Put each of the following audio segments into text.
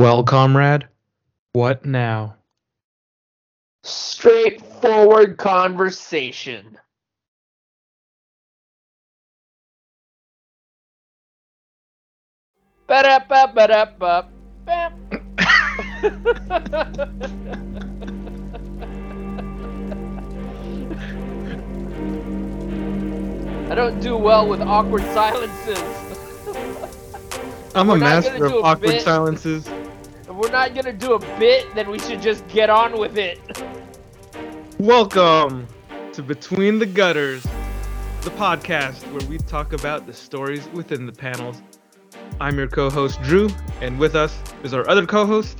Well, comrade, what now? Straightforward conversation. Ba-da-ba, ba-da-ba, bam. I don't do well with awkward silences. I'm We're a master of a awkward bit. silences. We're not gonna do a bit, then we should just get on with it. Welcome to Between the Gutters, the podcast where we talk about the stories within the panels. I'm your co host, Drew, and with us is our other co host.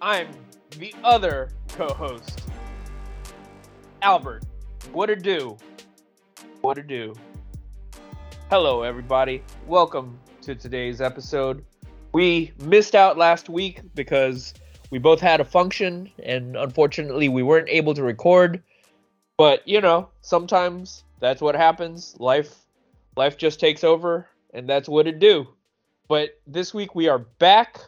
I'm the other co-host, Albert. What to do? What to do? Hello, everybody. Welcome to today's episode. We missed out last week because we both had a function, and unfortunately, we weren't able to record. But you know, sometimes that's what happens. Life, life just takes over, and that's what it do. But this week we are back,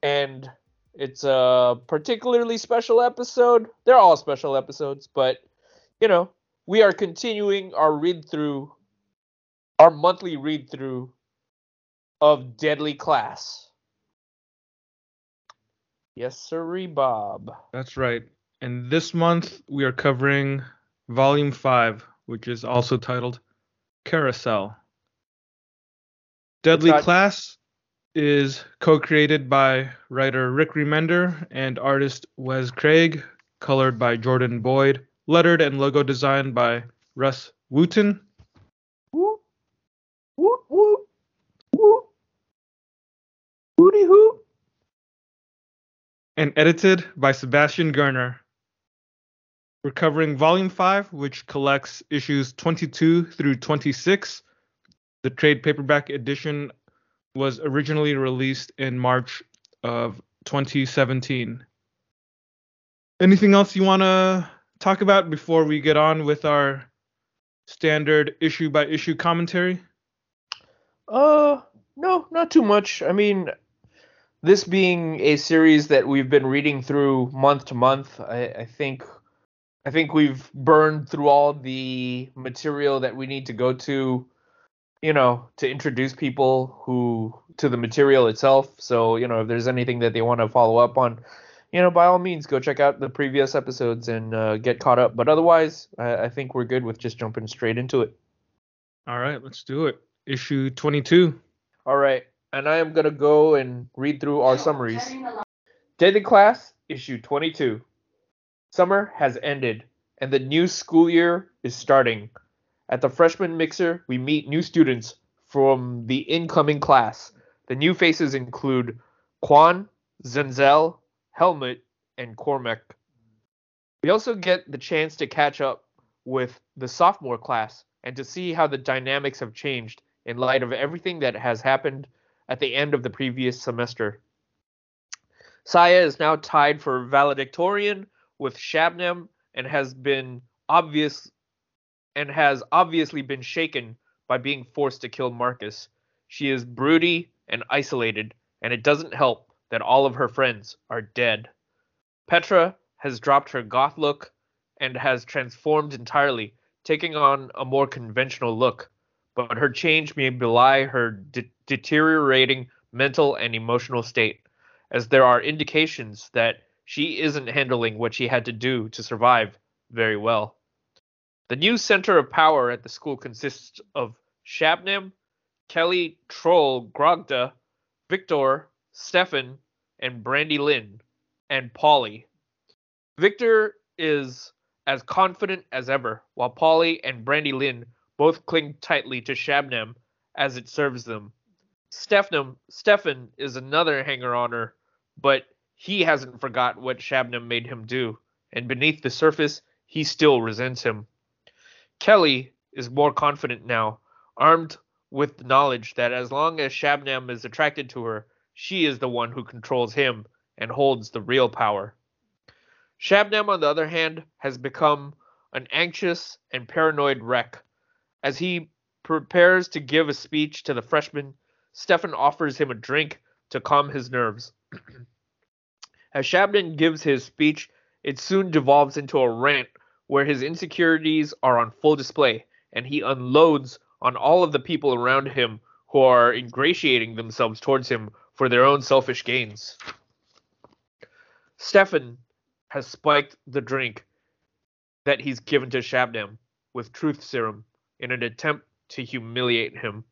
and it's a particularly special episode. They're all special episodes, but you know, we are continuing our read through, our monthly read through of Deadly Class. Yes, sirree, Bob. That's right. And this month we are covering Volume 5, which is also titled Carousel. Deadly got- Class is co created by writer Rick Remender and artist Wes Craig, colored by Jordan Boyd, lettered and logo designed by Rus Wooton. Hooty and edited by Sebastian Girner. We're covering Volume 5, which collects issues 22 through 26. The trade paperback edition was originally released in March of 2017. Anything else you want to talk about before we get on with our standard issue by issue commentary? Uh, no, not too much. I mean, this being a series that we've been reading through month to month, I, I think, I think we've burned through all the material that we need to go to, you know, to introduce people who to the material itself. So, you know, if there's anything that they want to follow up on, you know, by all means, go check out the previous episodes and uh, get caught up. But otherwise, I, I think we're good with just jumping straight into it. All right, let's do it. Issue 22. All right, and I am gonna go and read through our summaries. Deadly Class, issue 22. Summer has ended, and the new school year is starting. At the freshman mixer, we meet new students from the incoming class. The new faces include Quan, Zenzel, Helmut, and Cormac. We also get the chance to catch up with the sophomore class and to see how the dynamics have changed in light of everything that has happened at the end of the previous semester. Saya is now tied for valedictorian with Shabnam and has been obvious and has obviously been shaken by being forced to kill Marcus. She is broody and isolated, and it doesn't help that all of her friends are dead. Petra has dropped her goth look and has transformed entirely, taking on a more conventional look but her change may belie her de- deteriorating mental and emotional state, as there are indications that she isn't handling what she had to do to survive very well. The new center of power at the school consists of Shabnam, Kelly Troll Grogda, Victor, Stefan, and Brandy Lynn, and Polly. Victor is as confident as ever, while Polly and Brandy Lynn both cling tightly to Shabnam as it serves them. Stefan, Stefan is another hanger-oner, but he hasn't forgot what Shabnam made him do, and beneath the surface, he still resents him. Kelly is more confident now, armed with the knowledge that as long as Shabnam is attracted to her, she is the one who controls him and holds the real power. Shabnam, on the other hand, has become an anxious and paranoid wreck. As he prepares to give a speech to the freshmen, Stefan offers him a drink to calm his nerves. As Shabnam gives his speech, it soon devolves into a rant where his insecurities are on full display, and he unloads on all of the people around him who are ingratiating themselves towards him for their own selfish gains. Stefan has spiked the drink that he's given to Shabnam with truth serum in an attempt to humiliate him.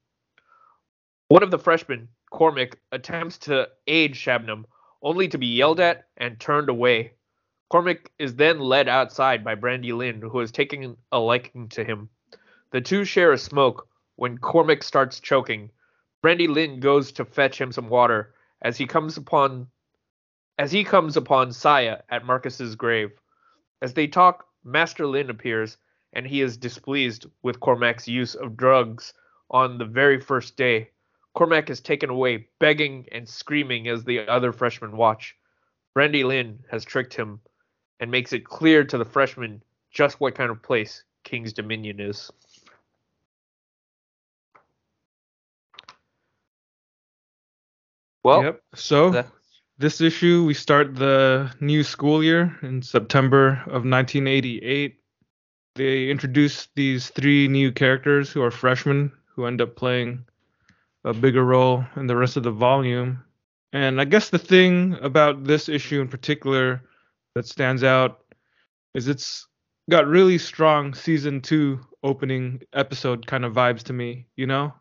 One of the freshmen, Cormac, attempts to aid Shabnam, only to be yelled at and turned away. Cormac is then led outside by Brandy Lynn, who is taking a liking to him. The two share a smoke when Cormac starts choking. Brandy Lynn goes to fetch him some water as he comes upon as he comes upon Saya at Marcus's grave. As they talk, Master Lin appears and he is displeased with Cormac's use of drugs on the very first day. Cormac is taken away, begging and screaming as the other freshmen watch. Brandy Lynn has tricked him and makes it clear to the freshmen just what kind of place King's Dominion is. Well, yep. So that- this issue, we start the new school year in September of 1988. They introduce these three new characters who are freshmen who end up playing a bigger role in the rest of the volume. And I guess the thing about this issue in particular that stands out is it's got really strong season two opening episode kind of vibes to me, you know?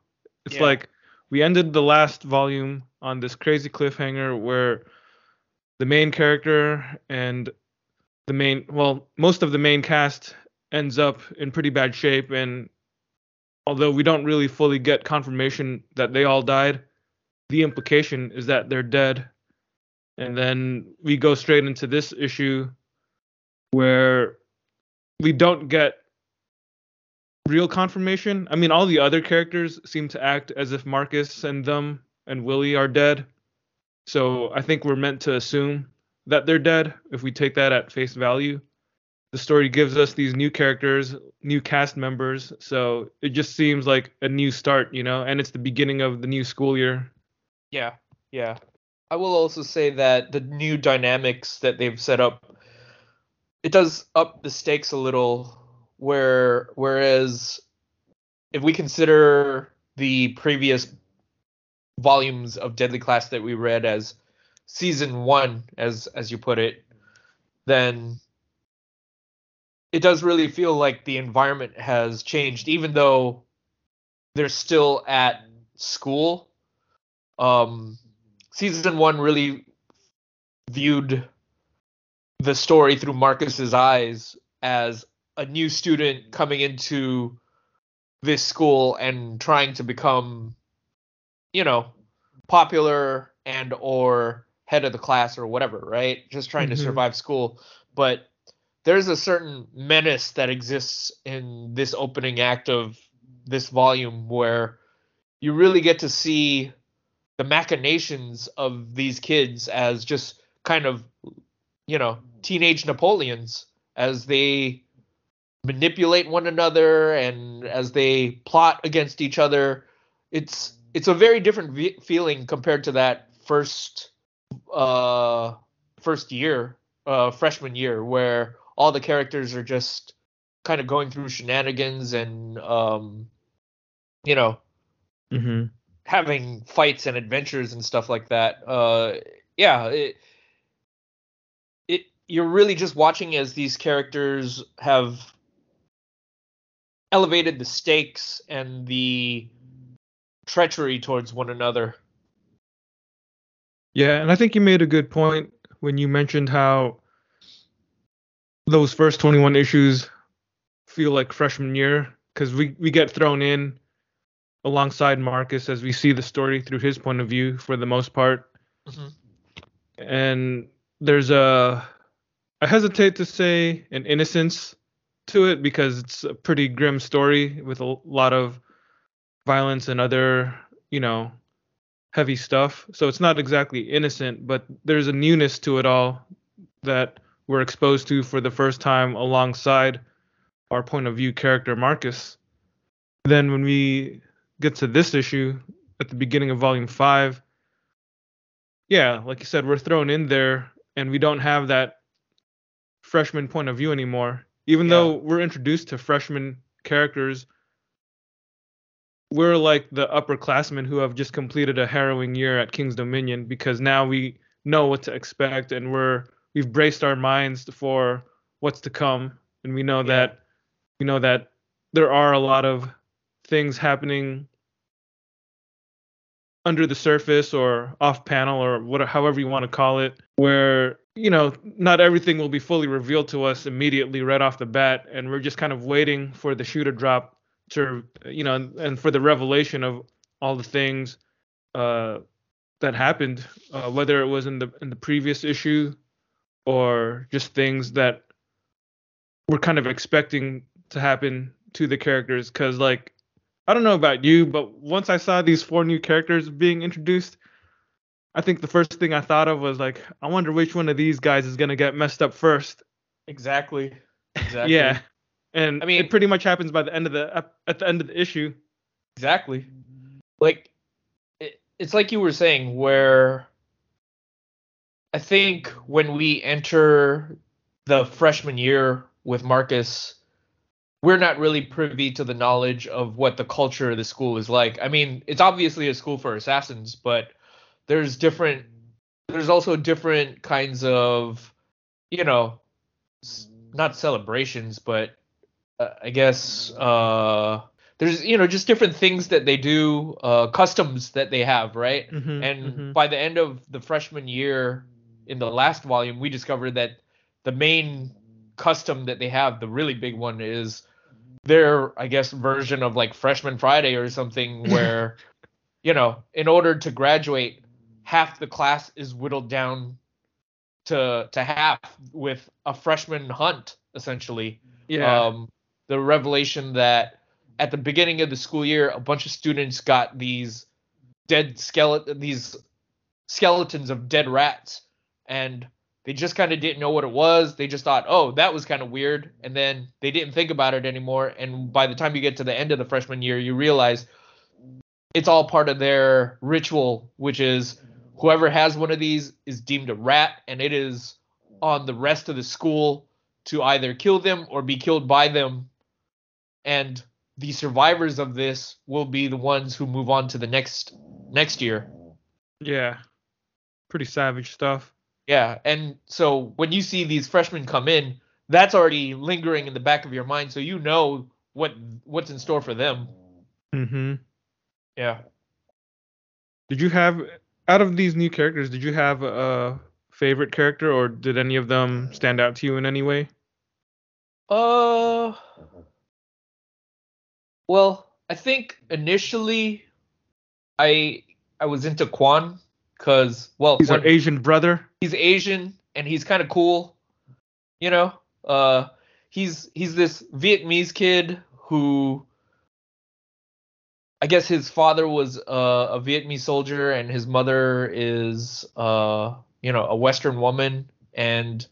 It's Yeah. like we ended the last volume on this crazy cliffhanger where the main character and the main well most of the main cast ends up in pretty bad shape and although we don't really fully get confirmation that they all died the implication is that they're dead and then we go straight into this issue where we don't get real confirmation. I mean, all the other characters seem to act as if Marcus and them and Willie are dead. So I think we're meant to assume that they're dead if we take that at face value. The story gives us these new characters, new cast members, so it just seems like a new start, you know, and it's the beginning of the new school year. Yeah, yeah. I will also say that the new dynamics that they've set up, it does up the stakes a little. Where whereas if we consider the previous volumes of Deadly Class that we read as season one, as as you put it, then it does really feel like the environment has changed, even though they're still at school. Um, season one really viewed the story through Marcus's eyes as a new student coming into this school and trying to become, you know, popular and or head of the class or whatever, right? Just trying to Mhm. survive school. But there's a certain menace that exists in this opening act of this volume where you really get to see the machinations of these kids as just kind of you know teenage napoleons as they manipulate one another and as they plot against each other. It's it's a very different ve- feeling compared to that first uh first year uh freshman year where all the characters are just kind of going through shenanigans and um you know Mm-hmm. having fights and adventures and stuff like that. Uh, yeah, it, it you're really just watching as these characters have elevated the stakes and the treachery towards one another. Yeah, and I think you made a good point when you mentioned how those first 21 issues feel like freshman year because we, we get thrown in alongside Marcus as we see the story through his point of view for the most part. Mhm. And there's a, I hesitate to say an innocence to it because it's a pretty grim story with a lot of violence and other, you know, heavy stuff. So it's not exactly innocent, but there's a newness to it all that we're exposed to for the first time alongside our point of view character Marcus. Then when we get to this issue at the beginning of volume 5, yeah, like you said, we're thrown in there and we don't have that freshman point of view anymore. Even Yeah. though we're introduced to freshman characters, we're like the upperclassmen who have just completed a harrowing year at King's Dominion because now we know what to expect and we're we've braced our minds for what's to come and we know Yeah. that we know that there are a lot of things happening under the surface or off panel or what however you want to call it where you know not everything will be fully revealed to us immediately right off the bat and we're just kind of waiting for the shoe to drop to you know and for the revelation of all the things uh that happened uh, whether it was in the in the previous issue or just things that we're kind of expecting to happen to the characters cuz like I don't know about you, but once I saw these four new characters being introduced, I think the first thing I thought of was like, I wonder which one of these guys is gonna get messed up first. Exactly. Exactly. Yeah, and I mean, it pretty much happens by the end of the at the end of the issue. Exactly. Like it, it's like you were saying where I think when we enter the freshman year with Marcus we're not really privy to the knowledge of what the culture of the school is like. I mean, it's obviously a school for assassins, but there's different there's also different kinds of you know not celebrations, but uh, I guess uh there's you know just different things that they do, uh customs that they have, right? Mhm, and mhm. by the end of the freshman year in the last volume we discovered that the main custom that they have the really big one is their i guess version of like freshman friday or something where you know in order to graduate half the class is whittled down to to half with a freshman hunt essentially. Yeah, um, the revelation that at the beginning of the school year, a bunch of students got these dead skeleton, these skeletons of dead rats, and they just kind of didn't know what it was. They just thought, oh, that was kind of weird, and then they didn't think about it anymore. And by the time you get to the end of the freshman year, you realize it's all part of their ritual, which is whoever has one of these is deemed a rat, and it is on the rest of the school to either kill them or be killed by them. And the survivors of this will be the ones who move on to the next next year. yeah, pretty savage stuff. Yeah, and so when you see these freshmen come in, that's already lingering in the back of your mind, so you know what what's in store for them. Mm-hmm. Yeah. Did you have out of these new characters? Did you have a favorite character, or did any of them stand out to you in any way? Uh Well, I think initially I I was into Quan cuz well, He's one- our Asian brother. He's Asian and he's kind of cool. You know, uh, he's he's this Vietnamese kid who, I guess his father was uh, a Vietnamese soldier and his mother is uh, you know a Western woman. And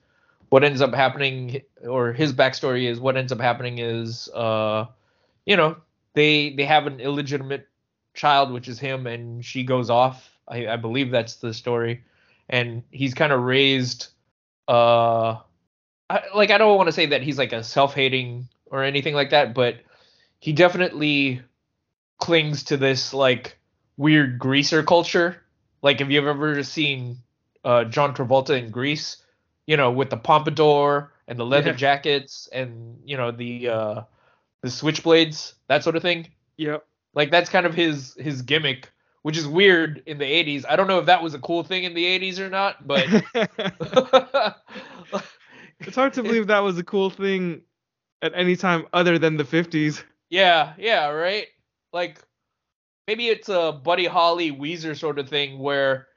what ends up happening, or his backstory is what ends up happening is, uh, you know, they they have an illegitimate child, which is him, and she goes off. I, I believe that's the story and he's kind of raised uh I, like I don't want to say that he's like a self-hating or anything like that but he definitely clings to this like weird greaser culture like if you've ever seen uh John Travolta in Grease you know with the pompadour and the leather Yeah. jackets and you know the uh the switchblades that sort of thing Yeah. like that's kind of his his gimmick which is weird in the 80s i don't know if that was a cool thing in the 80s or not but it's hard to believe that was a cool thing at any time other than the 50s. yeah yeah right like maybe it's a buddy holly weezer sort of thing where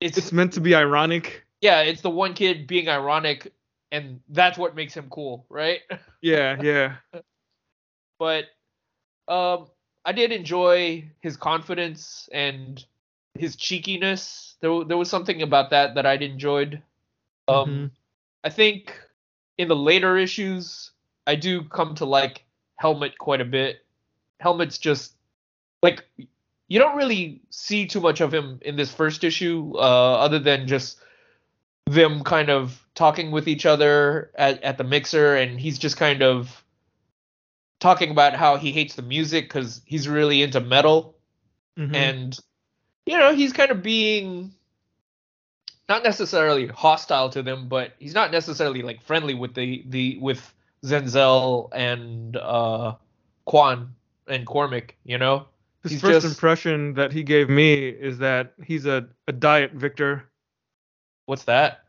it's, It's meant to be ironic. yeah it's the one kid being ironic and that's what makes him cool right Yeah, yeah. but um I did enjoy his confidence and his cheekiness. There there was something about that that I'd enjoyed. Um Mhm. I think in the later issues I do come to like Helmut quite a bit. Helmut's just like you don't really see too much of him in this first issue, uh, other than just them kind of talking with each other at, at the mixer, and he's just kind of talking about how he hates the music because he's really into metal, Mhm. and you know he's kind of being not necessarily hostile to them, but he's not necessarily like friendly with the the with Zenzel and uh Quan and Cormac, you know. his he's first just- impression that he gave me is that he's a, a diet Victor. What's that?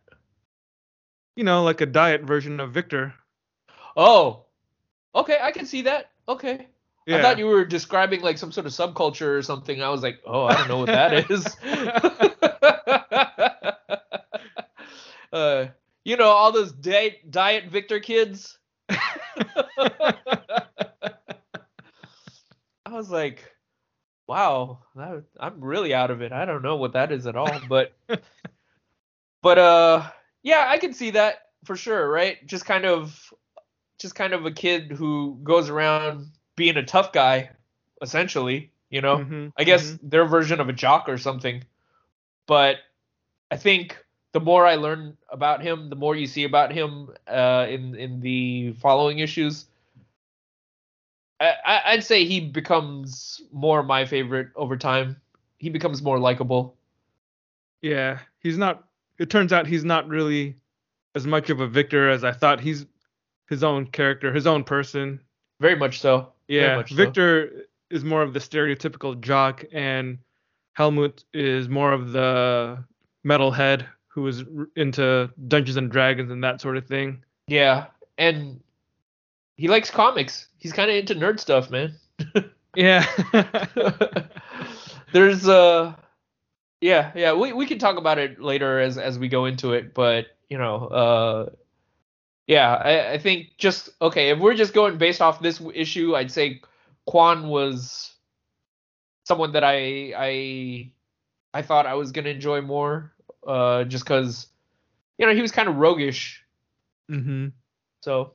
You know, like a diet version of Victor. Oh, okay, I can see that. Okay, Yeah. I thought you were describing like some sort of subculture or something. I was like, oh, I don't know what that is. uh, you know, all those diet diet Victor kids. I was like, wow, that, I'm really out of it. I don't know what that is at all, but but uh yeah, I can see that for sure, right? Just kind of just kind of a kid who goes around being a tough guy essentially, you know. Mhm, I guess mhm. their version of a jock or something. But I think the more I learn about him, the more you see about him uh, in in the following issues. I- I'd say he becomes more my favorite over time. He becomes more likable. Yeah, he's not. It turns out he's not really as much of a Victor as I thought. He's his own character, his own person. Very much so. Yeah, much so. Victor is more of the stereotypical jock, and Helmut is more of the metalhead who is r- into Dungeons and Dragons and that sort of thing. Yeah, and he likes comics. He's kind of into nerd stuff, man. Yeah. There's uh yeah, yeah, we we can talk about it later as as we go into it, but you know, uh yeah, I, I think just okay, if we're just going based off this issue, I'd say Quan was someone that I I I thought I was gonna enjoy more, uh, just because you know he was kind of roguish. Mm-hmm. So,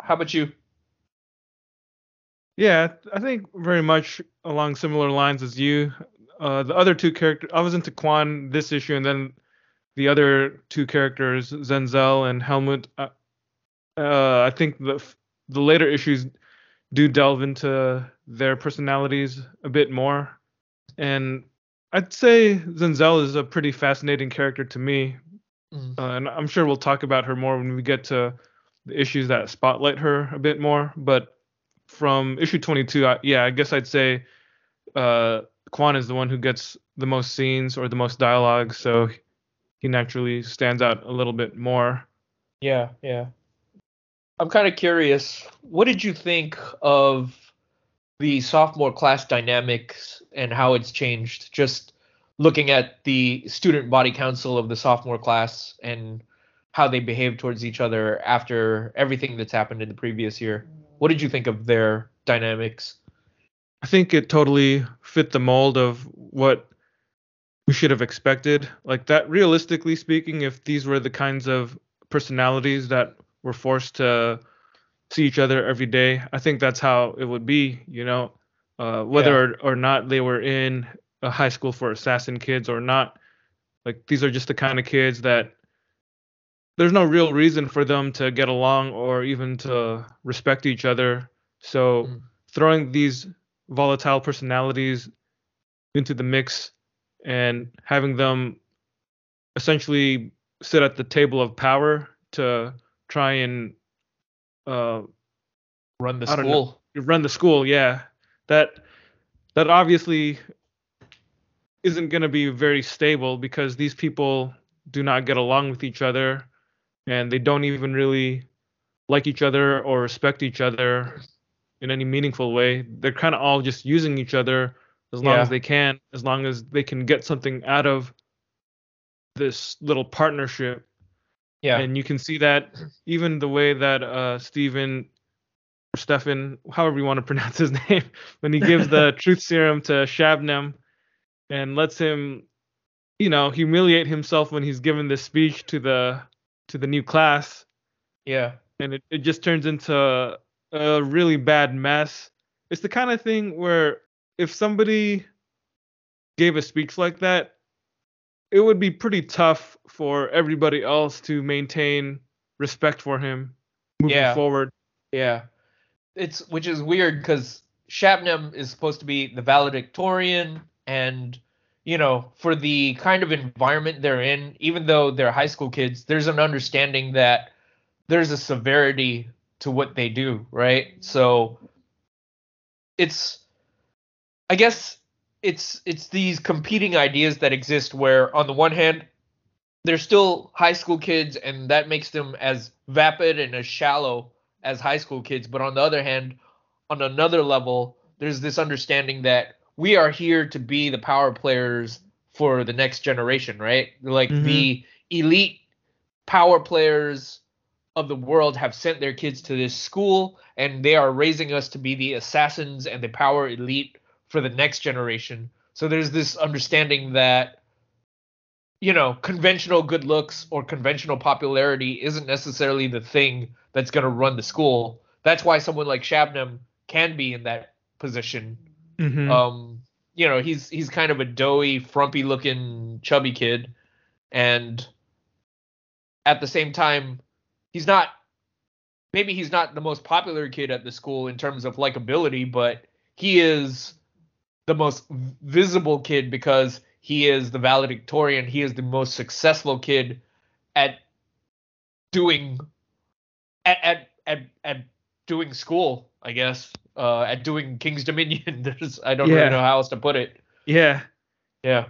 how about you? Yeah, I think very much along similar lines as you. Uh, the other two characters, I was into Quan this issue, and then the other two characters, Zenzel and Helmut. Uh, uh, I think the the later issues do delve into their personalities a bit more, and I'd say Zenzel is a pretty fascinating character to me, Mm. uh, and I'm sure we'll talk about her more when we get to the issues that spotlight her a bit more. But from issue 22, I, yeah, I guess I'd say uh, Quan is the one who gets the most scenes or the most dialogue, so he naturally stands out a little bit more. Yeah, yeah. I'm kind of curious. What did you think of the sophomore class dynamics and how it's changed? Just looking at the student body council of the sophomore class and how they behave towards each other after everything that's happened in the previous year. What did you think of their dynamics? I think it totally fit the mold of what we should have expected. Like that, realistically speaking, if these were the kinds of personalities that were forced to see each other every day, I think that's how it would be, you know, uh, whether or, or not they were in a high school for assassin kids or not. Like these are just the kind of kids that there's no real reason for them to get along or even to respect each other. So Mm. throwing these volatile personalities into the mix and having them essentially sit at the table of power to try and uh, Run the don't know. school. run the school yeah that that obviously isn't going to be very stable because these people do not get along with each other and they don't even really like each other or respect each other in any meaningful way they're kind of all just using each other as long Yeah. as they can as long as they can get something out of this little partnership Yeah. and you can see that even the way that uh Stephen or Stefan, however you want to pronounce his name, when he gives the truth serum to Shabnam and lets him, you know, humiliate himself when he's given this speech to the to the new class, yeah. and it, it just turns into a really bad mess. It's the kind of thing where if somebody gave a speech like that, it would be pretty tough for everybody else to maintain respect for him moving Yeah. forward. Yeah. It's which is weird because Shabnam is supposed to be the valedictorian and you know, for the kind of environment they're in, even though they're high school kids, there's an understanding that there's a severity to what they do, right? So it's I guess it's it's these competing ideas that exist where on the one hand they're still high school kids and that makes them as vapid and as shallow as high school kids but on the other hand on another level there's this understanding that we are here to be the power players for the next generation right like Mhm. the elite power players of the world have sent their kids to this school and they are raising us to be the assassins and the power elite for the next generation so there's this understanding that you know, conventional good looks or conventional popularity isn't necessarily the thing that's going to run the school. That's why someone like Shabnam can be in that position. Mhm. Um, you know, he's he's kind of a doughy, frumpy looking, chubby kid, and at the same time, he's not. Maybe he's not the most popular kid at the school in terms of likability, but he is the most visible kid because he is the valedictorian. He is the most successful kid at doing at at at, at doing school, I guess. Uh, at doing King's Dominion. There's I don't Yeah. really know how else to put it. yeah. Yeah.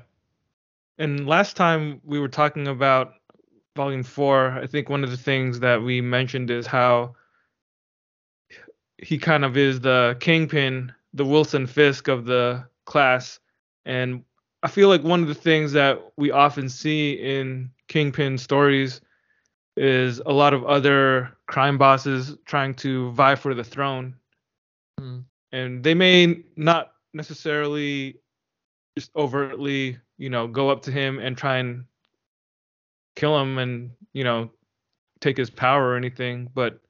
And last time we were talking about volume four, I think one of the things that we mentioned is how he kind of is the kingpin, the Wilson Fisk of the class. And I feel like one of the things that we often see in kingpin stories is a lot of other crime bosses trying to vie for the throne. Mm. And they may not necessarily just overtly, you know, go up to him and try and kill him and, you know, take his power or anything, but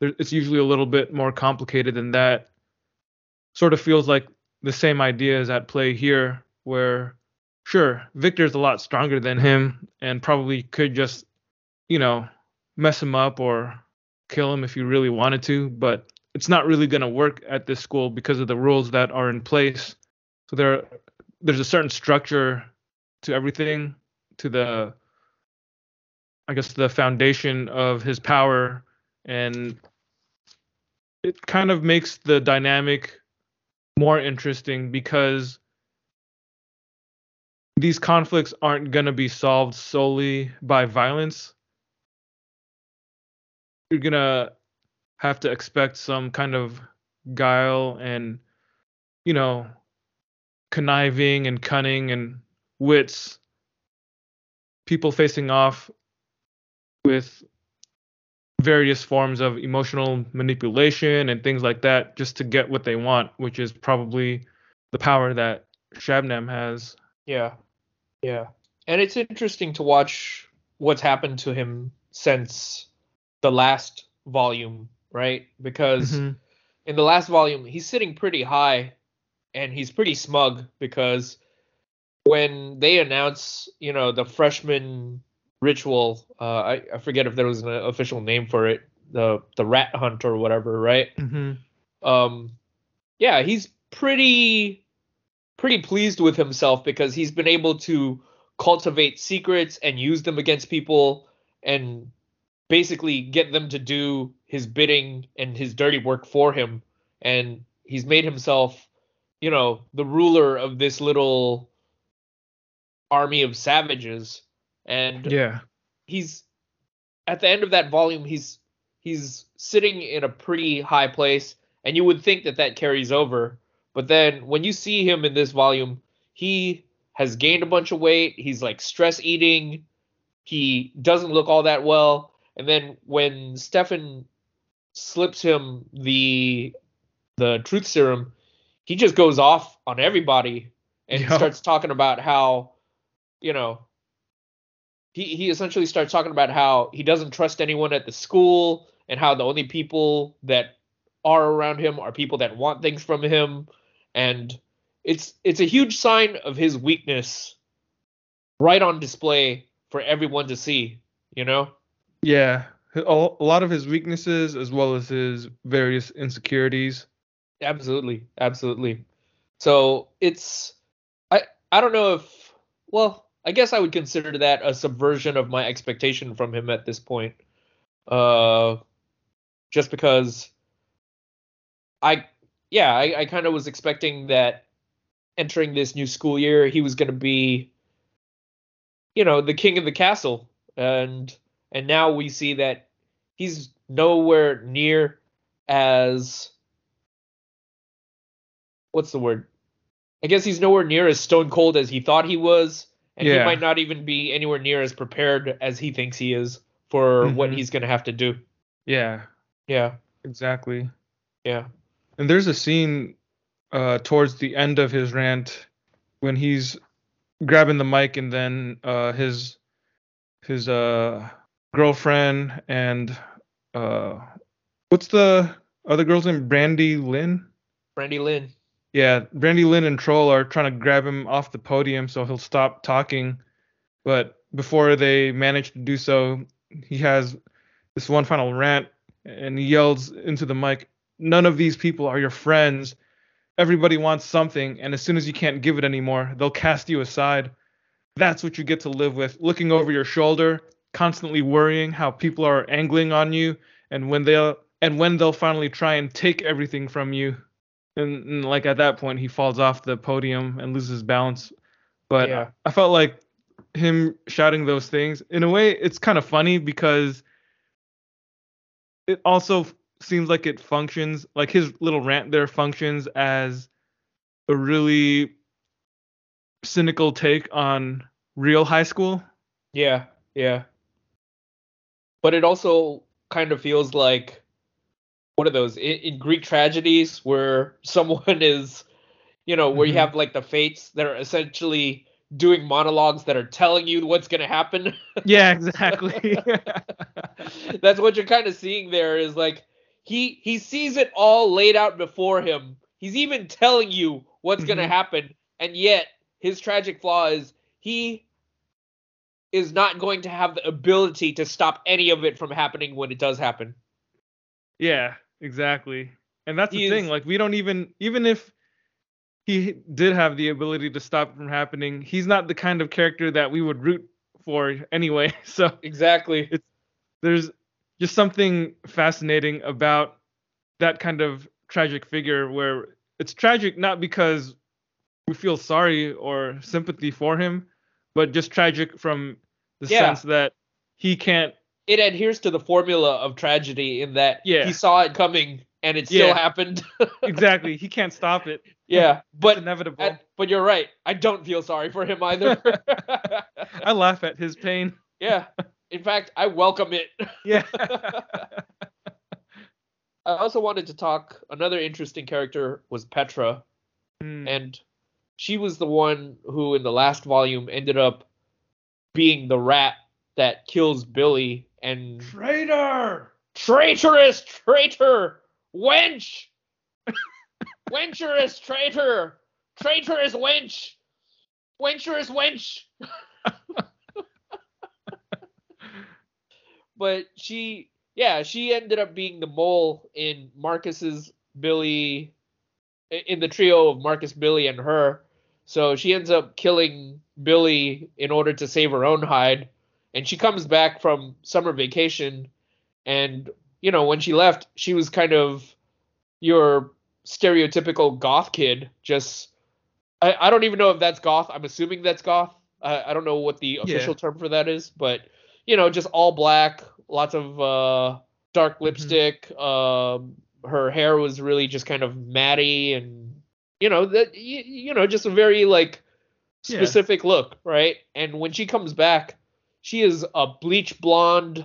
there, it's usually a little bit more complicated than that. Sort of feels like the same idea is at play here, where sure, Victor's a lot stronger than him and probably could just, you know, mess him up or kill him if you really wanted to, but it's not really going to work at this school because of the rules that are in place. So there there's a certain structure to everything, to the I guess the foundation of his power and it kind of makes the dynamic more interesting because these conflicts aren't going to be solved solely by violence. You're going to have to expect some kind of guile and, you know, conniving and cunning and wits. People facing off with various forms of emotional manipulation and things like that just to get what they want, which is probably the power that Shabnam has. Yeah. Yeah. And it's interesting to watch what's happened to him since the last volume, right? Because Mhm. in the last volume, he's sitting pretty high and he's pretty smug because when they announce, you know, the freshman ritual, uh, I, I forget if there was an official name for it, the the rat hunt or whatever, right? Mhm. um yeah he's pretty pretty pleased with himself because he's been able to cultivate secrets and use them against people and basically get them to do his bidding and his dirty work for him and he's made himself you know the ruler of this little army of savages and Yeah. he's at the end of that volume he's he's sitting in a pretty high place and you would think that that carries over. But then when you see him in this volume he has gained a bunch of weight. He's like stress eating. He doesn't look all that well. And then when Stefan slips him the the truth serum he just goes off on everybody and starts talking about how you know he he essentially starts talking about how he doesn't trust anyone at the school and how the only people that are around him are people that want things from him and it's it's a huge sign of his weakness right on display for everyone to see, you know? Yeah, a lot of his weaknesses as well as his various insecurities. Absolutely, absolutely. So it's I I don't know if well I guess I would consider that a subversion of my expectation from him at this point. Uh, just because I yeah I, I kind of was expecting that entering this new school year he was going to be you know the king of the castle and and now we see that he's nowhere near as what's the word? I guess he's nowhere near as stone cold as he thought he was, and he might not even be anywhere near as prepared as he thinks he is for what Mhm. he's gonna have to do. Yeah, Yeah, exactly. yeah, And there's a scene uh, towards the end of his rant when he's grabbing the mic and then uh, his his uh, girlfriend and uh, what's the other girl's name? Brandy Lynn. Brandy Lynn. Yeah, Brandy Lynn and Troll are trying to grab him off the podium so he'll stop talking. But before they manage to do so, he has this one final rant and he yells into the mic, None of these people are your friends. Everybody wants something, and as soon as you can't give it anymore, they'll cast you aside. That's what you get to live with, looking over your shoulder, constantly worrying how people are angling on you, and when they'll and when they'll finally try and take everything from you. And, and like at that point, he falls off the podium and loses balance. But Yeah. I felt like him shouting those things in a way it's kind of funny because it also seems like it functions like his little rant there functions as a really cynical take on real high school Yeah, yeah. But it also kind of feels like one of those in, in Greek tragedies where someone is, you know, where Mhm. you have like the fates that are essentially doing monologues that are telling you what's going to happen. yeah exactly That's what you're kind of seeing there is like he he sees it all laid out before him. He's even telling you what's going to happen and yet his tragic flaw is he is not going to have the ability to stop any of it from happening when it does happen. yeah exactly and that's the He thing is- like we don't even even if he did have the ability to stop it from happening he's not the kind of character that we would root for anyway so Exactly. there's just something fascinating about that kind of tragic figure where it's tragic not because we feel sorry or sympathy for him, but just tragic from the Yeah. sense that he can't. It adheres to the formula of tragedy in that Yeah. he saw it coming and it still Yeah. happened. Exactly, he can't stop it. yeah, It's but inevitable. at- but you're right. I don't feel sorry for him either. I laugh at his pain. yeah. In fact, I welcome it. Yeah. I also wanted to talk. Another interesting character was Petra, Hmm. and she was the one who, in the last volume, ended up being the rat that kills Billy and Traitor. traitorous traitor! Wench! Wencherous traitor! Traitorous wench! Wencherous wench! But she yeah she ended up being the mole in marcus's billy in the trio of marcus billy and her. So she ends up killing billy in order to save her own hide and she comes back from summer vacation and you know when she left she was kind of your stereotypical goth kid just i, I don't even know if that's goth. I'm assuming that's goth. I, I don't know what the official term for that is but you know just all black lots of uh dark lipstick um her hair was really just kind of matty and you know that you, you know just a very like Yeah. specific look right? And when she comes back she is a bleach blonde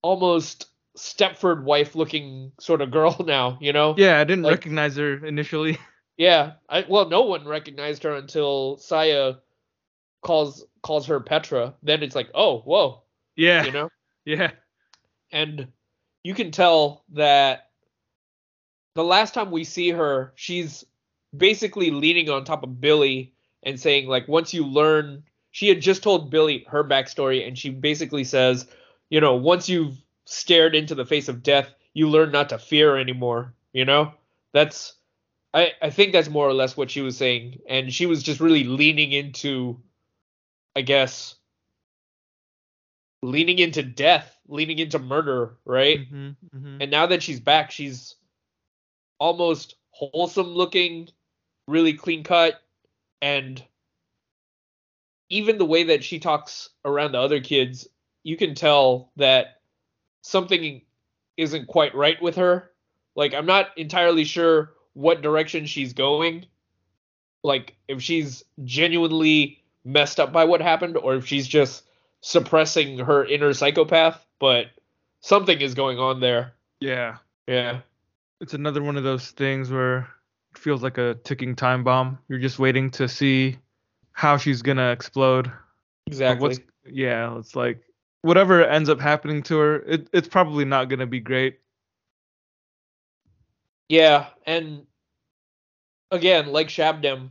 almost Stepford wife looking sort of girl now, you know? Yeah, I didn't Like- recognize her initially. Yeah. I well no one recognized her until Saya calls calls her Petra. Then it's like, oh, whoa, Yeah. you know? Yeah. and you can tell that the last time we see her, she's basically leaning on top of Billy and saying like once you learn she had just told Billy her backstory and she basically says, you know, once you've stared into the face of death, you learn not to fear anymore, you know? That's I, I think that's more or less what she was saying. And she was just really leaning into I guess leaning into death, leaning into murder, right? Mm-hmm, mm-hmm. And now that she's back, she's almost wholesome looking, really clean cut, and even the way that she talks around the other kids, you can tell that something isn't quite right with her. Like I'm not entirely sure what direction she's going. Like if she's genuinely messed up by what happened or if she's just suppressing her inner psychopath, but something is going on there. Yeah. Yeah. It's another one of those things where it feels like a ticking time bomb. You're just waiting to see how she's gonna explode. Exactly. What's yeah, it's like whatever ends up happening to her, it, it's probably not gonna be great. Yeah, and again, like Shabnam,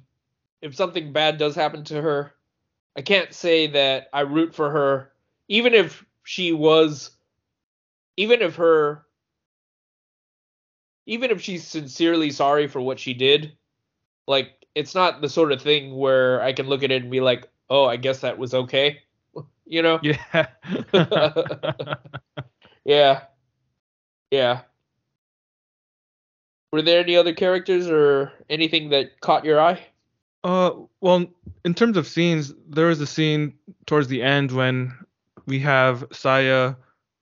if something bad does happen to her, I can't say that I root for her, even if she was, even if her, even if she's sincerely sorry for what she did. Like, it's not the sort of thing where I can look at it and be like, oh, I guess that was okay. You know? Yeah. Yeah. Yeah. Were there any other characters or anything that caught your eye? Uh, well, in terms of scenes, there is a scene towards the end when we have Saya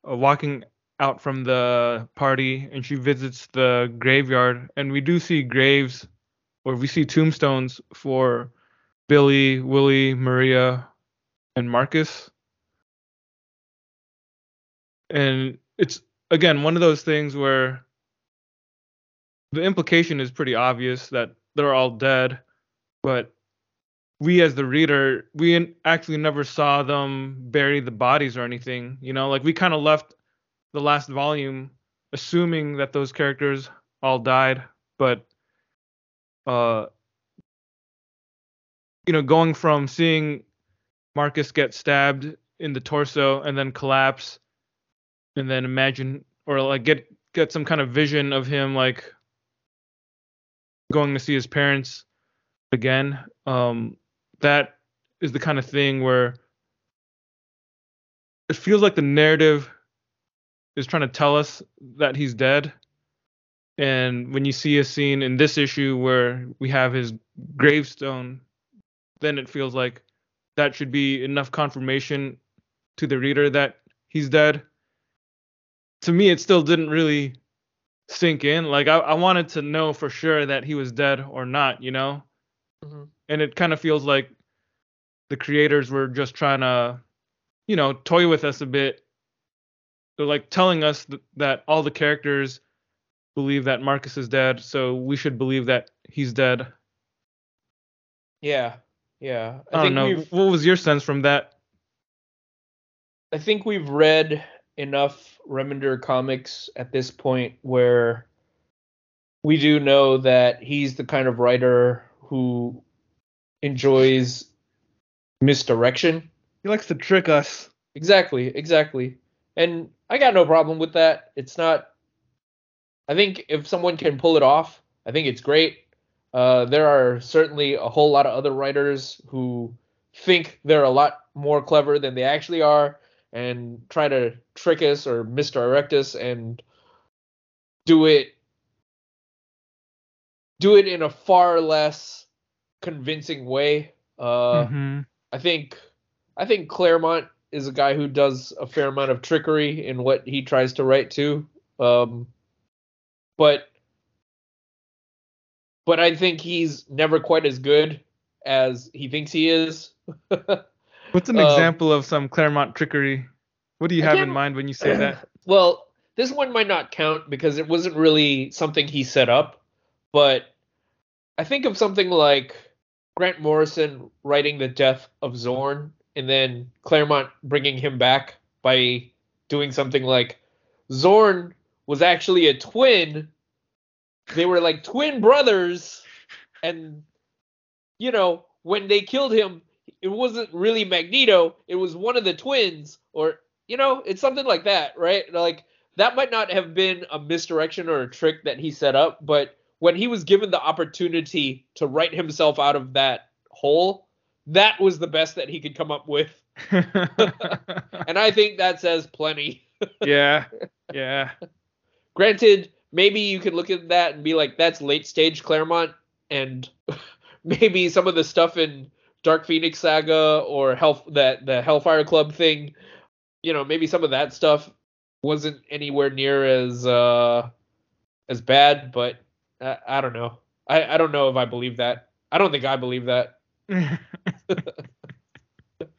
uh, walking out from the party and she visits the graveyard, and we do see graves, or we see tombstones for Billy, Willie, Maria, and Marcus. And it's again one of those things where the implication is pretty obvious that they're all dead but we as the reader we actually never saw them bury the bodies or anything you know like we kind of left the last volume assuming that those characters all died but uh you know going from seeing marcus get stabbed in the torso and then collapse and then imagine or like get get some kind of vision of him like going to see his parents again. Um, that is the kind of thing where it feels like the narrative is trying to tell us that he's dead. And when you see a scene in this issue where we have his gravestone, then it feels like that should be enough confirmation to the reader that he's dead. To me, it still didn't really sink in. Like I, I wanted to know for sure that he was dead or not, you know? Mm-hmm. and it kind of feels like the creators were just trying to you know toy with us a bit they're like telling us th- that all the characters believe that marcus is dead so we should believe that he's dead Yeah, yeah. i, don't know we've what was your sense from that I think we've read enough Remender comics at this point where we do know that he's the kind of writer who enjoys misdirection. he likes to trick us Exactly, exactly. And I got no problem with that. It's not I think if someone can pull it off, I think it's great. Uh, there are certainly a whole lot of other writers who think they're a lot more clever than they actually are and try to trick us or misdirect us and do it do it in a far less convincing way. Uh, Mhm. I think I think Claremont is a guy who does a fair amount of trickery in what he tries to write too. Um, but but I think he's never quite as good as he thinks he is. what's an Um, example of some claremont trickery what do you have in mind when you say that well, this one might not count because it wasn't really something he set up, but I think of something like Grant Morrison writing the death of Xorn and then Claremont bringing him back by doing something like Xorn was actually a twin. They were like twin brothers and you know when they killed him, it wasn't really Magneto. It was one of the twins, or you know, it's something like that, right? Like that might not have been a misdirection or a trick that he set up, but when he was given the opportunity to write himself out of that hole, that was the best that he could come up with. and I think that says plenty. yeah. Yeah. Granted, maybe you could look at that and be like, that's late stage Claremont, and maybe some of the stuff in Dark Phoenix Saga or Hell that the Hellfire Club thing, you know, maybe some of that stuff wasn't anywhere near as uh as bad, but I, I don't know. I, I don't know if I believe that. I don't think I believe that.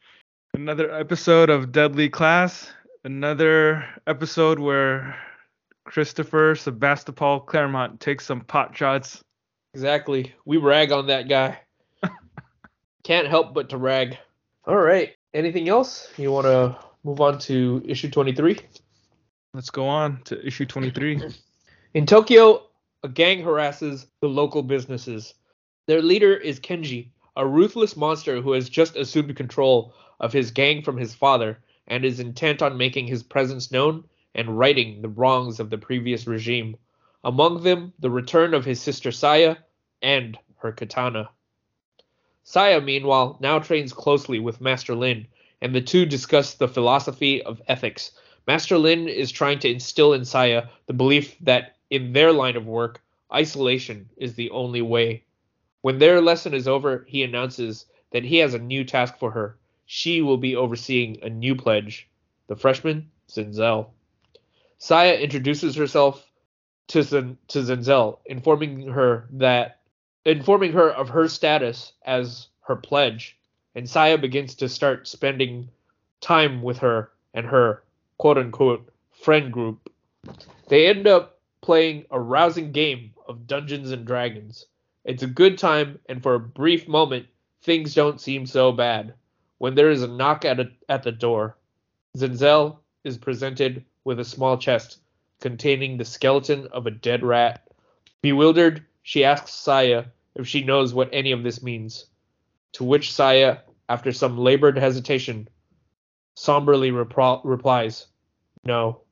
Another episode of Deadly Class. Another episode where Christopher Sebastopol Claremont takes some pot shots. Exactly. We rag on that guy. Can't help but to rag. All right. Anything else? You want to move on to issue 23? Let's go on to issue 23. In Tokyo, a gang harasses the local businesses. Their leader is Kenji, a ruthless monster who has just assumed control of his gang from his father and is intent on making his presence known and righting the wrongs of the previous regime. Among them, the return of his sister Saya and her katana. Saya, meanwhile, now trains closely with Master Lin, and the two discuss the philosophy of ethics. Master Lin is trying to instill in Saya the belief that in their line of work, isolation is the only way. When their lesson is over, he announces that he has a new task for her. She will be overseeing a new pledge, the freshman Zenzel. Saya introduces herself to, Zen- to Zenzel, informing her that informing her of her status as her pledge, and Saya begins to start spending time with her and her quote unquote friend group. They end up playing a rousing game of Dungeons and Dragons. It's a good time, and for a brief moment, things don't seem so bad. When there is a knock at, a, at the door, Zenzel is presented with a small chest containing the skeleton of a dead rat. Bewildered, she asks Saya if she knows what any of this means. To which Saya, after some labored hesitation, somberly repro- replies, No.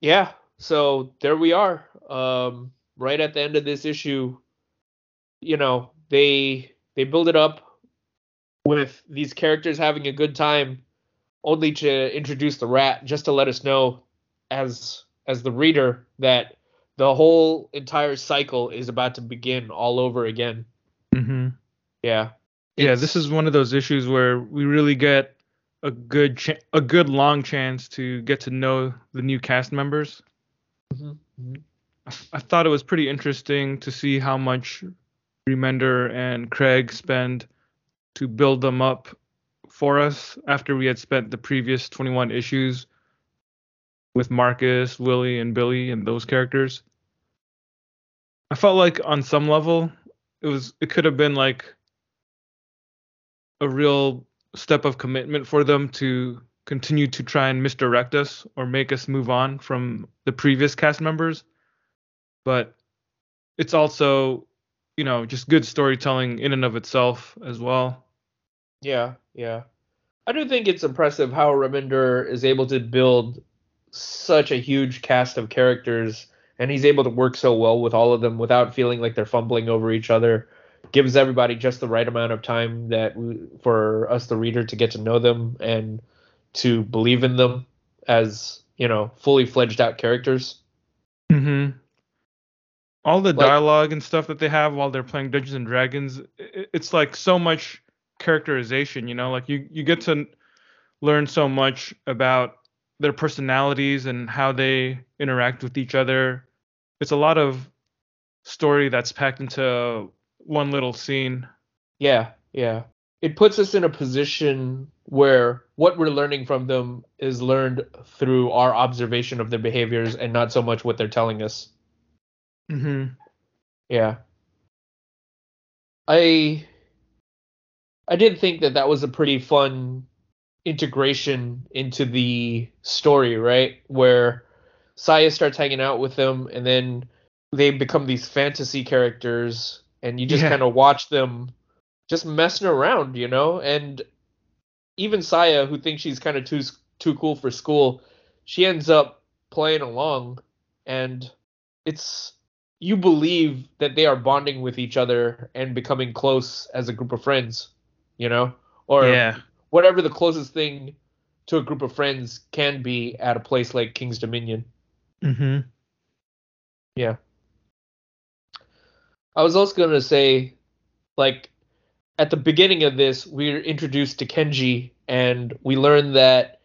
Yeah, so there we are. Um, right at the end of this issue, you know, they they build it up with these characters having a good time, only to introduce the rat, just to let us know, as as the reader, that the whole entire cycle is about to begin all over again. Mm-hmm. Yeah. Yeah, this is one of those issues where we really get a good ch- a good long chance to get to know the new cast members. Mhm, mhm. I, I thought it was pretty interesting to see how much Remender and Craig spend to build them up for us after we had spent the previous 21 issues with Marcus, Willie, and Billy and those characters. I felt like on some level it was it could have been like a real step of commitment for them to continue to try and misdirect us or make us move on from the previous cast members. But it's also, you know, just good storytelling in and of itself as well. Yeah, yeah. I do think it's impressive how Remender is able to build such a huge cast of characters and he's able to work so well with all of them without feeling like they're fumbling over each other. Gives everybody just the right amount of time that we, for us the reader to get to know them and to believe in them as, you know, fully fledged out characters. Mm-hmm. All the Like- dialogue and stuff that they have while they're playing Dungeons and Dragons, it's like so much characterization. You know, like you you get to learn so much about their personalities and how they interact with each other. It's a lot of story that's packed into one little scene. Yeah, yeah. It puts us in a position where what we're learning from them is learned through our observation of their behaviors and not so much what they're telling us. Mm-hmm. Yeah. I I did think that that was a pretty fun integration into the story, right? Where Saya starts hanging out with them, and then they become these fantasy characters, and you just Yeah. kind of watch them just messing around, you know. And even Saya, who thinks she's kind of too too cool for school, she ends up playing along, and it's you believe that they are bonding with each other and becoming close as a group of friends, you know, or yeah. whatever the closest thing to a group of friends can be at a place like King's Dominion. Mm-hmm. Yeah. I was also going to say, like, at the beginning of this, we're introduced to Kenji, and we learn that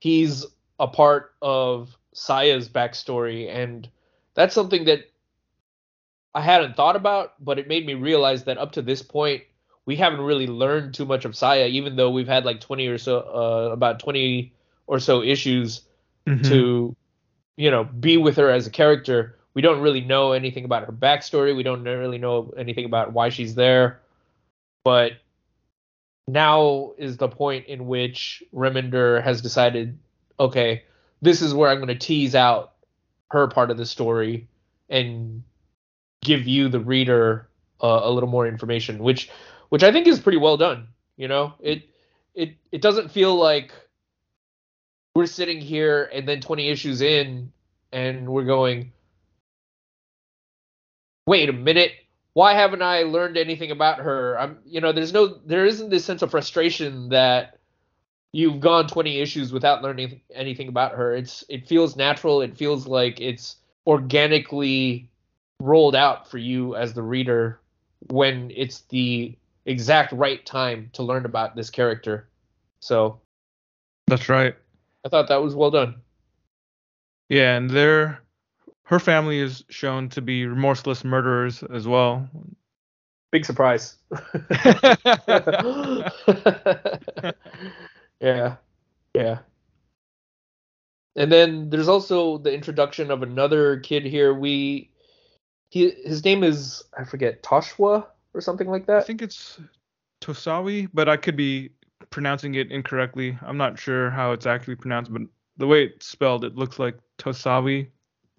he's a part of Saya's backstory, and that's something that I hadn't thought about, but it made me realize that up to this point, we haven't really learned too much of Saya, even though we've had like 20 or so, uh, about 20 or so issues Mhm. to you know be with her as a character. We don't really know anything about her backstory. We don't really know anything about why she's there. But now is the point in which Remender has decided okay this is where i'm going to tease out her part of the story and give you the reader uh, a little more information which which i think is pretty well done you know? It it it doesn't feel like we're sitting here and then 20 issues in and we're going wait a minute. Why haven't i learned anything about her? I'm you know there's no there isn't this sense of frustration that you've gone 20 issues without learning anything about her. It's it feels natural. It feels like it's organically rolled out for you as the reader when it's the exact right time to learn about this character so That's right. i thought that was well done Yeah, and their her family is shown to be remorseless murderers as well. big surprise yeah, yeah. And then there's also the introduction of another kid here. We, he, his name is I forget Toshwa or something like that. I think it's Tosawi, but I could be pronouncing it incorrectly. I'm not sure how it's actually pronounced, but the way it's spelled, it looks like Tosawi.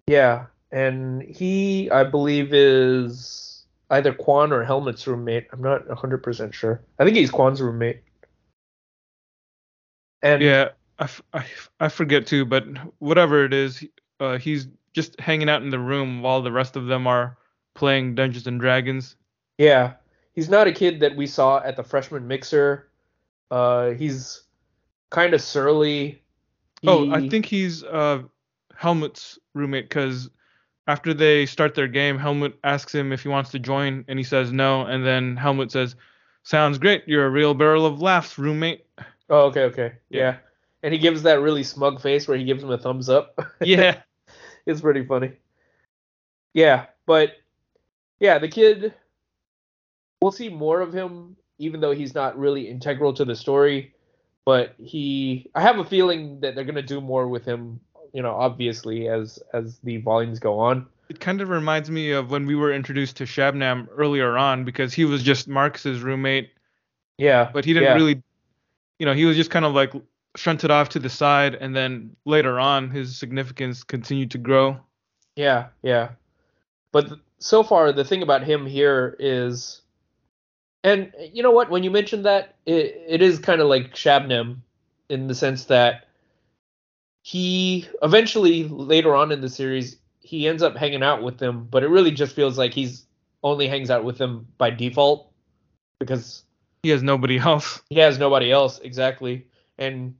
Yeah, and he I believe is either Quan or Helmut's roommate. I'm not 100% sure. I think he's Quan's roommate. And Yeah, I, f- I, f- I forget too, but whatever it is, uh, he's just hanging out in the room while the rest of them are playing Dungeons and Dragons. Yeah, he's not a kid that we saw at the freshman mixer. Uh, he's kind of surly. Oh, I think he's uh, Helmut's roommate because after they start their game, Helmut asks him if he wants to join, and he says no. And then Helmut says, "Sounds great. You're a real barrel of laughs, roommate." Oh, okay, okay, Yeah. yeah. And he gives that really smug face where he gives him a thumbs up. Yeah. it's pretty funny. Yeah, but yeah, the kid. We'll see more of him, even though he's not really integral to the story. But he, I have a feeling that they're gonna do more with him. You know, obviously as as the volumes go on. It kind of reminds me of when we were introduced to Shabnam earlier on because he was just Marcus's roommate, Yeah, but he didn't yeah. really, you know, he was just kind of like shunted off to the side, and then later on, his significance continued to grow. Yeah, yeah. But th- so far, the thing about him here is, and you know what? When you mentioned that, it, it is kind of like Shabnam in the sense that he eventually, later on in the series, he ends up hanging out with them, but it really just feels like he's only hangs out with them by default because He has nobody else. he has nobody else exactly and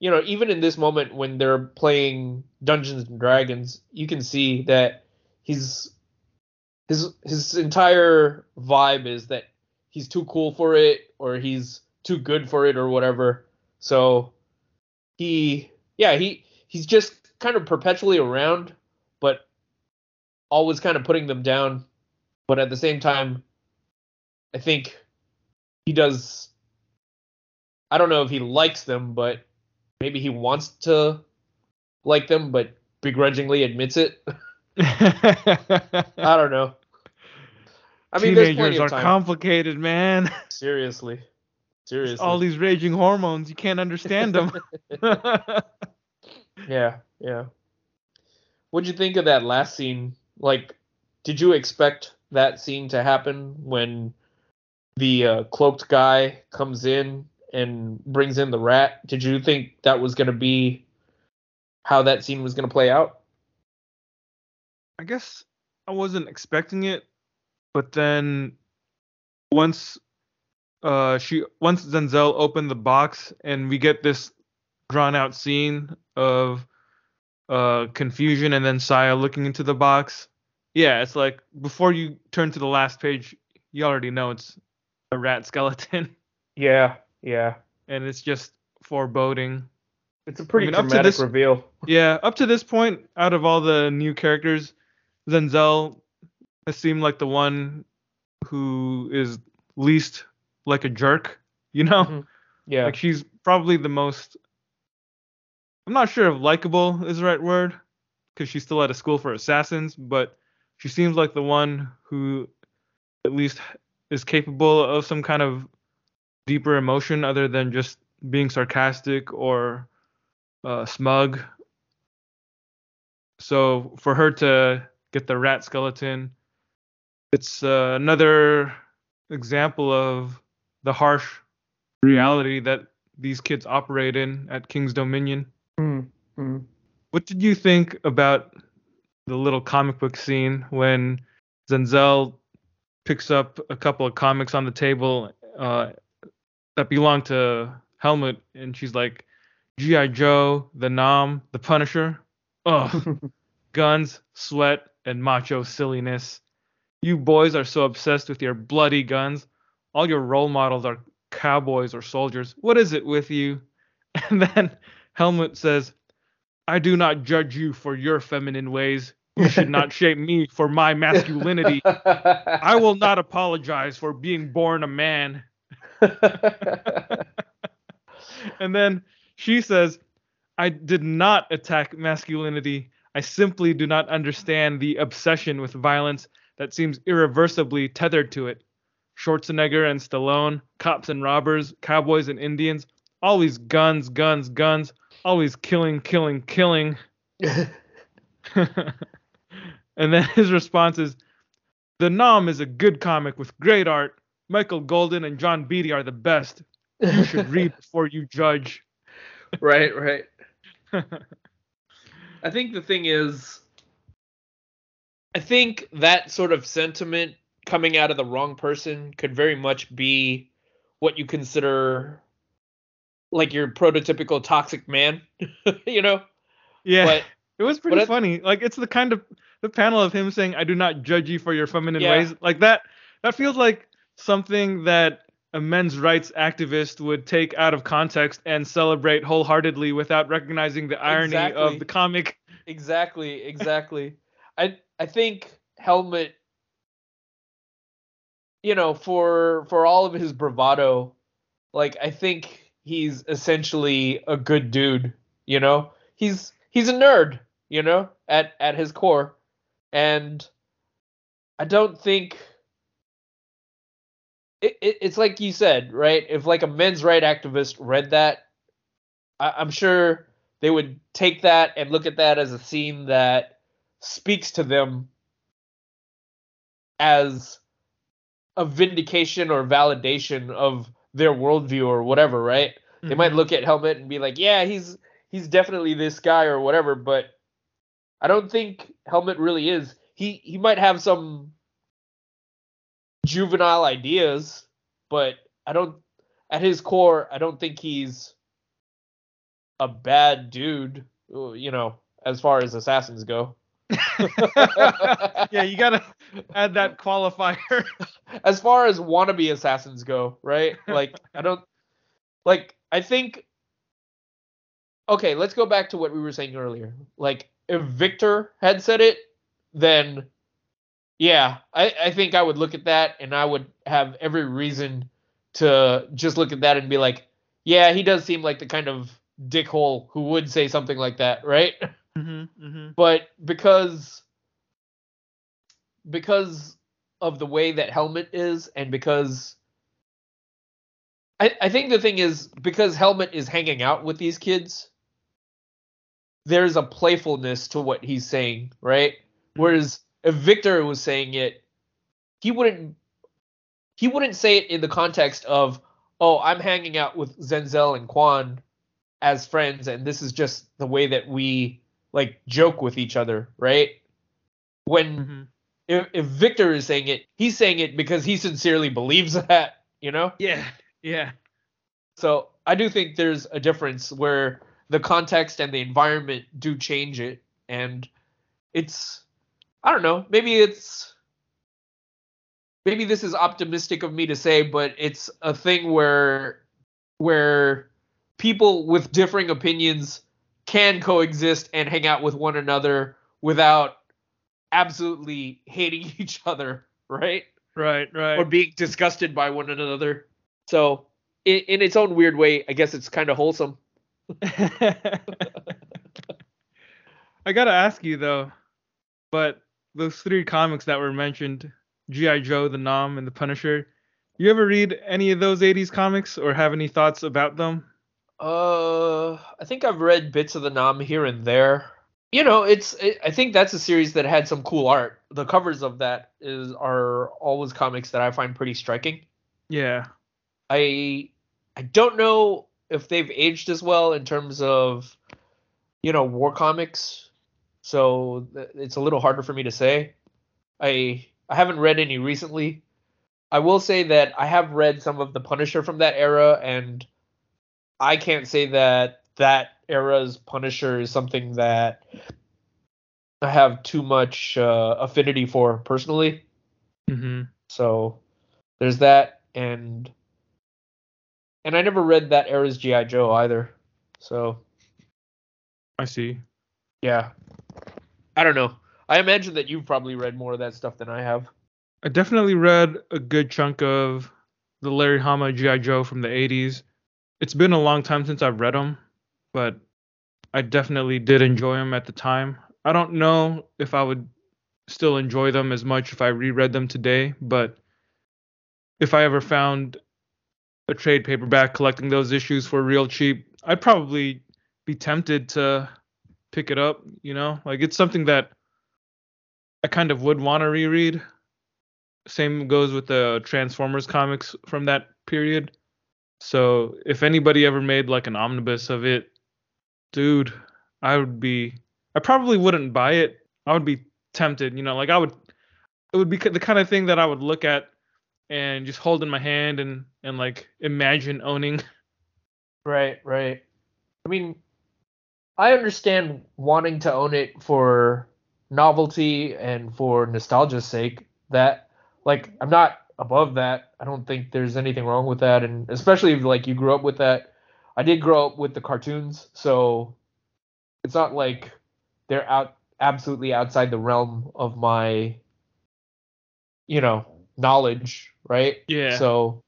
you know even in this moment when they're playing dungeons and dragons you can see that he's his his entire vibe is that he's too cool for it or he's too good for it or whatever so he yeah he he's just kind of perpetually around but always kind of putting them down but at the same time i think he does I don't know if he likes them, but maybe he wants to like them, but begrudgingly admits it. I don't know. I mean, there's Teenagers are complicated, man. Seriously, seriously. All these raging hormones, you can't understand them. yeah, yeah. What'd you think of that last scene? Like, did you expect that scene to happen when the uh, cloaked guy comes in and brings in the rat? Did you think that was going to be how that scene was going to play out? I guess I wasn't expecting it, but then once uh she once Zenzel opened the box and we get this drawn out scene of uh confusion and then Saya looking into the box. Yeah, it's like before you turn to the last page, you already know it's a rat skeleton Yeah, yeah. and it's just foreboding. It's a pretty I mean, dramatic this- reveal. Yeah, up to this point, out of all the new characters, Zenzel has seemed like the one who is least like a jerk. You know, Mhm. Yeah. like she's probably the most. I'm not sure if likable is the right word, because she's still at a school for assassins, but she seems like the one who at least is capable of some kind of deeper emotion other than just being sarcastic or uh, smug. So for her to get the rat skeleton, it's uh, another example of the harsh reality that these kids operate in at King's Dominion. Mm, mm. What did you think about the little comic book scene when Zenzel picks up a couple of comics on the table uh, that belong to Helmut, and she's like, G.I. Joe, the 'Nam, the Punisher. Ugh, guns, sweat, and macho silliness. You boys are so obsessed with your bloody guns. All your role models are cowboys or soldiers. What is it with you? And then Helmut says, I do not judge you for your feminine ways. You should not shape me for my masculinity. I will not apologize for being born a man. And then she says, I did not attack masculinity. I simply do not understand the obsession with violence that seems irreversibly tethered to it. Schwarzenegger and Stallone, cops and robbers, cowboys and Indians, always guns, guns, guns, always killing, killing, killing. and then his response is The 'Nam is a good comic with great art. Michael Golden and John Beatty are the best. You should read before you judge. right, right. I think the thing is, I think that sort of sentiment coming out of the wrong person could very much be what you consider like your prototypical toxic man, you know? yeah, But it was pretty it- funny. Like it's the kind of the panel of him saying, "I do not judge you for your feminine Yeah. ways." Like that. That feels like something that a men's rights activist would take out of context and celebrate wholeheartedly without recognizing the irony Exactly. of the comic. exactly, exactly. I I think Helmut you know, for for all of his bravado, like I think he's essentially a good dude, you know? He's he's a nerd, you know, at at his core. And I don't think it, it, it's like you said, right? If like a men's right activist read that, I, I'm sure they would take that and look at that as a scene that speaks to them as a vindication or validation of their worldview or whatever, right? They might Mhm. look at Helmut and be like, "Yeah, he's he's definitely this guy or whatever," but I don't think Helmut really is. He he might have some juvenile ideas, but I don't at his core, I don't think he's a bad dude, you know, as far as assassins go. yeah, you gotta add that qualifier. as far as wannabe assassins go, right? Like I don't like I think Okay, let's go back to what we were saying earlier. Like if Victor had said it, then yeah, I, I think I would look at that and I would have every reason to just look at that and be like, yeah, he does seem like the kind of dickhole who would say something like that, right? hmm hmm but because because of the way that helmut is and because I, I think the thing is because helmut is hanging out with these kids there's a playfulness to what he's saying, right? Whereas if Victor was saying it, he wouldn't he wouldn't say it in the context of, oh, I'm hanging out with Zenzel and Quan as friends, and this is just the way that we like joke with each other, right? When hmm if, if Victor is saying it, he's saying it because he sincerely believes that, you know? Yeah, yeah, So I do think there's a difference where the context and the environment do change it, and it's I don't know, maybe it's maybe this is optimistic of me to say, but it's a thing where where people with differing opinions can coexist and hang out with one another without absolutely hating each other, right? right, right. or being disgusted by one another. So, in, in its own weird way, I guess it's kind of wholesome. I gotta ask you though, but those three comics that were mentioned, G.I. Joe, The 'Nam, and The Punisher, you ever read any of those 80s comics or have any thoughts about them? Uh, I think I've read bits of the Nam here and there. You know, it's it, I think that's a series that had some cool art. The covers of that is are always comics that I find pretty striking. Yeah. I I don't know if they've aged as well in terms of you know war comics, so th- it's a little harder for me to say. I I haven't read any recently. I will say that I have read some of the Punisher from that era, and I can't say that that era's Punisher is something that I have too much uh, affinity for personally. hmm So there's that, and and I never read that era's GI Joe either. So I see. yeah, I don't know. I imagine that you've probably read more of that stuff than I have. I definitely read a good chunk of the Larry Hama G.I. Joe from the 80s. It's been a long time since I've read them, but I definitely did enjoy them at the time. I don't know if I would still enjoy them as much if I reread them today, but if I ever found a trade paperback collecting those issues for real cheap, I'd probably be tempted to pick it up, you know? Like it's something that I kind of would want to reread. Same goes with the Transformers comics from that period. So if anybody ever made like an omnibus of it, dude, I would be I probably wouldn't buy it. I would be tempted, you know, like I would it would be the kind of thing that I would look at and just hold in my hand and and like imagine owning. Right, right. I mean, I understand wanting to own it for novelty and for nostalgia's sake. That, like, I'm not above that. I don't think there's anything wrong with that, and especially if like you grew up with that. I did grow up with the cartoons, so it's not like they're out absolutely outside the realm of my, you know, knowledge, right? Yeah. So,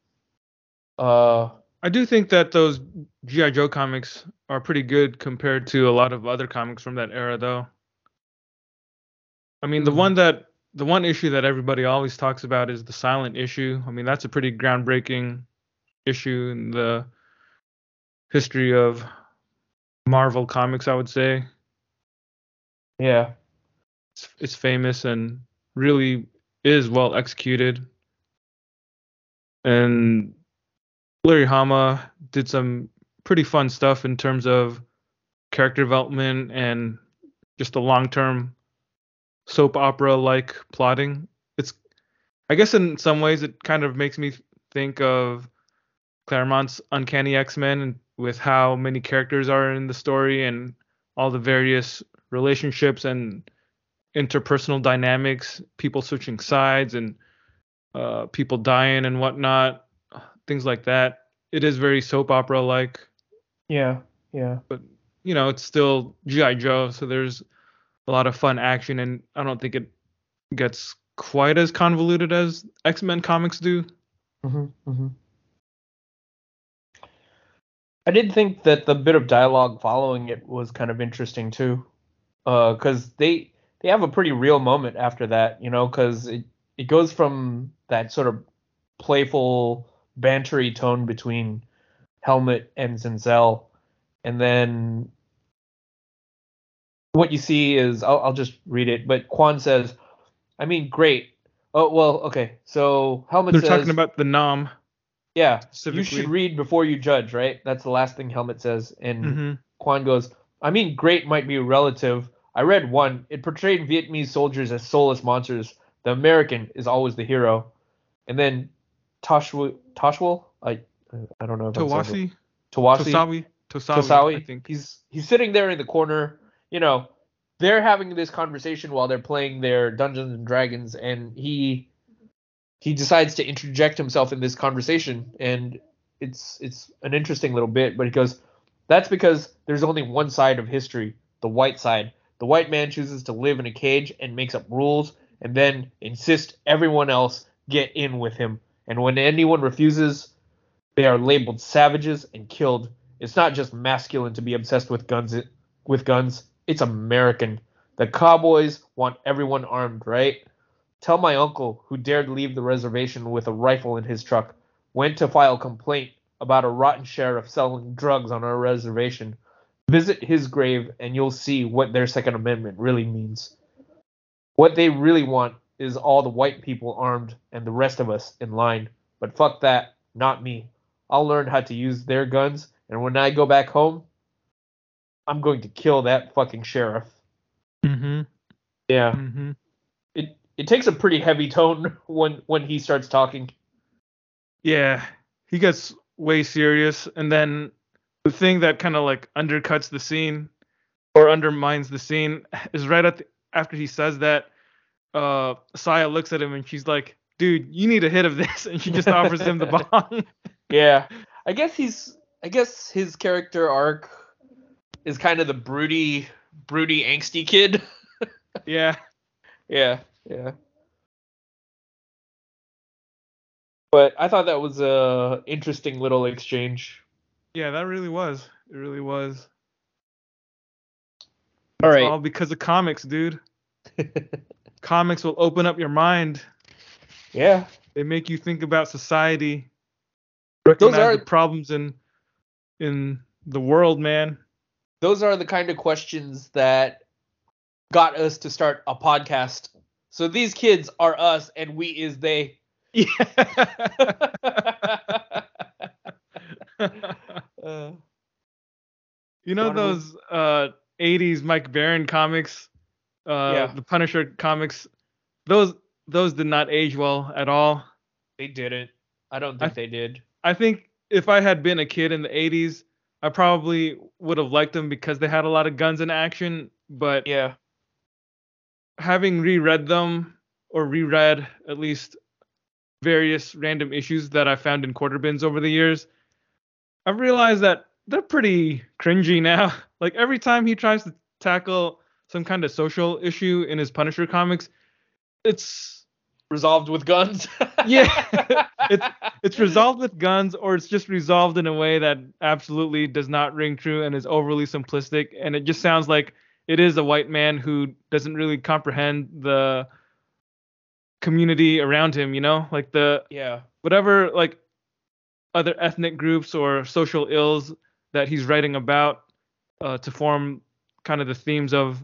uh, I do think that those GI Joe comics are pretty good compared to a lot of other comics from that era though. I mean, the Mhm. one that the one issue that everybody always talks about is the silent issue. I mean, that's a pretty groundbreaking issue in the history of Marvel comics, I would say. yeah. It's, it's famous and really is well executed. And Larry Hama did some pretty fun stuff in terms of character development and just the long-term soap opera like plotting. It's I guess in some ways it kind of makes me think of Claremont's Uncanny X-Men with how many characters are in the story and all the various relationships and interpersonal dynamics, people switching sides and uh, people dying and whatnot, things like that. It is very soap opera like, Yeah. Yeah. But you know, it's still G.I. Joe, so there's a lot of fun action, and I don't think it gets quite as convoluted as X Men comics do. hmm hmm I did think that the bit of dialogue following it was kind of interesting too, because they they have a pretty real moment after that, you know, because it it goes from that sort of playful bantery tone between Helmut and Zenzel, and then what you see is I'll, I'll just read it. But Quan says, I mean, great. Oh well, okay. So Helmut They're says, talking about the Nam. yeah, you should read before you judge, right? That's the last thing Helmut says, and hmm Quan goes, I mean, great might be relative. I read one. It portrayed Vietnamese soldiers as soulless monsters. The American is always the hero. And then Toshwa, Toshwal, I I don't know if Tawasi, Tawasi, Tosawi, Tosawi, Tosawi. I think. He's he's sitting there in the corner. You know, they're having this conversation while they're playing their Dungeons and Dragons, and he he decides to interject himself in this conversation, and it's it's an interesting little bit. But he goes, "That's because there's only one side of history, the white side. The white man chooses to live in a cage and makes up rules, and then insist everyone else get in with him. And when anyone refuses, they are labeled savages and killed. It's not just masculine to be obsessed with guns. With guns, it's American. The cowboys want everyone armed, right? Tell my uncle, who dared leave the reservation with a rifle in his truck, went to file complaint about a rotten sheriff selling drugs on our reservation. Visit his grave, and you'll see what their Second Amendment really means. What they really want is all the white people armed and the rest of us in line. But fuck that, not me. I'll learn how to use their guns, and when I go back home, I'm going to kill that fucking sheriff. hmm Yeah. hmm It it takes a pretty heavy tone when when he starts talking. Yeah, he gets way serious, and then the thing that kind of like undercuts the scene or undermines the scene is right at the, after he says that. Uh, Saya looks at him and she's like, "Dude, you need a hit of this," and she just offers him the bong. Yeah. I guess he's I guess his character arc is kind of the broody broody angsty kid. yeah, Yeah, yeah. But I thought that was a interesting little exchange. yeah, that really was. It really was. All It's right. all because of comics, dude. Comics will open up your mind. yeah. They make you think about society, recognize are- the problems in in the world, man. Those are the kind of questions that got us to start a podcast. So these kids are us and we is they. Yeah. Uh, you know those uh 80s Mike Baron comics, uh Yeah. the Punisher comics. Those those did not age well at all. they didn't. I don't think I- they did. I think if I had been a kid in the 80s, I probably would have liked them because they had a lot of guns in action, but Yeah. having reread them or reread at least various random issues that I found in quarter bins over the years, I've realized that they're pretty cringy now. Like every time he tries to tackle some kind of social issue in his Punisher comics, it's Resolved with guns. Yeah. It's- it's resolved with guns or it's just resolved in a way that absolutely does not ring true and is overly simplistic and it just sounds like it is a white man who doesn't really comprehend the community around him you know like the yeah. whatever like other ethnic groups or social ills that he's writing about uh, to form kind of the themes of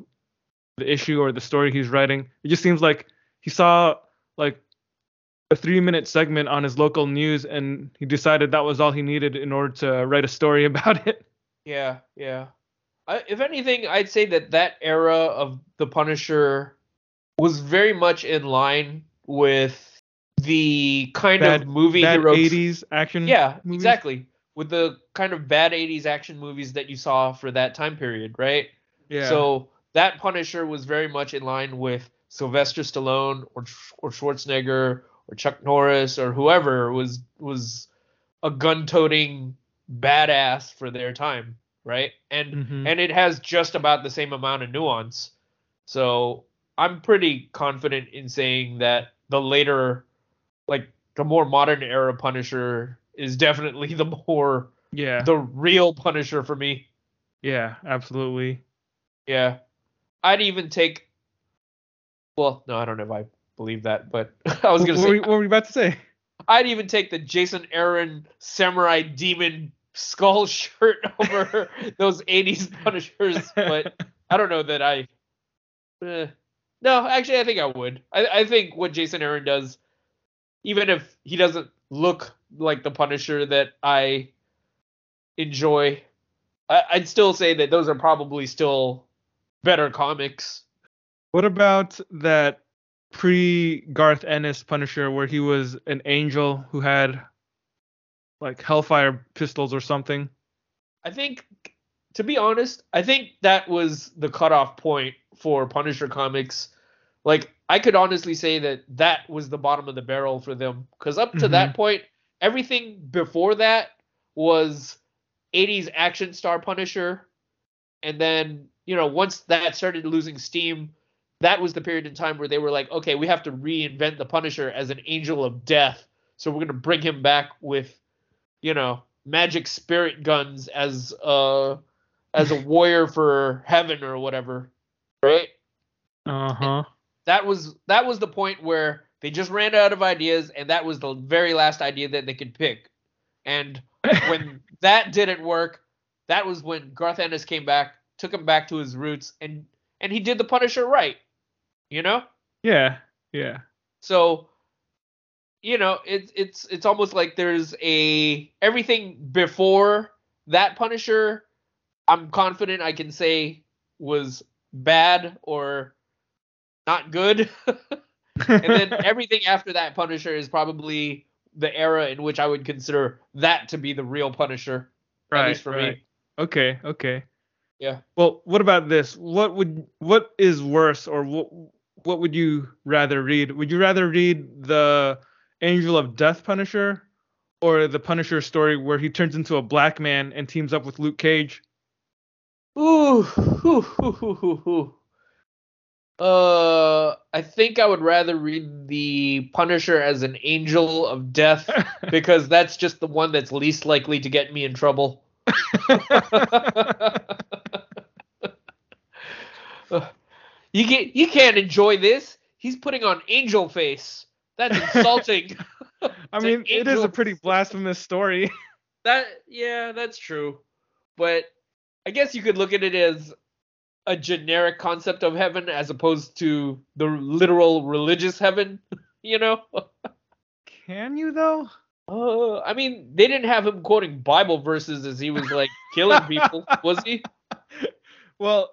the issue or the story he's writing. It just seems like he saw like a three minute segment on his local news and he decided that was all he needed in order to write a story about it. Yeah, yeah. I, if anything, I'd say that that era of the Punisher was very much in line with the kind Bad- of movie hero. 80s action. yeah, movies. exactly. With the kind of bad 80s action movies that you saw for that time period, right? Yeah. So that Punisher was very much in line with Sylvester Stallone or or Schwarzenegger or Chuck Norris or whoever was was a gun-toting badass for their time, right? And Mhm. and it has just about the same amount of nuance. So I'm pretty confident in saying that the later, like the more modern era Punisher is definitely the more yeah. the real Punisher for me. yeah, absolutely. Yeah. I'd even take well, no, I don't know if I believe that, but I was gonna what say were what were you about to say? I'd even take the Jason Aaron samurai demon skull shirt over those 80s punishers, but I don't know that I. Eh. No, actually, I think I would. I, I think what Jason Aaron does, even if he doesn't look like the Punisher that I enjoy, I, I'd still say that those are probably still better comics. What about that pre Garth Ennis Punisher where he was an angel who had like Hellfire pistols or something? I think, to be honest, I think that was the cutoff point for Punisher comics. Like, I could honestly say that that was the bottom of the barrel for them because up to Mhm. that point, everything before that was 80s action star Punisher. And then, you know, once that started losing steam, that was the period in time where they were like, okay, we have to reinvent the Punisher as an angel of death. So we're going to bring him back with, you know, magic spirit guns as uh as a warrior for heaven or whatever. Right? Uh huh. that was that was the point where they just ran out of ideas and that was the very last idea that they could pick and when that didn't work that was when garth ennis came back took him back to his roots and and he did the punisher right you know yeah, yeah. so you know it's it's it's almost like there's a everything before that punisher i'm confident i can say was bad or not good and then everything after that Punisher is probably the era in which I would consider that to be the real Punisher. at least for me. Okay, okay. Yeah. Well, what about this? What would what is worse, or what what would you rather read? Would you rather read the Angel of Death Punisher, or the Punisher story where he turns into a black man and teams up with Luke Cage? Ooh, ooh, ooh, ooh, ooh. Uh, I think I would rather read the Punisher as an angel of death because that's just the one that's least likely to get me in trouble. you can you can't enjoy this. He's putting on angel face. That's insulting. I mean, it is a pretty blasphemous story. That yeah, that's true. But I guess you could look at it as a generic concept of heaven as opposed to the literal religious heaven, you know? Can you though? Uh, I mean, they didn't have him quoting Bible verses as he was like killing people, was he? Well,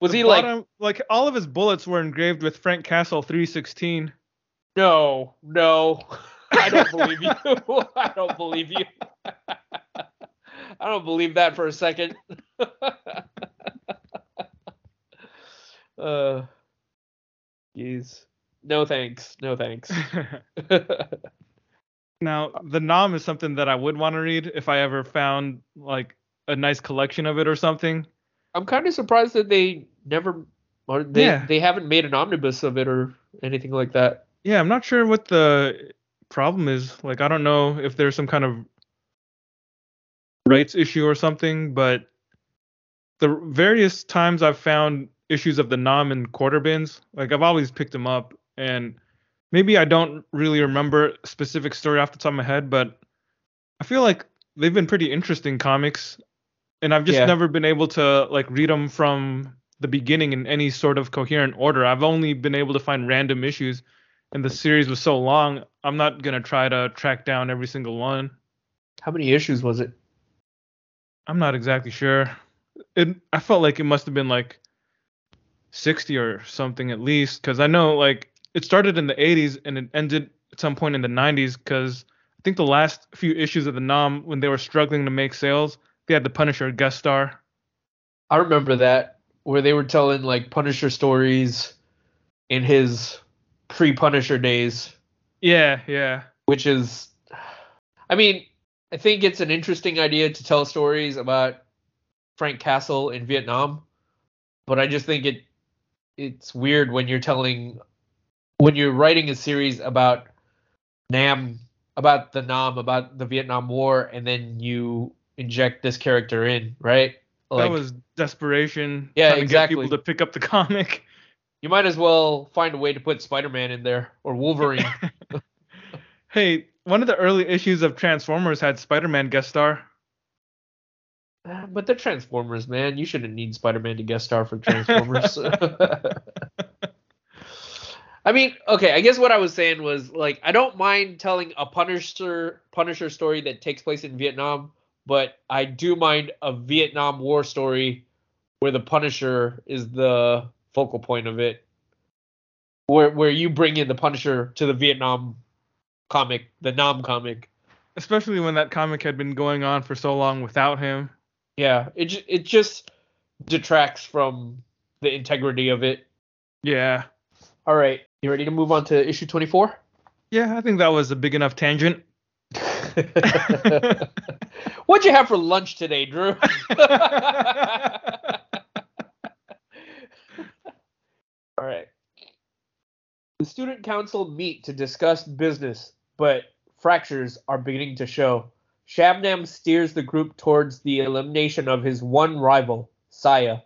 Was the he like bottom- like all of his bullets were engraved with Frank Castle 316. no, no. I don't believe you. I don't believe you. I don't believe that for a second. uh jeez. No thanks. No thanks. now, the Nam is something that I would want to read if I ever found like a nice collection of it or something. I'm kind of surprised that they never or they Yeah. they haven't made an omnibus of it or anything like that. Yeah, I'm not sure what the problem is. Like, I don't know if there's some kind of rights issue or something, but the various times I've found issues of the Nam and quarter bins, like I've always picked them up, and maybe I don't really remember a specific story off the top of my head, but I feel like they've been pretty interesting comics, and I've just Yeah. never been able to like read them from the beginning in any sort of coherent order. I've only been able to find random issues and the series was so long, I'm not gonna try to track down every single one. How many issues was it? I'm not exactly sure. It I felt like it must have been like 60 or something at least, because I know like it started in the 80s and it ended at some point in the 90s. Because I think the last few issues of the Nam, when they were struggling to make sales, they had the Punisher guest star. I remember that where they were telling like Punisher stories in his pre-Punisher days, Yeah, yeah. which is I mean, I think it's an interesting idea to tell stories about Frank Castle in Vietnam, but I just think it it's weird when you're telling when you're writing a series about Nam about the Nam about the Vietnam War and then you inject this character in, right? that was desperation. Yeah, trying to get people exactly. to pick up the comic. You might as well find a way to put Spider-Man in there or Wolverine. Hey, one of the early issues of Transformers had Spider-Man guest star. Uh, But they're Transformers, man. You shouldn't need Spider-Man to guest star for Transformers. I mean, okay, I guess what I was saying was like I don't mind telling a Punisher Punisher story that takes place in Vietnam, but I do mind a Vietnam War story where the Punisher is the focal point of it. Where where you bring in the Punisher to the Vietnam comic, the Nam comic. Especially when that comic had been going on for so long without him. Yeah, it it just detracts from the integrity of it. Yeah. All right, you ready to move on to issue 24? Yeah, I think that was a big enough tangent. What'd you have for lunch today, Drew? All right. The student council meet to discuss business, but fractures are beginning to show. Shabnam steers the group towards the elimination of his one rival, Saya.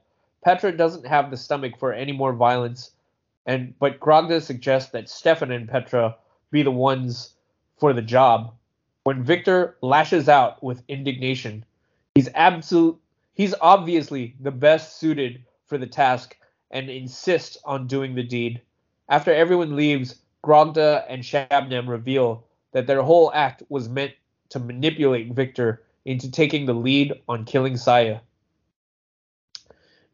Petra doesn't have the stomach for any more violence, and but Grogda suggests that Stefan and Petra be the ones for the job. When Victor lashes out with indignation, he's absolute he's obviously the best suited for the task and insists on doing the deed. After everyone leaves, Grogda and Shabnam reveal that their whole act was meant to manipulate Victor into taking the lead on killing Saya.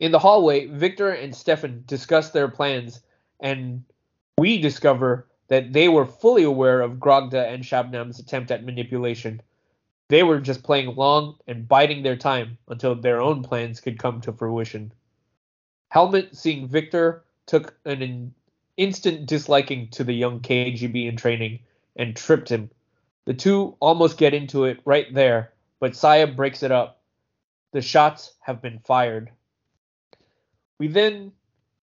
In the hallway, Victor and Stefan discuss their plans, and we discover that they were fully aware of Grogda and Shabnam's attempt at manipulation. They were just playing along and biding their time until their own plans could come to fruition. Helmut, seeing Victor, took an in- instant disliking to the young KGB in training and tripped him. The two almost get into it right there, but Saya breaks it up. The shots have been fired. We then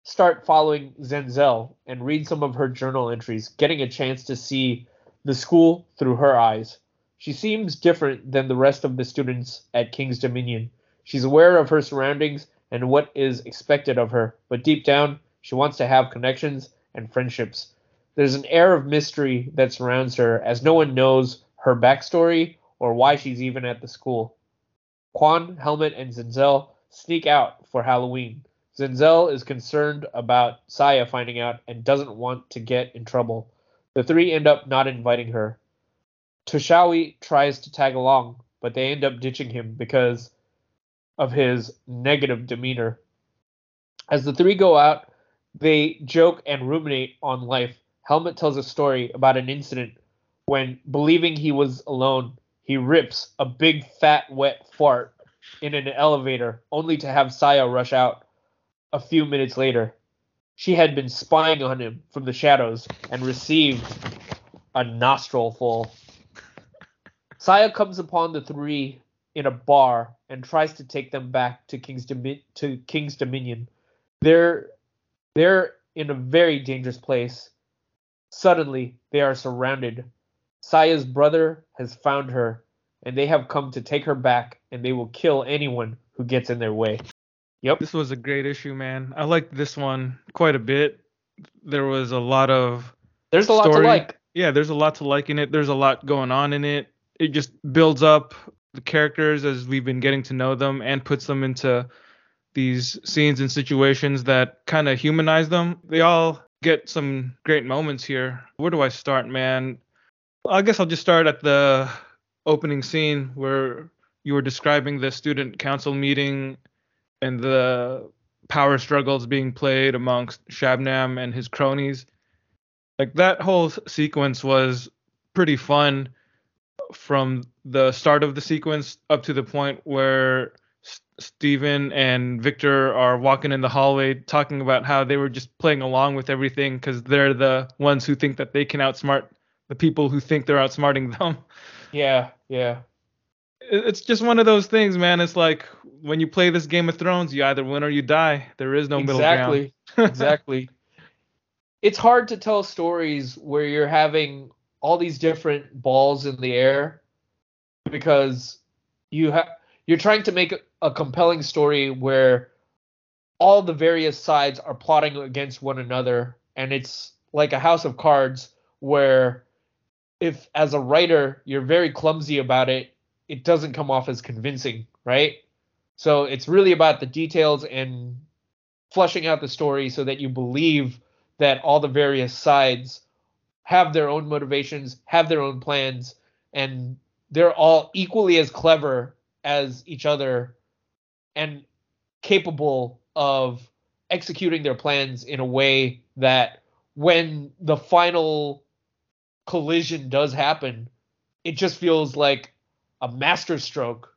start following Zenzel and read some of her journal entries, getting a chance to see the school through her eyes. She seems different than the rest of the students at King's Dominion. She's aware of her surroundings and what is expected of her, but deep down, she wants to have connections and friendships. There's an air of mystery that surrounds her, as no one knows her backstory or why she's even at the school. Quan, Helmut, and Zenzel sneak out for Halloween. Zenzel is concerned about Saya finding out and doesn't want to get in trouble. The three end up not inviting her. Toshawi tries to tag along, but they end up ditching him because of his negative demeanor. As the three go out, they joke and ruminate on life. Helmut tells a story about an incident when, believing he was alone, he rips a big fat wet fart in an elevator, only to have Saya rush out a few minutes later. She had been spying on him from the shadows and received a nostril full. Saya comes upon the three in a bar and tries to take them back to King's, to King's Dominion. They're they're in a very dangerous place. Suddenly, they are surrounded. Saya's brother has found her, and they have come to take her back, and they will kill anyone who gets in their way. Yep. This was a great issue, man. I liked this one quite a bit. There was a lot of There's a lot story. to like. Yeah, there's a lot to like in it. There's a lot going on in it. It just builds up the characters as we've been getting to know them and puts them into these scenes and situations that kind of humanize them. They all get some great moments here. Where do I start, man? I guess I'll just start at the opening scene where you were describing the student council meeting and the power struggles being played amongst Shabnam and his cronies. Like that whole sequence was pretty fun from the start of the sequence up to the point where S- Steven and Victor are walking in the hallway talking about how they were just playing along with everything because they're the ones who think that they can outsmart the people who think they're outsmarting them. Yeah, yeah. It's just one of those things, man. It's like when you play this Game of Thrones, you either win or you die. There is no middle ground. exactly. exactly. It's hard to tell stories where you're having all these different balls in the air because you have you're trying to make a, a compelling story where all the various sides are plotting against one another and it's like a house of cards where if as a writer you're very clumsy about it it doesn't come off as convincing right So it's really about the details and flushing out the story so that you believe that all the various sides have their own motivations, have their own plans, and they're all equally as clever as each other and capable of executing their plans in a way that when the final collision does happen, it just feels like a masterstroke.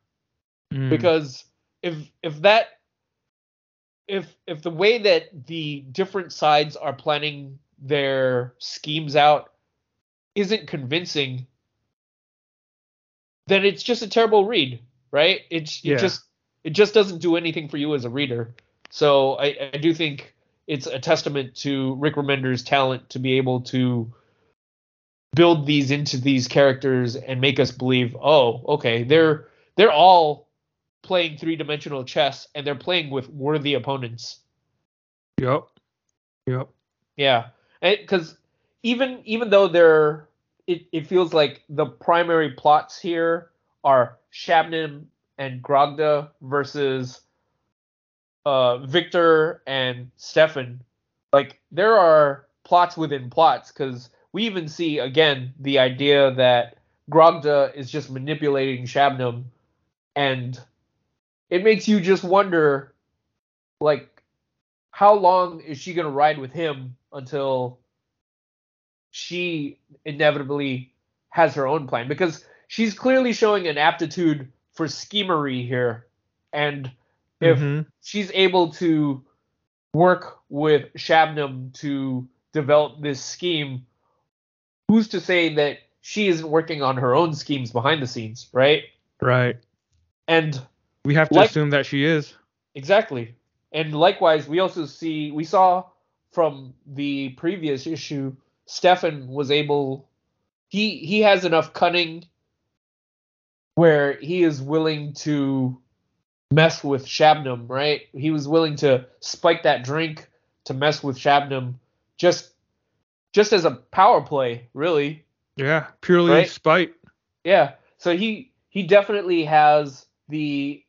Mm. Because if if that if if the way that the different sides are planning their schemes out isn't convincing, then it's just a terrible read, right? It's it Yeah. just it just doesn't do anything for you as a reader. So I, I do think it's a testament to Rick Remender's talent to be able to build these into these characters and make us believe, oh, okay, they're they're all playing three dimensional chess and they're playing with worthy opponents. Yep. Yep. Yeah, because even even though they're it, it feels like the primary plots here are Shabnam and Grogda versus uh, Victor and Stefan. Like there are plots within plots because we even see again the idea that Grogda is just manipulating Shabnam, and it makes you just wonder, like, how long is she gonna ride with him until she inevitably has her own plan? Because she's clearly showing an aptitude for schemery here, and if Mhm. she's able to work with Shabnam to develop this scheme, who's to say that she isn't working on her own schemes behind the scenes, right? Right. And We have to Like- assume that she is. exactly. And likewise, we also see we saw from the previous issue, Stefan was able he he has enough cunning where he is willing to mess with Shabnam, right? He was willing to spike that drink to mess with Shabnam just just as a power play, really. Yeah. Purely Right? spite. Yeah. So he he definitely has the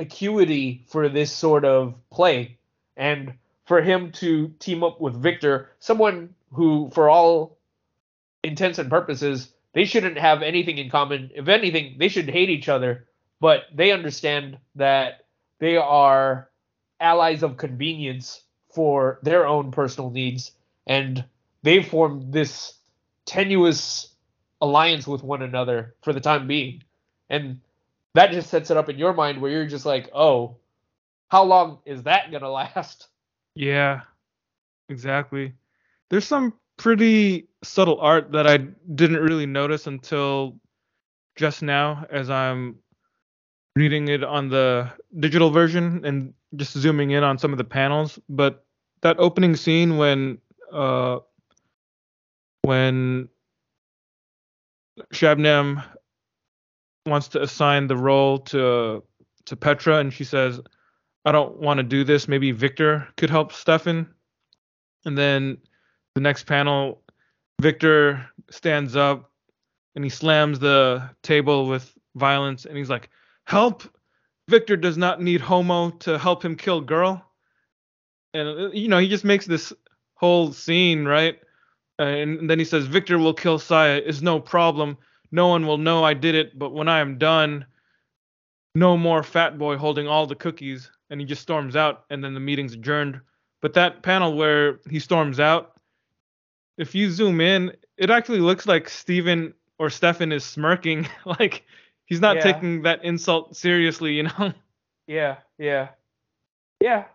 acuity for this sort of play. And for him to team up with Victor, someone who for all intents and purposes, they shouldn't have anything in common. If anything, they should hate each other, but they understand that they are allies of convenience for their own personal needs and they've formed this tenuous alliance with one another for the time being. And that just sets it up in your mind where you're just like, oh, how long is that to last? Yeah. Exactly. There's some pretty subtle art that I didn't really notice until just now as I'm reading it on the digital version and just zooming in on some of the panels. But that opening scene when uh when Shabnam wants to assign the role to to Petra and she says, I don't want to do this. Maybe Victor could help Stefan. And then the next panel, Victor stands up and he slams the table with violence and he's like, Help! Victor does not need Homo to help him kill girl. And, you know, he just makes this whole scene, right? And then he says, Victor will kill Saya. Is no problem. No one will know I did it, but when I am done, no more fat boy holding all the cookies. And he just storms out, and then the meeting's adjourned. But that panel where he storms out, if you zoom in, it actually looks like Steven or Stefan is smirking. like he's not Yeah. taking that insult seriously, you know? Yeah, yeah. Yeah.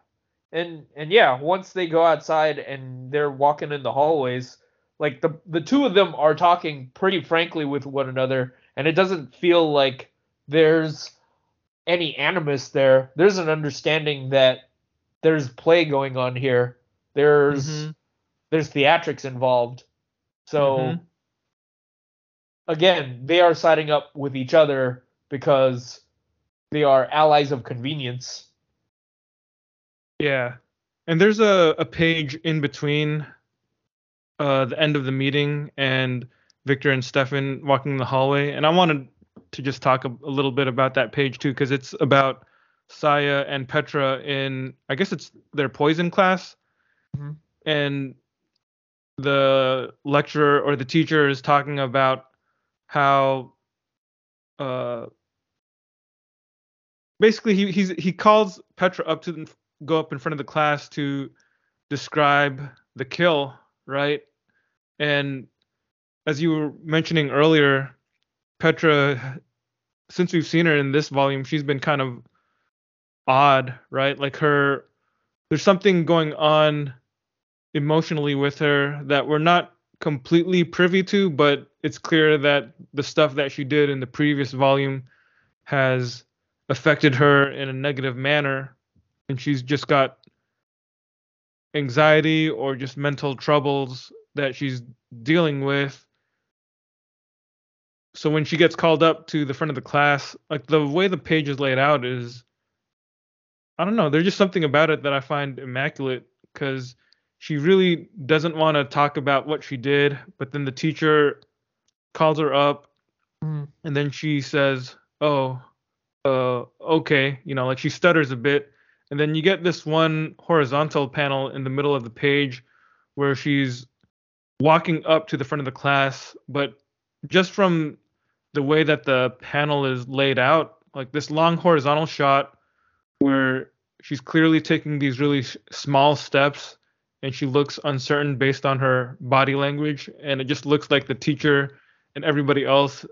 And and yeah, once they go outside and they're walking in the hallways, like the the two of them are talking pretty frankly with one another and it doesn't feel like there's any animus there. There's an understanding that there's play going on here. There's Mhm. there's theatrics involved. So Mhm. again, they are siding up with each other because they are allies of convenience. Yeah. And there's a, a page in between uh, the end of the meeting and Victor and Stefan walking the hallway. And I wanted to just talk a, a little bit about that page too, because it's about Saya and Petra in I guess it's their poison class, Mhm. and the lecturer or the teacher is talking about how uh basically he he's he calls Petra up to go up in front of the class to describe the kill, right? And as you were mentioning earlier, Petra since we've seen her in this volume, she's been kind of odd, right? Like her there's something going on emotionally with her that we're not completely privy to, but it's clear that the stuff that she did in the previous volume has affected her in a negative manner and she's just got anxiety or just mental troubles that she's dealing with so when she gets called up to the front of the class like the way the page is laid out is i don't know there's just something about it that i find immaculate because she really doesn't want to talk about what she did but then the teacher calls her up Mhm. and then she says oh uh okay you know like she stutters a bit and then you get this one horizontal panel in the middle of the page where she's walking up to the front of the class but just from the way that the panel is laid out like this long horizontal shot where she's clearly taking these really small steps and she looks uncertain based on her body language and it just looks like the teacher and everybody else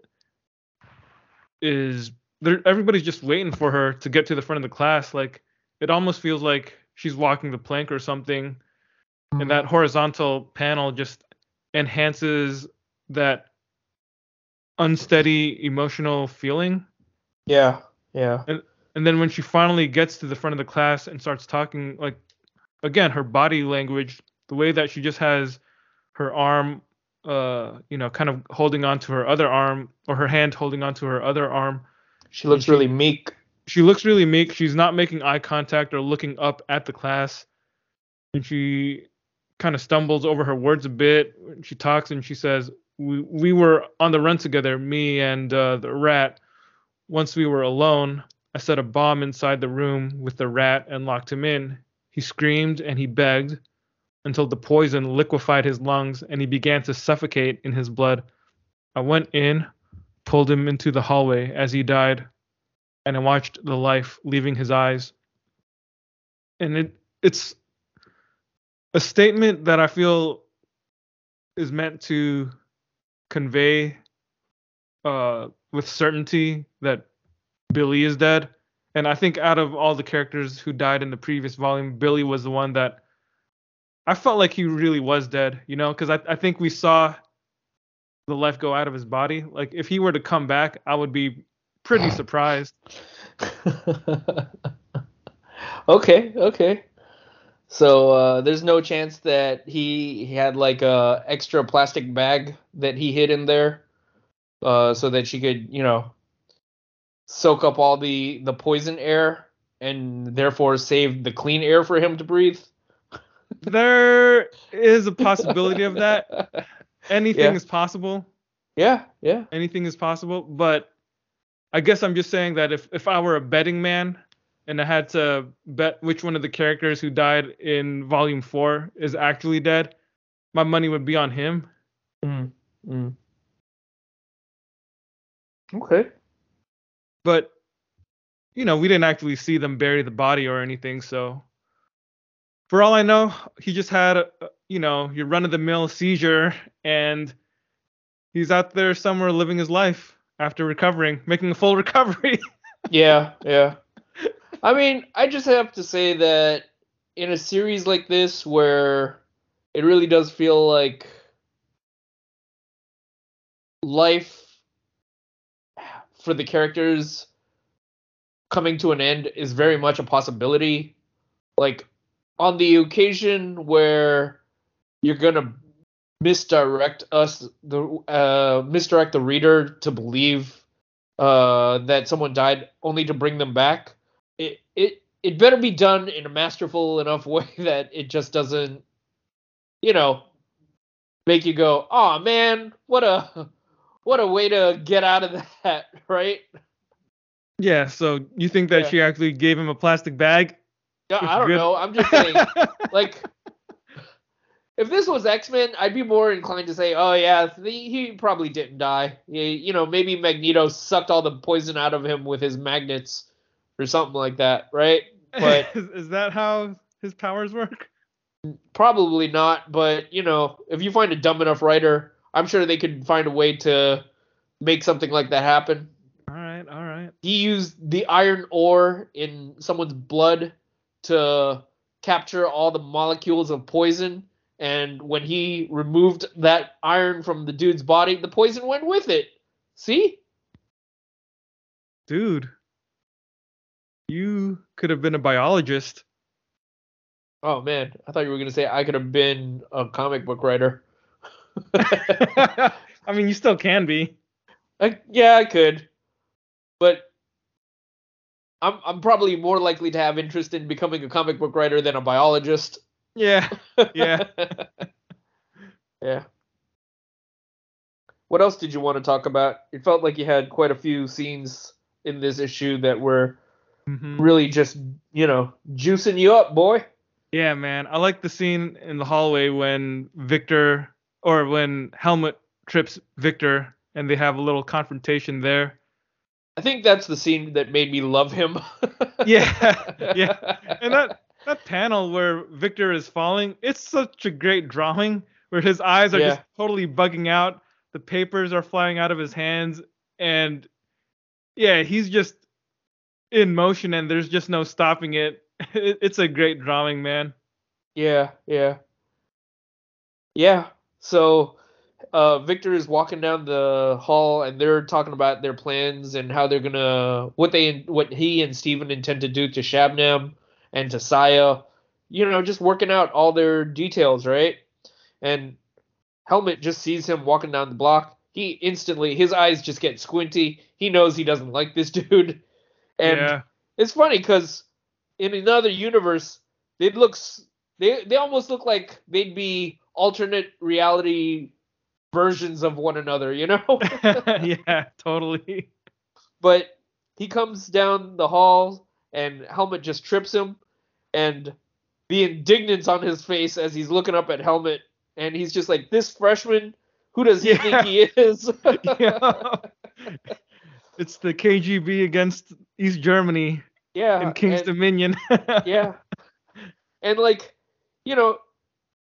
is there everybody's just waiting for her to get to the front of the class like it almost feels like she's walking the plank or something and that horizontal panel just enhances that unsteady emotional feeling Yeah, yeah. and then when she finally gets to the front of the class and starts talking like again her body language the way that she just has her arm uh you know kind of holding on to her other arm or her hand holding on to her other arm She looks she- really meek. She looks really meek. She's not making eye contact or looking up at the class. And she kind of stumbles over her words a bit. She talks and she says we, we were on the run together me and uh, the rat. Once we were alone i set a bomb inside the room with the rat and locked him in. He screamed and he begged until the poison liquefied his lungs and he began to suffocate in his blood. I went in pulled him into the hallway as he died and I watched the life leaving his eyes. And it it's a statement that I feel is meant to convey uh with certainty that Billy is dead. And I think out of all the characters who died in the previous volume, Billy was the one that I felt like he really was dead, you know, because I, I think we saw the life go out of his body. Like if he were to come back, I would be pretty surprised. okay, okay. So uh, there's no chance that he, he had like a extra plastic bag that he hid in there, uh, so that she could, you know, soak up all the the poison air and therefore save the clean air for him to breathe. There is a possibility of that. Anything Yeah. is possible. Yeah, yeah. Anything is possible. But I guess I'm just saying that if, if I were a betting man and I had to bet which one of the characters who died in volume four is actually dead, my money would be on him. Mm, mm. Okay. But you know, we didn't actually see them bury the body or anything, so for all I know, he just had a, you know, your run of the mill seizure and he's out there somewhere living his life after recovering, making a full recovery. Yeah, yeah. I mean, I just have to say that in a series like this where it really does feel like life for the characters coming to an end is very much a possibility. Like on the occasion where you're gonna misdirect us the uh misdirect the reader to believe uh that someone died only to bring them back it it it better be done in a masterful enough way that it just doesn't you know make you go oh man what a what a way to get out of that right Yeah, so you think that Yeah. she actually gave him a plastic bag? Yeah, I don't Good. know. I'm just saying, like, if this was X Men, I'd be more inclined to say, oh yeah, he, he probably didn't die. He, you know, maybe Magneto sucked all the poison out of him with his magnets or something like that, right? But is, is that how his powers work? probably not. But you know, if you find a dumb enough writer, I'm sure they could find a way to make something like that happen. All right, all right. he used the iron ore in someone's blood to capture all the molecules of poison and when he removed that iron from the dude's body the poison went with it. See? Dude, you could have been a biologist. oh man. I thought you were going to say i could have been a comic book writer. I mean, you still can be. I, yeah i could. But I'm, I'm probably more likely to have interest in becoming a comic book writer than a biologist Yeah. Yeah. yeah. What else did you want to talk about? It felt like you had quite a few scenes in this issue that were Mhm. really just, you know, juicing you up, boy. Yeah, man. I like the scene in the hallway when Victor or when Helmut trips Victor and they have a little confrontation there. I think that's the scene that made me love him. Yeah, yeah. And that that panel where Victor is falling, it's such a great drawing where his eyes are Yeah. just totally bugging out. The papers are flying out of his hands and yeah, he's just in motion and there's just no stopping it. it it's a great drawing, man. Yeah, yeah. Yeah. So uh Victor is walking down the hall and they're talking about their plans and how they're gonna what they what he and Steven intend to do to Shabnam and to Saya. You know, just working out all their details, right? And Helmut just sees him walking down the block. He instantly his eyes just get squinty. He knows he doesn't like this dude. And yeah. it's funny because in another universe, they'd look they they almost look like they'd be alternate reality versions of one another, you know. yeah, totally. but he comes down the hall and Helmut just trips him, and the indignance on his face as he's looking up at Helmut, and he's just like, "This freshman, who does he Yeah. think he is?" Yeah. It's the KGB against East Germany yeah, in King's and- Dominion. yeah. And like, you know,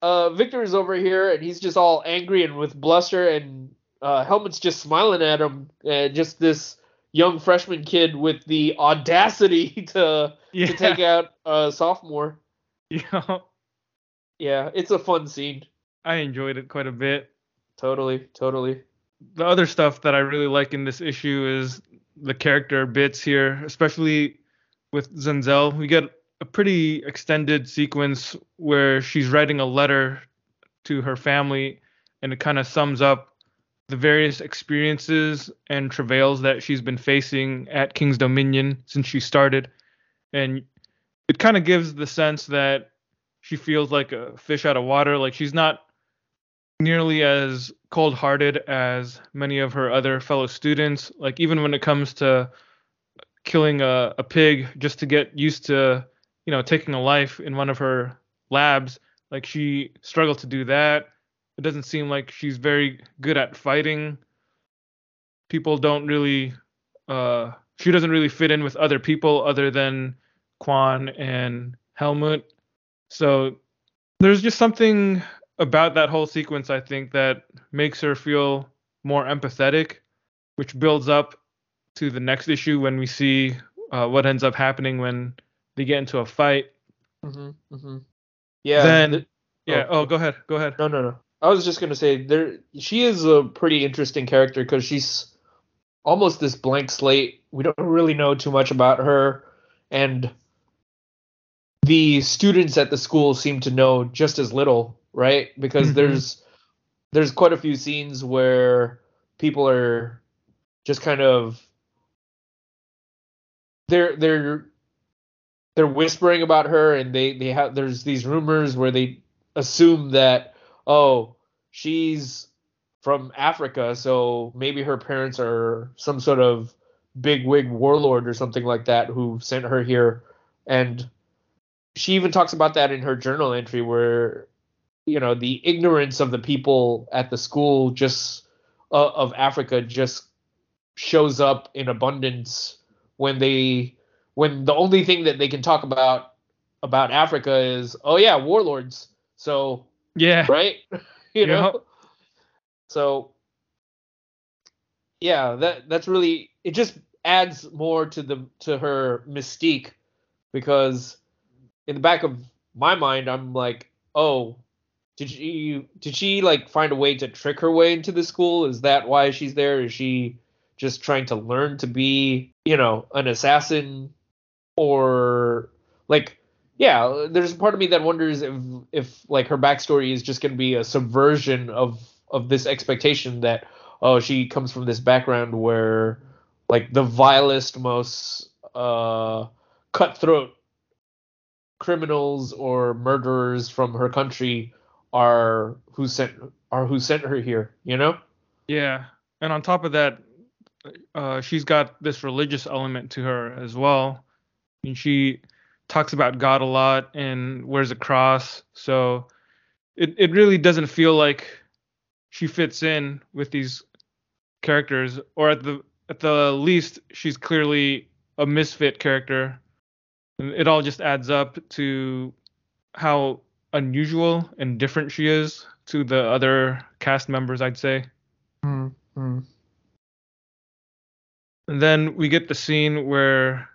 uh Victor is over here and he's just all angry and with bluster and uh Helmut's just smiling at him. and just this young freshman kid with the audacity to yeah. to take out a sophomore. yeah. Yeah, it's a fun scene. I enjoyed it quite a bit. Totally, totally. The other stuff that I really like in this issue is the character bits here, especially with Zenzel. We get a pretty extended sequence where she's writing a letter to her family and it kind of sums up the various experiences and travails that she's been facing at King's Dominion since she started. And it kind of gives the sense that she feels like a fish out of water. Like she's not nearly as cold hearted as many of her other fellow students. Like even when it comes to killing a, a pig just to get used to, you know, taking a life in one of her labs, like she struggled to do that. It doesn't seem like she's very good at fighting. People don't really uh she doesn't really fit in with other people other than Quan and Helmut. So there's just something about that whole sequence I think that makes her feel more empathetic, which builds up to the next issue when we see uh, what ends up happening when they get into a fight. hmm hmm Yeah. Then- th- Yeah. Oh. Oh, go ahead. Go ahead. No, no, no. I was just gonna say there. She is a pretty interesting character because she's almost this blank slate. We don't really know too much about her, and the students at the school seem to know just as little, right? Because Mhm. there's there's quite a few scenes where people are just kind of they're they're they're whispering about her and they they have there's these rumors where they assume that oh she's from Africa so maybe her parents are some sort of big wig warlord or something like that who sent her here and she even talks about that in her journal entry where you know the ignorance of the people at the school just uh, of Africa just shows up in abundance when they when the only thing that they can talk about about Africa is oh yeah warlords so Yeah. right you know Yep. so yeah that that's really it just adds more to the to her mystique because in the back of my mind i'm like oh did she did she like find a way to trick her way into the school? Is that why she's there? Is she just trying to learn to be you know an assassin? Or like yeah there's a part of me that wonders if if like her backstory is just going to be a subversion of of this expectation that oh she comes from this background where like the vilest most uh cutthroat criminals or murderers from her country are who sent are who sent her here you know Yeah. And on top of that, uh, she's got this religious element to her as well. And she talks about God a lot and wears a cross. So it, it really doesn't feel like she fits in with these characters, or at the at the least, she's clearly a misfit character. It all just adds up to how unusual and different she is to the other cast members, I'd say. mm-hmm. And then we get the scene where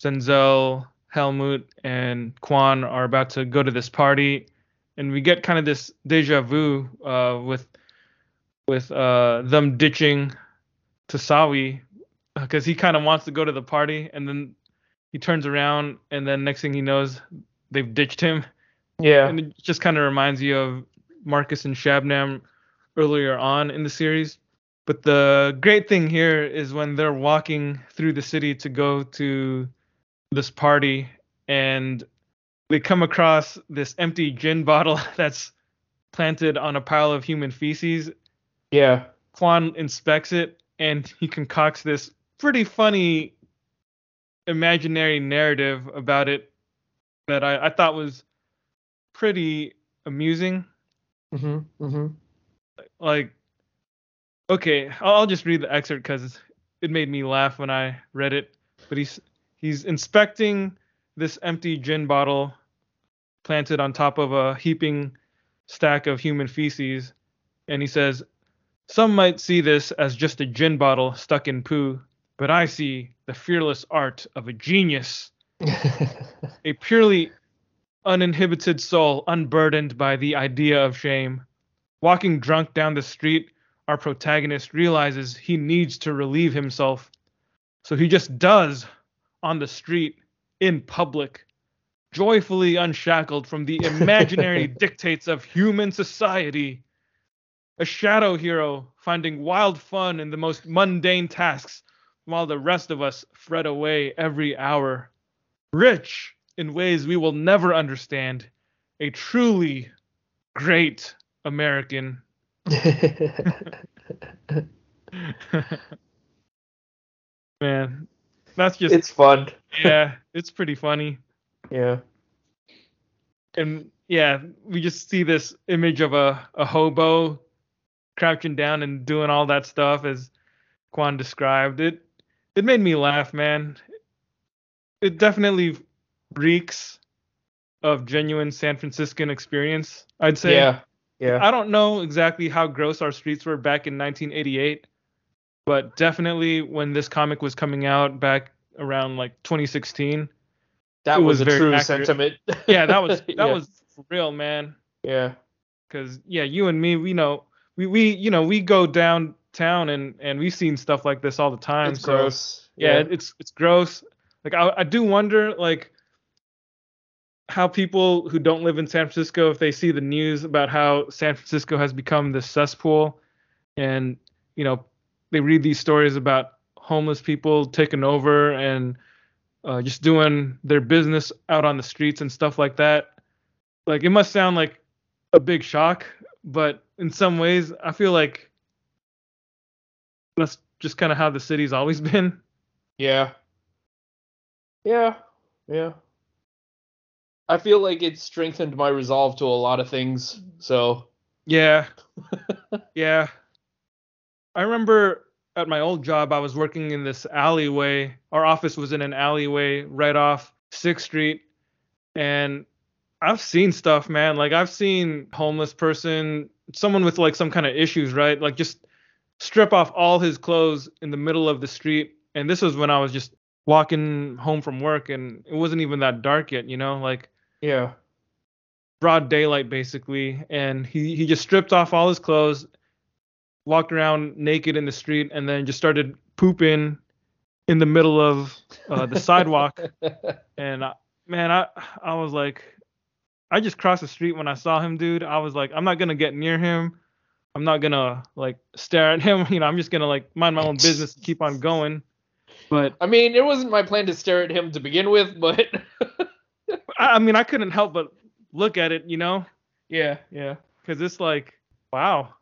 Zenzel, Helmut, and Quan are about to go to this party, and we get kind of this deja vu uh, with with uh, them ditching Tasawi because he kind of wants to go to the party, and then he turns around, and then next thing he knows, they've ditched him, yeah and it just kind of reminds you of Marcus and Shabnam earlier on in the series. But the great thing here is when they're walking through the city to go to this party and they come across this empty gin bottle that's planted on a pile of human feces. yeah Quan inspects it and he concocts this pretty funny imaginary narrative about it that I, I thought was pretty amusing. mm-hmm. Mm-hmm. like okay i'll I'll just read the excerpt because it made me laugh when i read it but he's he's inspecting this empty gin bottle planted on top of a heaping stack of human feces and he says some might see this as just a gin bottle stuck in poo but i see the fearless art of a genius a purely uninhibited soul unburdened by the idea of shame. Walking drunk down the street, our protagonist realizes he needs to relieve himself. So he just does on the street, in public, joyfully unshackled from the imaginary dictates of human society. A shadow hero finding wild fun in the most mundane tasks, while the rest of us fret away every hour. Rich in ways we will never understand. A truly great American. Man, that's just it's fun yeah, it's pretty funny. yeah And yeah, we just see this image of a, a hobo crouching down and doing all that stuff as Quan described it. It made me laugh, man. It definitely reeks of genuine San Franciscan experience, I'd say. yeah yeah I don't know exactly how gross our streets were back in 1988, but definitely when this comic was coming out back around like 2016. that was, was a very true accurate. sentiment Yeah, that was that Yeah. was real, man. yeah Cause yeah, you and me, we know we we you know we go downtown and and we've seen stuff like this all the time. it's so gross yeah, it's it's gross. Like I I do wonder like how people who don't live in San Francisco if they see the news about how San Francisco has become this cesspool and you know they read these stories about homeless people taking over and uh, just doing their business out on the streets and stuff like that like it must sound like a big shock but in some ways I feel like that's just kind of how the city's always been Yeah. Yeah. Yeah. I feel like it strengthened my resolve to a lot of things. So Yeah. yeah. I remember at my old job, I was working in this alleyway. Our office was in an alleyway right off 6th Street. And I've seen stuff, man. Like, I've seen homeless person, someone with like some kind of issues, right? Like, just strip off all his clothes in the middle of the street. And this was when I was just walking home from work and it wasn't even that dark yet, you know? Like, yeah. broad daylight basically and he he just stripped off all his clothes walked around naked in the street and then just started pooping in the middle of uh, the sidewalk and I, man i i was like i just crossed the street when i saw him dude i was like i'm not gonna get near him i'm not gonna like stare at him you know i'm just gonna like mind my own business and keep on going but I mean, it wasn't my plan to stare at him to begin with, but I, mean i couldn't help but look at it you know yeah, yeah. because it's like wow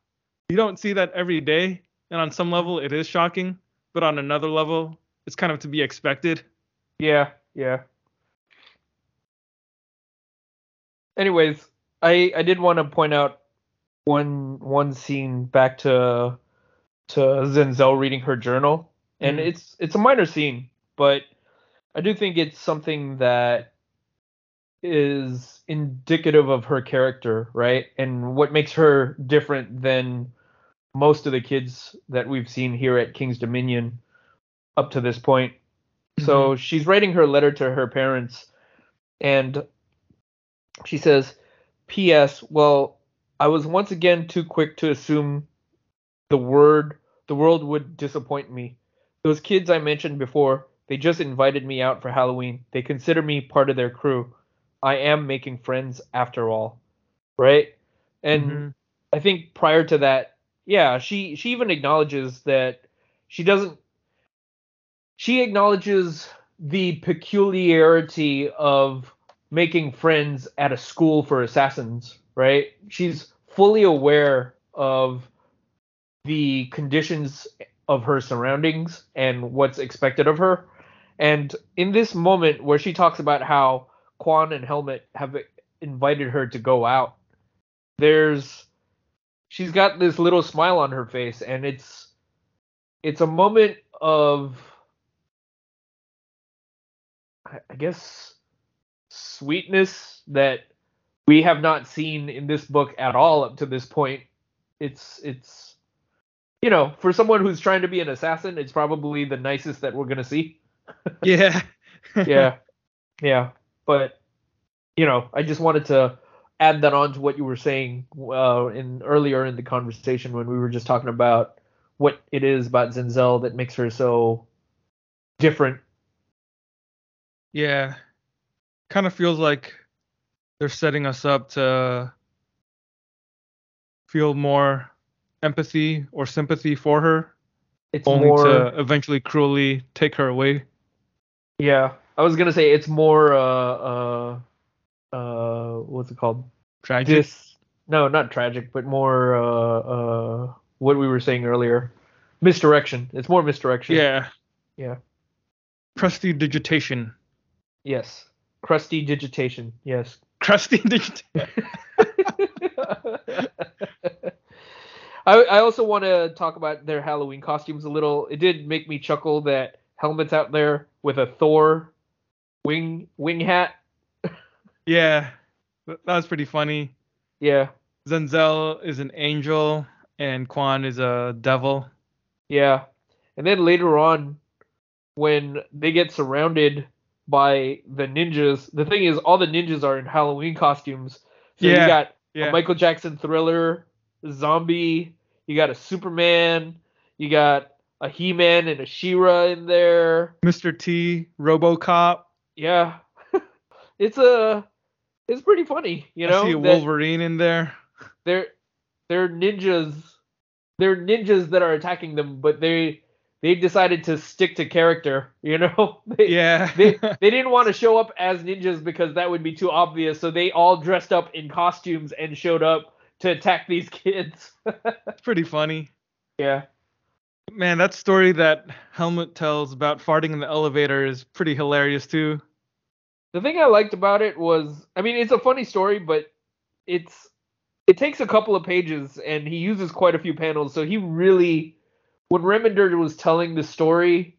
you don't see that every day and on some level it is shocking but on another level it's kind of to be expected Yeah, yeah. Anyways, I I did want to point out one one scene back to to Zenzel reading her journal, and Mhm. it's it's a minor scene, but I do think it's something that is indicative of her character, right? And what makes her different than most of the kids that we've seen here at King's Dominion up to this point. So she's writing her letter to her parents, and she says, P.S. Well, I was once again too quick to assume the word the world would disappoint me. Those kids I mentioned before, they just invited me out for Halloween. They consider me part of their crew. I am making friends after all. Right? And Mhm. I think prior to that, yeah, she she even acknowledges that she doesn't she acknowledges the peculiarity of making friends at a school for assassins, right? She's fully aware of the conditions of her surroundings and what's expected of her. And in this moment where she talks about how Quan and Helmut have invited her to go out, there's she's got this little smile on her face and it's it's a moment of I I guess sweetness that we have not seen in this book at all up to this point. It's it's you know, for someone who's trying to be an assassin, it's probably the nicest that we're gonna see. yeah Yeah. yeah. But you know, I just wanted to add that on to what you were saying uh, in earlier in the conversation when we were just talking about what it is about Zenzel that makes her so different. yeah kind of feels like they're setting us up to feel more empathy or sympathy for her It's only more to eventually cruelly take her away Yeah, I was gonna say it's more uh uh uh what's it called? tragic Dis no, not tragic, but more uh uh what we were saying earlier. Misdirection. It's more misdirection. yeah Yeah. crusty digitation Yes. Crusty digitation. Yes. Crusty I I also want to talk about their Halloween costumes a little. It did make me chuckle that Helmut's out there with a Thor wing wing hat. yeah that was pretty funny Yeah. zenzel is an angel and quan is a devil Yeah. And then later on, when they get surrounded by the ninjas, the thing is, all the ninjas are in Halloween costumes. So Yeah, you got yeah a Michael Jackson thriller, zombie, you got a Superman, you got a He Man and a She Ra in there. mr t robocop Yeah. it's a. It's pretty funny, you know. i see a wolverine in there they're they're ninjas they're ninjas that are attacking them but they they decided to stick to character you know they, yeah they they didn't want to show up as ninjas because that would be too obvious so they all dressed up in costumes and showed up to attack these kids it's pretty funny yeah Man, that story that Helmut tells about farting in the elevator is pretty hilarious too. The thing I liked about it was, I mean, it's a funny story, but it's it takes a couple of pages and he uses quite a few panels. So he really, when Remender was telling the story,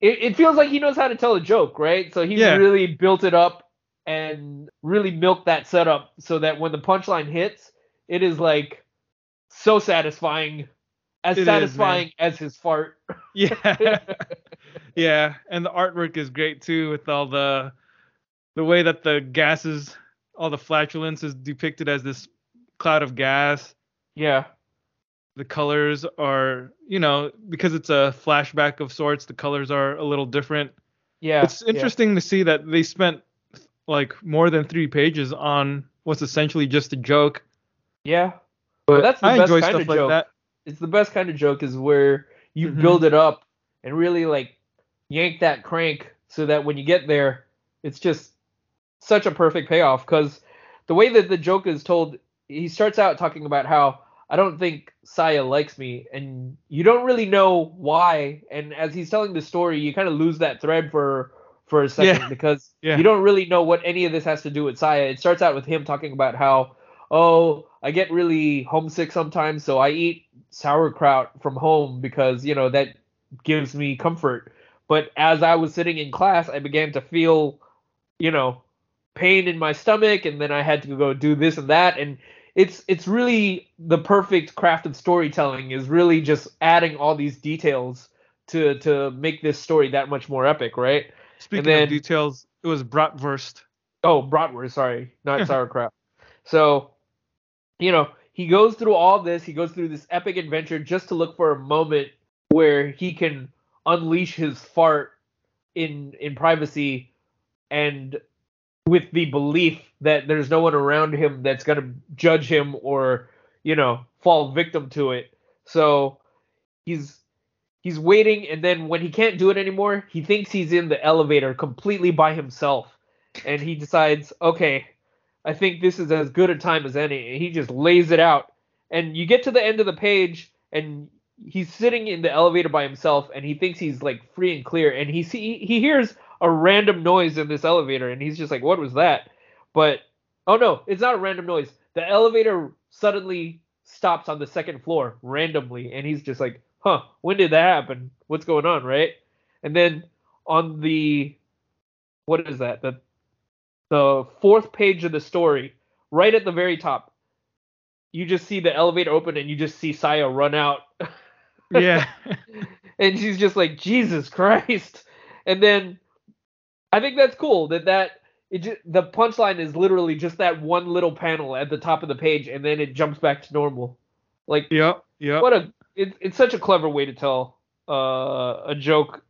it, it feels like he knows how to tell a joke, right? So he Yeah. really built it up and really milked that setup so that when the punchline hits, it is like so satisfying, as It is, satisfying as his fart. Yeah. yeah, and the artwork is great too with all the the way that the gases, all the flatulence is depicted as this cloud of gas. yeah. The colors are, you know, because it's a flashback of sorts, the colors are a little different. Yeah. it's yeah. interesting to see that they spent like more than 3 pages on what's essentially just a joke. Yeah. But that's the I best enjoy kind stuff of like joke. that. it's the best kind of joke is where you Mhm. build it up and really like yank that crank so that when you get there it's just such a perfect payoff because the way that the joke is told he starts out talking about how i don't think saya likes me and you don't really know why and as he's telling the story you kind of lose that thread for for a second Yeah. because Yeah. you don't really know what any of this has to do with saya it starts out with him talking about how oh i get really homesick sometimes so i eat sauerkraut from home because you know that gives me comfort but as i was sitting in class i began to feel you know pain in my stomach and then i had to go do this and that and it's it's really the perfect craft of storytelling is really just adding all these details to to make this story that much more epic right Speaking then- of details, it was bratwurst. Oh, bratwurst, sorry, not sauerkraut. So, you know, he goes through all this. He goes through this epic adventure just to look for a moment where he can unleash his fart in in privacy, and with the belief that there's no one around him that's gonna judge him or you know fall victim to it. So he's he's waiting, and then when he can't do it anymore, he thinks he's in the elevator completely by himself and he decides, okay, I think this is as good a time as any. And he just lays it out. And you get to the end of the page, and he's sitting in the elevator by himself, and he thinks he's like free and clear. And he see he hears a random noise in this elevator, and he's just like, what was that? But oh no, it's not a random noise. The elevator suddenly stops on the second floor randomly, and he's just like, huh, when did that happen? What's going on, right? And then on the what is that? The the fourth page of the story, right at the very top, you just see the elevator open and you just see Saya run out. Yeah. and she's just like, Jesus Christ. And then I think that's cool that that it just, the punchline is literally just that one little panel at the top of the page and then it jumps back to normal. Like yeah, yeah. what a it, it's such a clever way to tell uh, a joke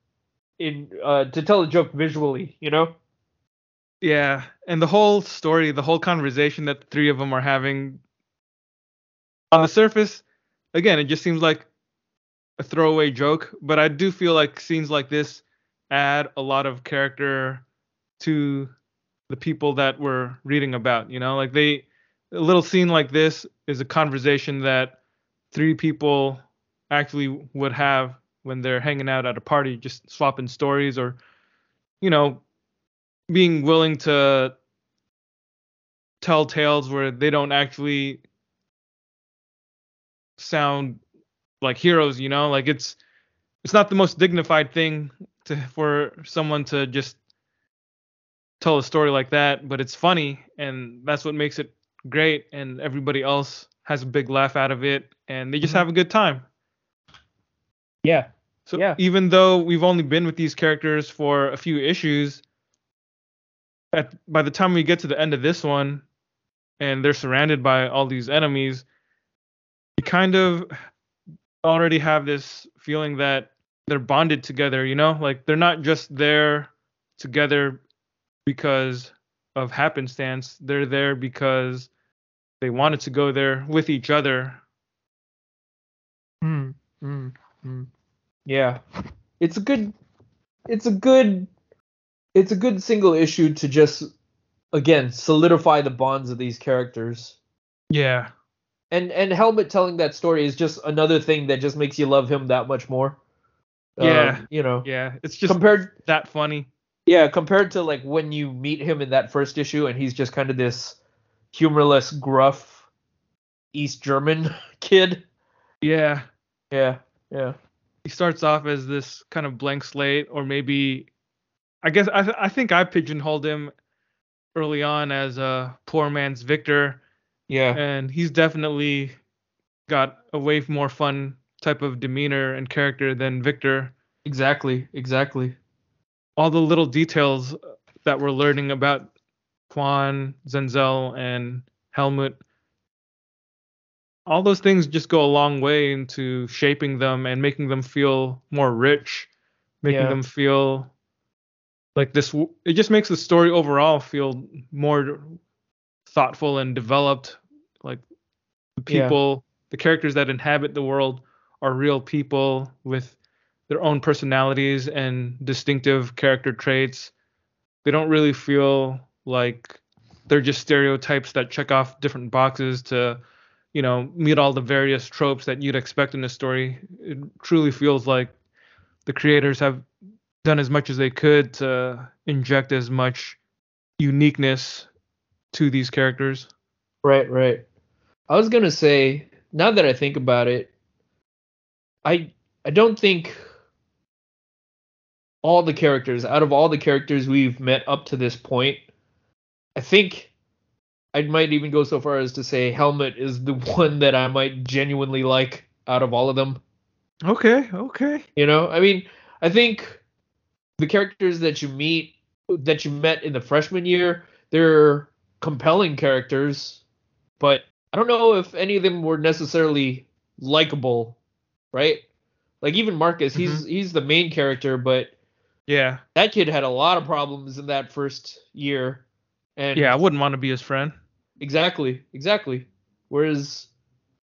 in uh, to tell a joke visually, you know? Yeah, and the whole story, the whole conversation that the three of them are having on the surface, again, it just seems like a throwaway joke, but I do feel like scenes like this add a lot of character to the people that we're reading about, you know? Like they a little scene like this is a conversation that three people actually would have when they're hanging out at a party just swapping stories or you know being willing to tell tales where they don't actually sound like heroes you know like it's it's not the most dignified thing to for someone to just tell a story like that but it's funny and that's what makes it great and everybody else has a big laugh out of it and they just Mhm. have a good time Yeah. so Yeah. even though we've only been with these characters for a few issues, at by the time we get to the end of this one, and they're surrounded by all these enemies, you kind of already have this feeling that they're bonded together. You know, like they're not just there together because of happenstance. They're there because they wanted to go there with each other. Mm, mm, mm. Yeah, it's a good, it's a good, it's a good single issue to just again solidify the bonds of these characters. Yeah. and and Helmut telling that story is just another thing that just makes you love him that much more. Yeah. Um, you know, Yeah, it's just compared that funny. yeah, compared to like when you meet him in that first issue and he's just kind of this humorless, gruff East German kid. Yeah, Yeah, yeah, he starts off as this kind of blank slate, or maybe, I guess I th- I think I pigeonholed him early on as a poor man's Victor, yeah, and he's definitely got a way more fun type of demeanor and character than Victor. exactly, exactly. All the little details that we're learning about Quan, Zenzel, and Helmut, all those things just go a long way into shaping them and making them feel more rich, making Yeah. them feel like this. It just makes the story overall feel more thoughtful and developed. Like the Yeah. people, the characters that inhabit the world are real people with their own personalities and distinctive character traits. They don't really feel like they're just stereotypes that check off different boxes to, you know, meet all the various tropes that you'd expect in a story. It truly feels like the creators have done as much as they could to inject as much uniqueness to these characters. Right, right. I was gonna say, now that I think about it, I I don't think all the characters, out of all the characters we've met up to this point, I think I might even go so far as to say Helmut is the one that I might genuinely like out of all of them. Okay, okay. You know, I mean, I think the characters that you meet, that you met in the freshman year, they're compelling characters, but I don't know if any of them were necessarily likable, right? Like even Marcus, he's he's the main character, but Yeah. that kid had a lot of problems in that first year. And Yeah, I wouldn't want to be his friend. Exactly, exactly. Whereas,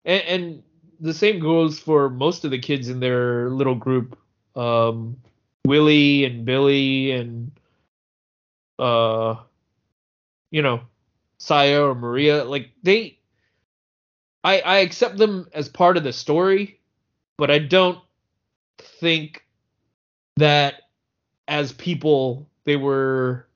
and, and the same goes for most of the kids in their little group. Um, Willie and Billy and, uh, you know, Saya or Maria. Like they, I I accept them as part of the story, but I don't think that as people they were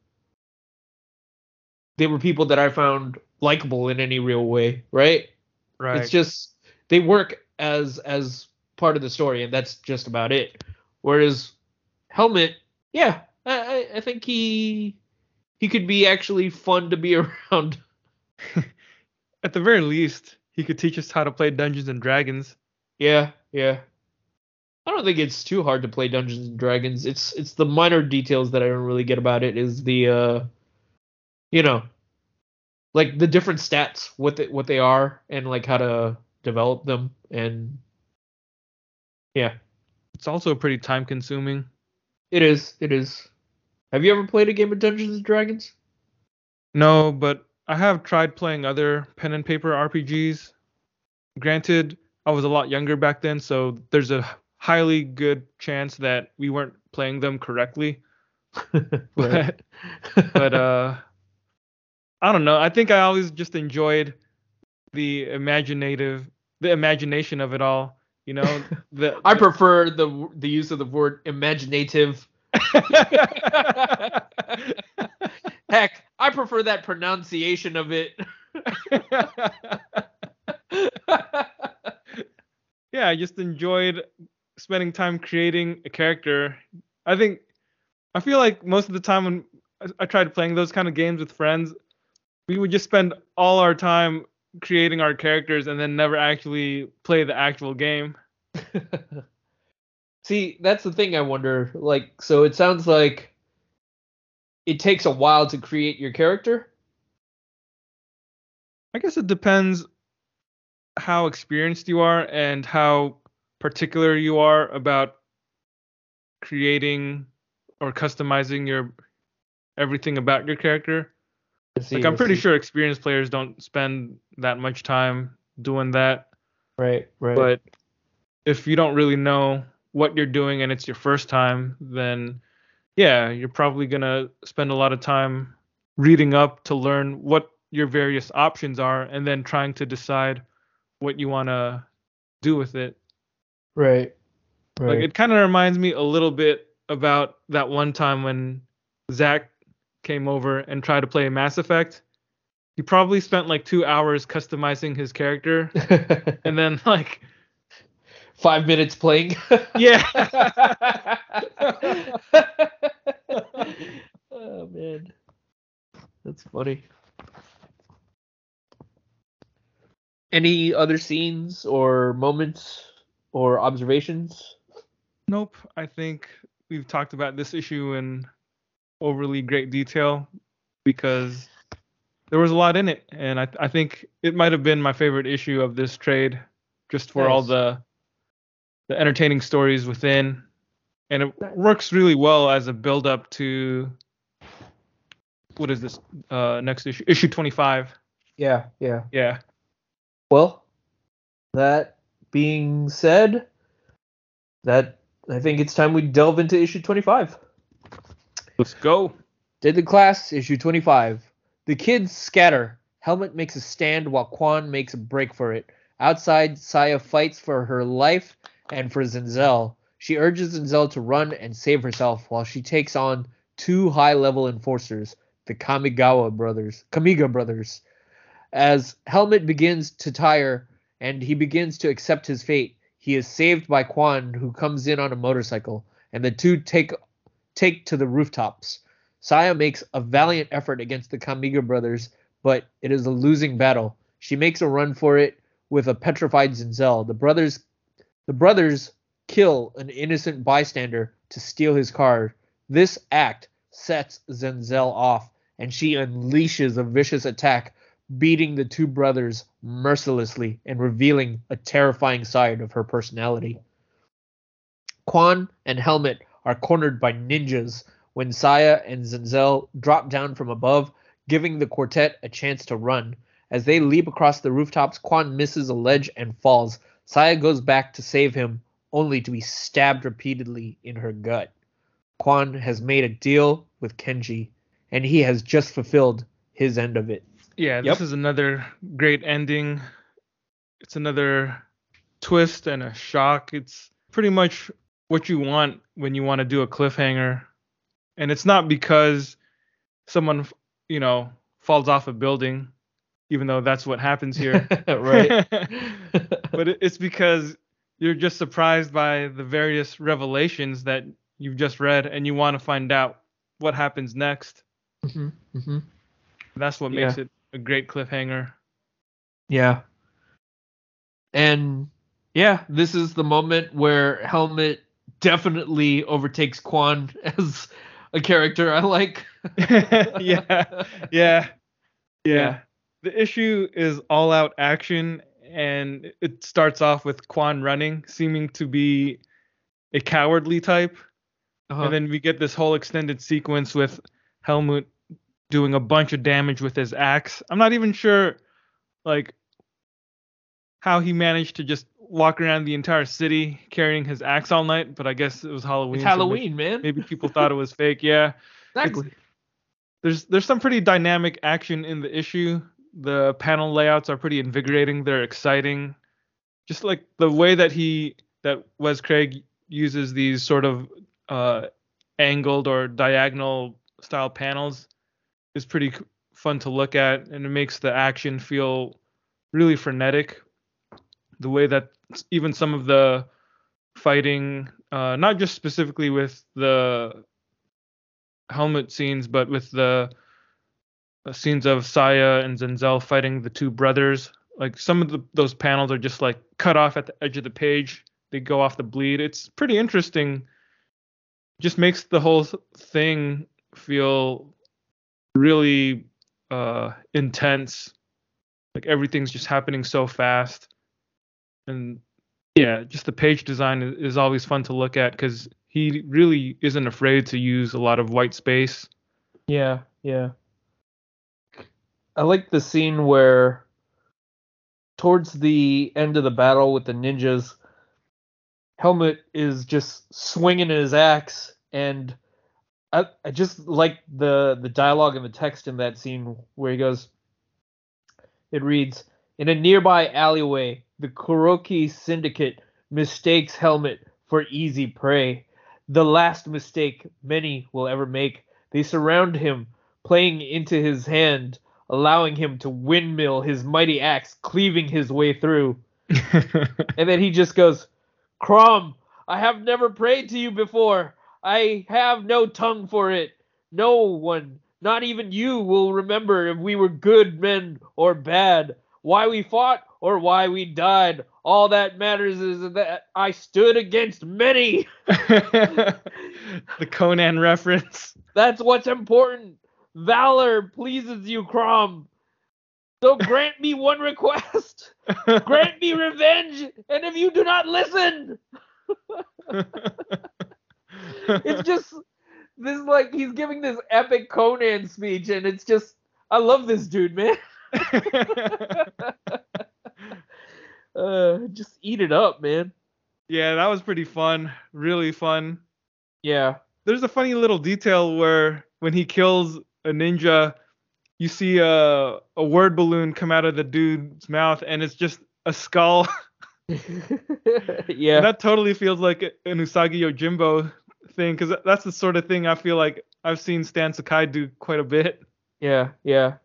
they were people that I found likable in any real way, right? Right. It's just they work as as part of the story, and that's just about it. Whereas Helmut, yeah, I, I- think he he could be actually fun to be around. At the very least, he could teach us how to play Dungeons and Dragons. Yeah, yeah. I don't think it's too hard to play Dungeons and Dragons. It's it's the minor details that I don't really get about it. Is the uh, you know, like the different stats, what they, what they are, and like how to develop them, and yeah, It's also pretty time consuming. it is. It is. Have you ever played a game of Dungeons and Dragons? No, but I have tried playing other pen and paper RPGs. Granted, I was a lot younger back then, so there's a highly good chance that we weren't playing them correctly. But but uh I don't know. I think I always just enjoyed the imaginative the imagination of it all, you know, the I prefer the the use of the word imaginative. Heck, I prefer that pronunciation of it. Yeah, I just enjoyed spending time creating a character. I think I feel like most of the time when I, tried playing those kind of games with friends, we would just spend all our time creating our characters and then never actually play the actual game. See, that's the thing I wonder. Like, so it sounds like it takes a while to create your character. I guess it depends how experienced you are and how particular you are about creating or customizing your everything about your character. See, like I'm pretty see. sure experienced players don't spend that much time doing that. Right, right. But if you don't really know what you're doing and it's your first time, then yeah, you're probably gonna spend a lot of time reading up to learn what your various options are and then trying to decide what you want to do with it. Right. Right. Like it kind of reminds me a little bit about that one time when Zach came over and tried to play Mass Effect. He probably spent like two hours customizing his character, and then like five minutes playing. yeah. oh man, that's funny. Any other scenes or moments or observations? Nope. I think we've talked about this issue in overly great detail because there was a lot in it, and I, I think it might have been my favorite issue of this trade, just for all the the entertaining stories within, and it works really well as a build up to what is this uh, next issue? Issue 25. Yeah, yeah. Yeah. Well, that being said, that I think it's time we delve into issue 25. Let's go. Deadly Class, issue 25. The kids scatter. Helmut makes a stand while Quan makes a break for it. Outside, Saya fights for her life and for Zenzel. She urges Zenzel to run and save herself while she takes on two high-level enforcers, the Kamigawa brothers, Kamiga brothers. As Helmut begins to tire and he begins to accept his fate, he is saved by Quan, who comes in on a motorcycle, and the two take take to the rooftops. Saya makes a valiant effort against the Kamiga brothers, but it is a losing battle. She makes a run for it with a petrified Zenzel. The brothers the brothers kill an innocent bystander to steal his car. This act sets Zenzel off, and she unleashes a vicious attack, beating the two brothers mercilessly and revealing a terrifying side of her personality. Quan and Helmut are cornered by ninjas when Saya and Zenzel drop down from above, giving the quartet a chance to run. As they leap across the rooftops, Quan misses a ledge and falls. Saya goes back to save him, only to be stabbed repeatedly in her gut. Quan has made a deal with Kenji, and he has just fulfilled his end of it. Yeah, Yep. this is another great ending. It's another twist and a shock. It's pretty much what you want when you want to do a cliffhanger. And it's not because someone, you know, falls off a building, even though that's what happens here. right. but it's because you're just surprised by the various revelations that you've just read and you want to find out what happens next. hmm hmm That's what makes it a great cliffhanger. Yeah. And yeah, this is the moment where Helmut definitely overtakes Quan as a character I like. yeah, yeah, yeah. The issue is all out action, and it starts off with Quan running, seeming to be a cowardly type. Uh-huh. And then we get this whole extended sequence with Helmut doing a bunch of damage with his axe. I'm not even sure, like, how he managed to just walk around the entire city carrying his axe all night, but I guess it was Halloween. it's so may- Halloween, man. Maybe people thought it was fake. Yeah. exactly. there's there's some pretty dynamic action in the issue. The panel layouts are pretty invigorating. They're exciting. Just like the way that he that Wes Craig uses these sort of uh, angled or diagonal style panels is pretty fun to look at, and it makes the action feel really frenetic. The way that even some of the fighting, uh, not just specifically with the helmut scenes, but with the uh, scenes of Saya and Zenzel fighting the two brothers. Like some of the, those panels are just like cut off at the edge of the page. They go off the bleed. It's pretty interesting. Just makes the whole thing feel really uh, intense. Like everything's just happening so fast. And yeah, just the page design is, always fun to look at because he really isn't afraid to use a lot of white space. Yeah, yeah. I like the scene where towards the end of the battle with the ninjas, Helmut is just swinging his axe and I, I just like the the dialogue and the text in that scene where he goes it reads in a nearby alleyway The Kuroki Syndicate mistakes Helmut for easy prey. The last mistake many will ever make. They surround him, playing into his hand, allowing him to windmill his mighty axe, cleaving his way through. and then he just goes, Crom, I have never prayed to you before. I have no tongue for it. No one, not even you, will remember if we were good men or bad, why we fought or why we died. All that matters is that I stood against many. the Conan reference. That's what's important. Valor pleases you, Crom. So grant me one request. grant me revenge, and if you do not listen, it's just this like he's giving this epic Conan speech, and it's just I love this dude, man. uh, just eat it up, man. Yeah, that was pretty fun. Really fun. Yeah. There's a funny little detail where when he kills a ninja, you see a a word balloon come out of the dude's mouth, and it's just a skull. yeah. And that totally feels like an Usagi Yojimbo thing, because that's the sort of thing I feel like I've seen Stan Sakai do quite a bit. Yeah, yeah.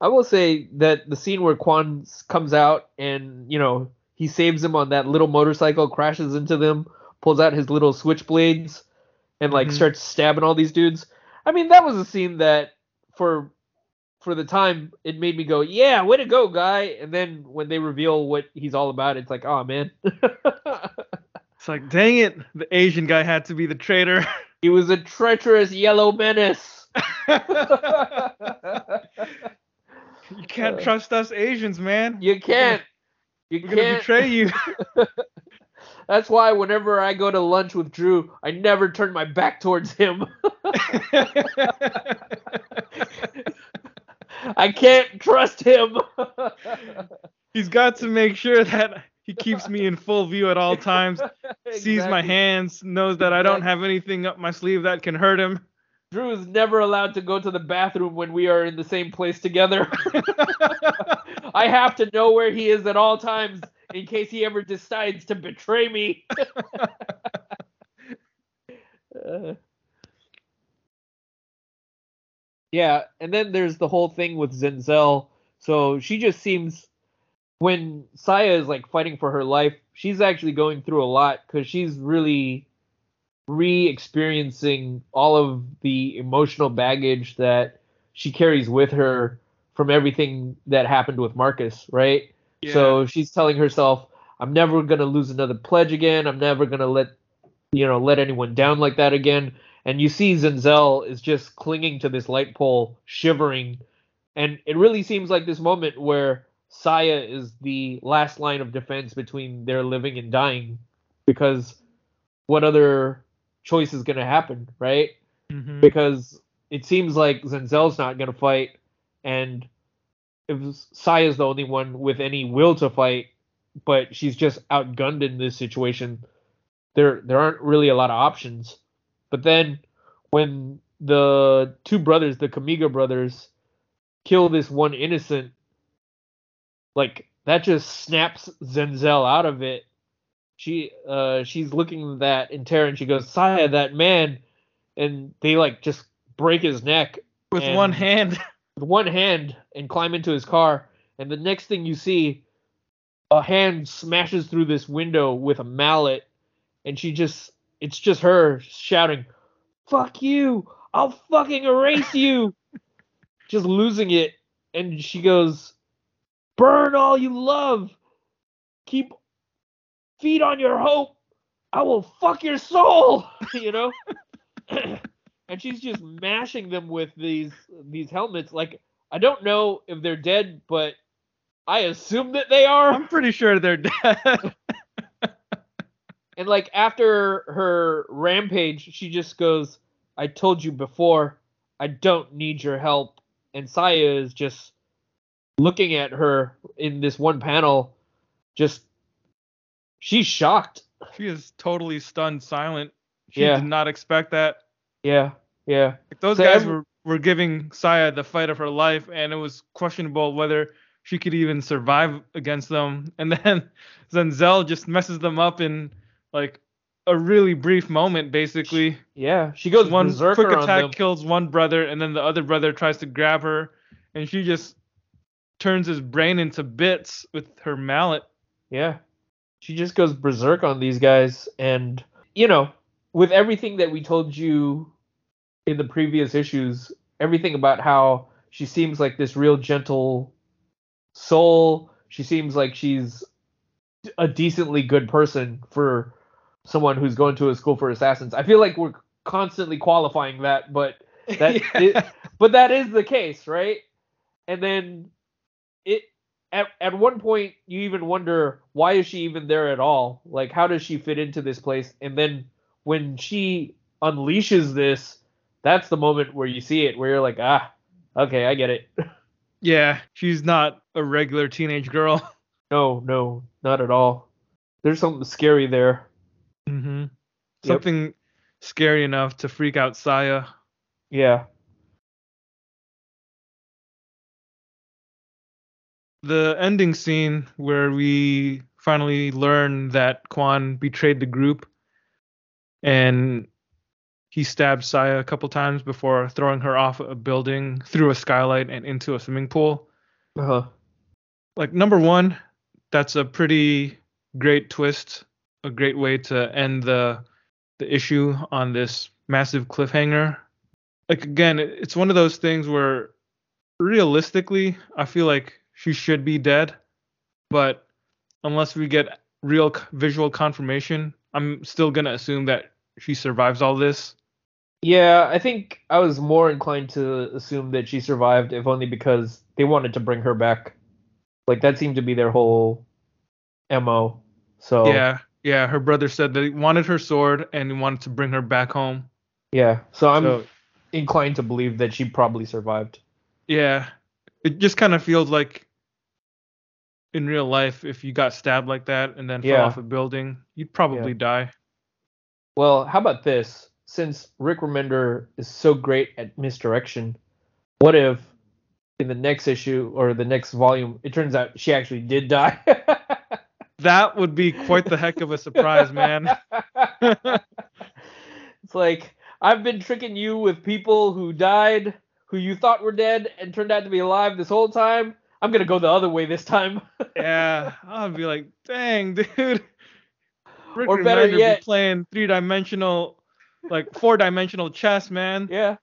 I will say that the scene where Quan comes out and you know he saves him on that little motorcycle, crashes into them, pulls out his little switchblades, and like Mhm. starts stabbing all these dudes. I mean, that was a scene that for for the time it made me go, yeah, way to go, guy. And then when they reveal what he's all about, it's like, oh man, It's like, dang it, the Asian guy had to be the traitor. he was a treacherous yellow menace. you can't Uh, trust us Asians, man. You can't. You We're gonna can't. betray you. That's why whenever I go to lunch with Drew, I never turn my back towards him. I can't trust him. He's got to make sure that he keeps me in full view at all times, sees my hands, knows that I don't have anything up my sleeve that can hurt him. Drew is never allowed to go to the bathroom when we are in the same place together. I have to know where he is at all times in case he ever decides to betray me. Uh, yeah, and then there's the whole thing with Zenzel. So she just seems when Saya is like fighting for her life, she's actually going through a lot because she's really re-experiencing all of the emotional baggage that she carries with her from everything that happened with Marcus, right? So she's telling herself, I'm never gonna lose another pledge again. I'm never gonna let you know let anyone down like that again. And you see Zenzel is just clinging to this light pole, shivering, and it really seems like this moment where Saya is the last line of defense between their living and dying, because what other choice is gonna happen, right? Mhm. because it seems like Zenzel's not going to fight, and if Saya's the only one with any will to fight, but she's just outgunned in this situation, there there aren't really a lot of options. But then when the two brothers, the Kamiga brothers, kill this one innocent, like that just snaps Zenzel out of it. She uh she's looking at that in terror and she goes, Saya, that man and they like just break his neck With one hand. with one hand and climb into his car. And the next thing you see, a hand smashes through this window with a mallet, and she just it's just her shouting, "Fuck you! I'll fucking erase you!" just losing it, and she goes, "Burn all you love, keep feed on your hope. I will fuck your soul," you know. and she's just mashing them with these these helmets. Like I don't know if they're dead, but I assume that they are. I'm pretty sure they're dead. And like after her rampage, she just goes, "I told you before, I don't need your help." And Saya is just looking at her in this one panel, just she's shocked. she is totally stunned, silent. She Yeah. did not expect that. Yeah, yeah, Like, those So guys every- were, were giving Saya the fight of her life, and it was questionable whether she could even survive against them. And then Zenzel just messes them up in like a really brief moment, basically. Yeah, she goes one quick on attack them. kills one brother, and then the other brother tries to grab her, and she just turns his brain into bits with her mallet. Yeah. She just goes berserk on these guys. And, you know, with everything that we told you in the previous issues, everything about how she seems like this real gentle soul, she seems like she's a decently good person for someone who's going to a school for assassins. I feel like we're constantly qualifying that, but that Yeah. it- but that is the case, right? And then it at at one point you even wonder why is she even there at all? Like how does she fit into this place? And then when she unleashes this, that's the moment where you see it where you're like, "Ah, okay, I get it." yeah, she's not a regular teenage girl. no, no, not at all. There's something scary there. hmm Yep. Something scary enough to freak out Saya. Yeah. The ending scene where we finally learn that Quan betrayed the group and he stabbed Saya a couple times before throwing her off a building through a skylight and into a swimming pool. Uh-huh. Like number 1, that's a pretty great twist, a great way to end the the issue on this massive cliffhanger. Like again, it's one of those things where realistically, I feel like she should be dead, but unless we get real visual confirmation, I'm still gonna assume that she survives all this. Yeah, I think I was more inclined to assume that she survived, if only because they wanted to bring her back. Like that seemed to be their whole mo. So Yeah, yeah. Her brother said that he wanted her sword and he wanted to bring her back home. yeah. So I'm So inclined to believe that she probably survived. yeah, it just kind of feels like in real life, if you got stabbed like that and then fell off a building, you'd probably die. Well, how about this? Since Rick Remender is so great at misdirection, what if in the next issue or the next volume it turns out she actually did die? That would be quite the heck of a surprise, man. it's like I've been tricking you with people who died, who you thought were dead, and turned out to be alive this whole time. I'm gonna go the other way this time. yeah, I'll be like, dang, dude. Rick Or better Remender be yet- playing three dimensional, like four dimensional chess, man. yeah.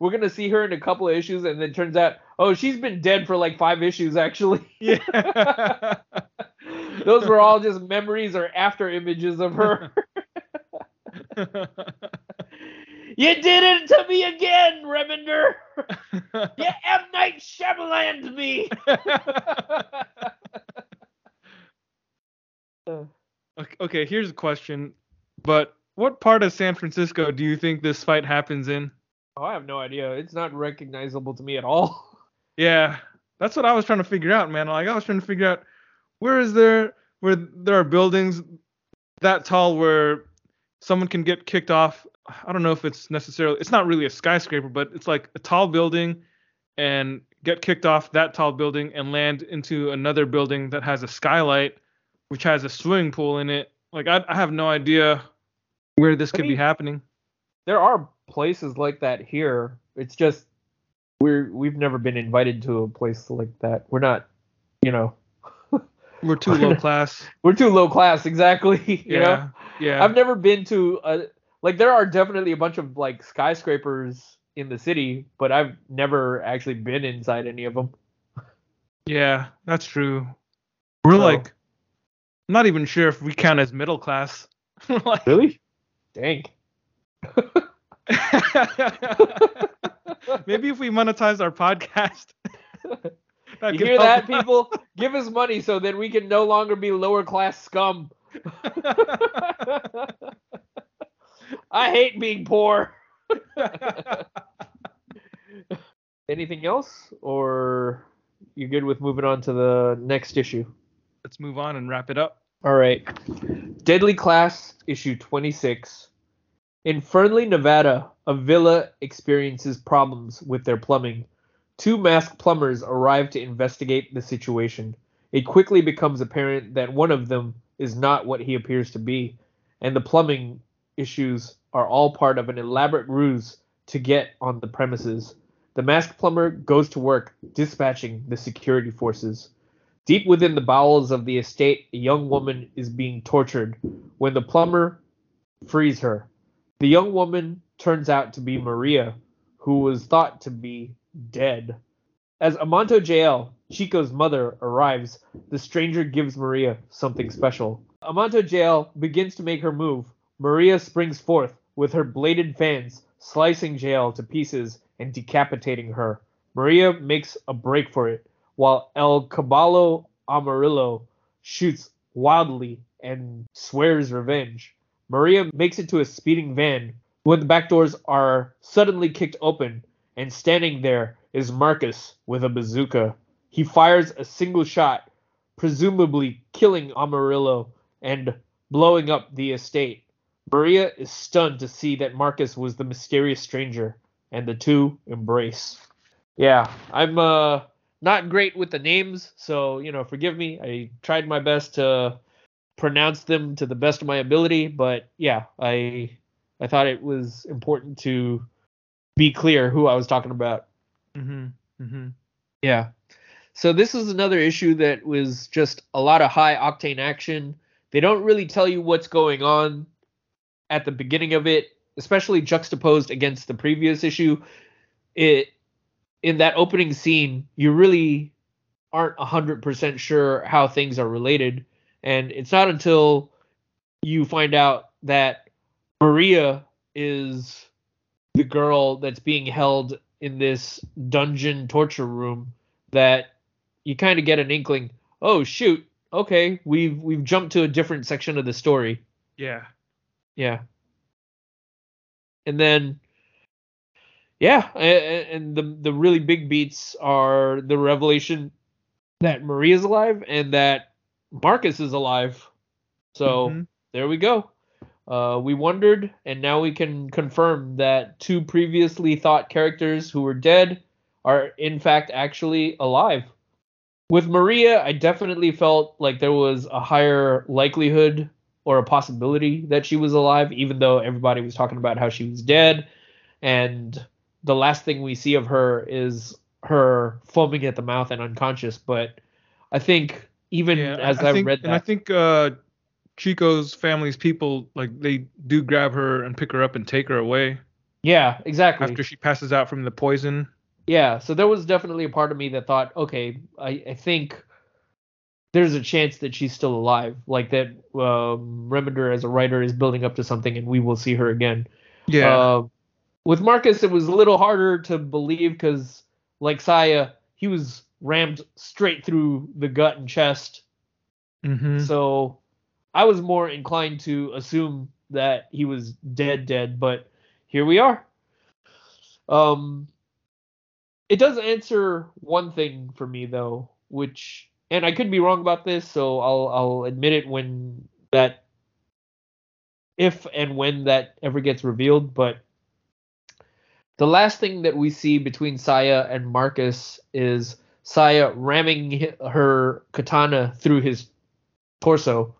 We're gonna see her in a couple of issues, and then it turns out, oh, she's been dead for like five issues actually. Yeah. Those were all just memories or after images of her. you did it to me again, Remender. You M Night Shyamalan me. Okay- okay, here's a question. But what part of San Francisco do you think this fight happens in? Oh, I have no idea. It's not recognizable to me at all. Yeah, that's what I was trying to figure out, man. Like I was trying to figure out where is there where there are buildings that tall where someone can get kicked off. I don't know if it's necessarily it's not really a skyscraper, but it's like a tall building and get kicked off that tall building and land into another building that has a skylight which has a swimming pool in it. Like I, I have no idea where this I could be happening. There are places like that here. It's just we're we've never been invited to a place like that. We're not, you know, We're too low class. we're too low class. Exactly. You Yeah. know, Yeah. I've never been to a like there are definitely a bunch of like skyscrapers in the city, but I've never actually been inside any of them. Yeah, that's true. We're So- like, not even sure if we count as middle class. like, Really? Dang. maybe if we monetize our podcast. you hear that, people? Give us money so that we can no longer be lower class scum. I hate being poor. Anything else, or you're good with moving on to the next issue? Let's move on and wrap it up. All right. Deadly Class, issue 26. In Fernley, Nevada, a villa experiences problems with their plumbing. Two masked plumbers arrive to investigate the situation. It quickly becomes apparent that one of them is not what he appears to be, and the plumbing issues are all part of an elaborate ruse to get on the premises. The masked plumber goes to work dispatching the security forces. Deep within the bowels of the estate, a young woman is being tortured when the plumber frees her. The young woman turns out to be Maria, who was thought to be dead. As Amanto JL, Chico's mother, arrives, the stranger gives Maria something special. Amanto JL begins to make her move. Maria springs forth with her bladed fans, slicing JL to pieces and decapitating her. Maria makes a break for it, while El Caballo Amarillo shoots wildly and swears revenge. Maria makes it to a speeding van when the back doors are suddenly kicked open, and standing there is Marcus with a bazooka. He fires a single shot, presumably killing Amarillo and blowing up the estate. Maria is stunned to see that Marcus was the mysterious stranger, and the two embrace. Yeah, I'm uh not great with the names, so you know, forgive me. I tried my best to pronounce them to the best of my ability, but yeah, I I thought it was important to be clear who I was talking about. Mm-hmm. Mm-hmm. Yeah. So this is another issue that was just a lot of high octane action. They don't really tell you what's going on at the beginning of it, especially juxtaposed against the previous issue. It in that opening scene, you really aren't 100% sure how things are related. And it's not until you find out that Maria is the girl that's being held in this dungeon torture room that you kind of get an inkling, oh shoot, okay, we've we've jumped to a different section of the story. Yeah. Yeah. And then yeah, and the the really big beats are the revelation that Maria's alive and that Marcus is alive. So mm-hmm. there we go. Uh, we wondered, and now we can confirm that two previously thought characters who were dead are in fact actually alive. With Maria, I definitely felt like there was a higher likelihood or a possibility that she was alive, even though everybody was talking about how she was dead. And the last thing we see of her is her foaming at the mouth and unconscious. But I think even yeah, as I, I think, read that, and I think uh, Chico's family's people like they do grab her and pick her up and take her away. Yeah, exactly. After she passes out from the poison. Yeah, so there was definitely a part of me that thought, okay, I, I think there's a chance that she's still alive, like that um, Remender as a writer is building up to something, and we will see her again. Yeah. Uh, with Marcus, it was a little harder to believe because, like Saya, he was rammed straight through the gut and chest. Mm-hmm. So I was more inclined to assume that he was dead, dead, but here we are. Um, it does answer one thing for me though, which, and I could be wrong about this, so I'll I'll admit it when that, if and when that ever gets revealed. But the last thing that we see between Saya and Marcus is Saya ramming her katana through his torso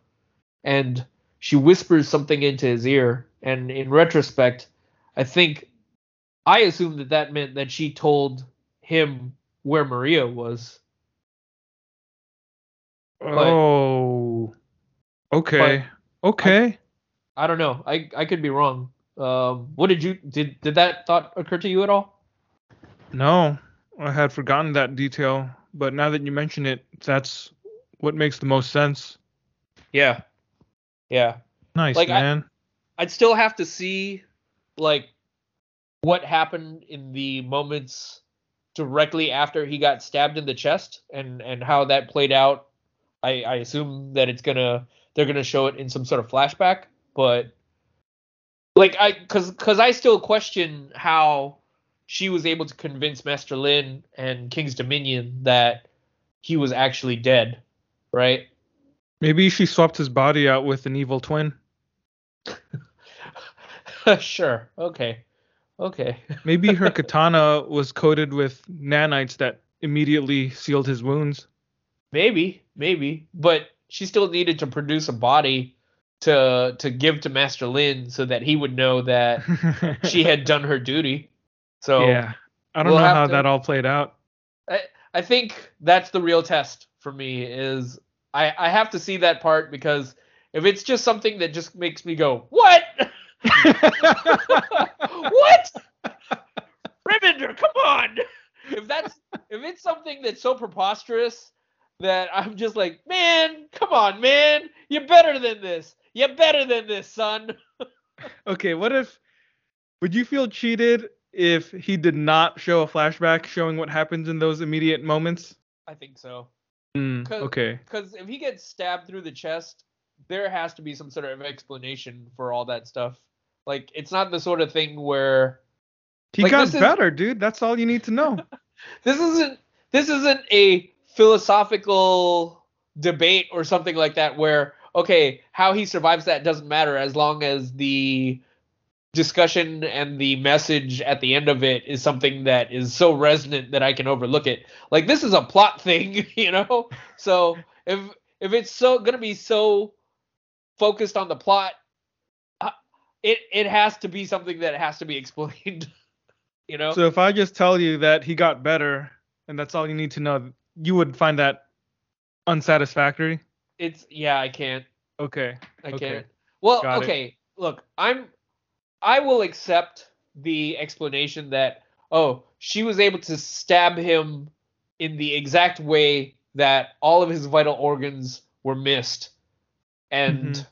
and she whispers something into his ear. And in retrospect, I think I assumed that that meant that she told him where Maria was. Oh, okay, okay. I, I, don't know. I I could be wrong. Um, what did you did did that thought occur to you at all? No, I had forgotten that detail, but now that you mention it, that's what makes the most sense. Yeah. Yeah. Nice, like, man. I, I'd still have to see like what happened in the moments directly after he got stabbed in the chest and and how that played out. I I assume that it's gonna they're gonna show it in some sort of flashback, but like I cuz cuz I still question how she was able to convince Master Lin and King's Dominion that he was actually dead, right? Maybe she swapped his body out with an evil twin. sure. Okay. Okay. Maybe her katana was coated with nanites that immediately sealed his wounds. Maybe, maybe, but she still needed to produce a body to to give to Master Lin so that he would know that she had done her duty. So yeah, I don't we'll know how to- that all played out. I, I think that's the real test for me is I, I have to see that part because if it's just something that just makes me go, What? what? Remender, come on. If that's if it's something that's so preposterous that I'm just like, man, come on, man. You're better than this. You're better than this, son. okay, what if would you feel cheated if he did not show a flashback showing what happens in those immediate moments? I think so. Mm, 'Cause- okay. Because if he gets stabbed through the chest, there has to be some sort of explanation for all that stuff. Like, it's not the sort of thing where He like, got this is- better, dude. That's all you need to know. this isn't this isn't a philosophical debate or something like that where okay how he survives that doesn't matter as long as the discussion and the message at the end of it is something that is so resonant that I can overlook it. Like this is a plot thing you know? So if if it's so going to be so focused on the plot uh, it it has to be something that has to be explained you know? So if I just tell you that he got better and that's all you need to know, you would find that unsatisfactory. it's yeah i can't Okay. I Okay. can't. Well, Got it. okay. Look, I'm. I will accept the explanation that oh, she was able to stab him in the exact way that all of his vital organs were missed, and Mhm.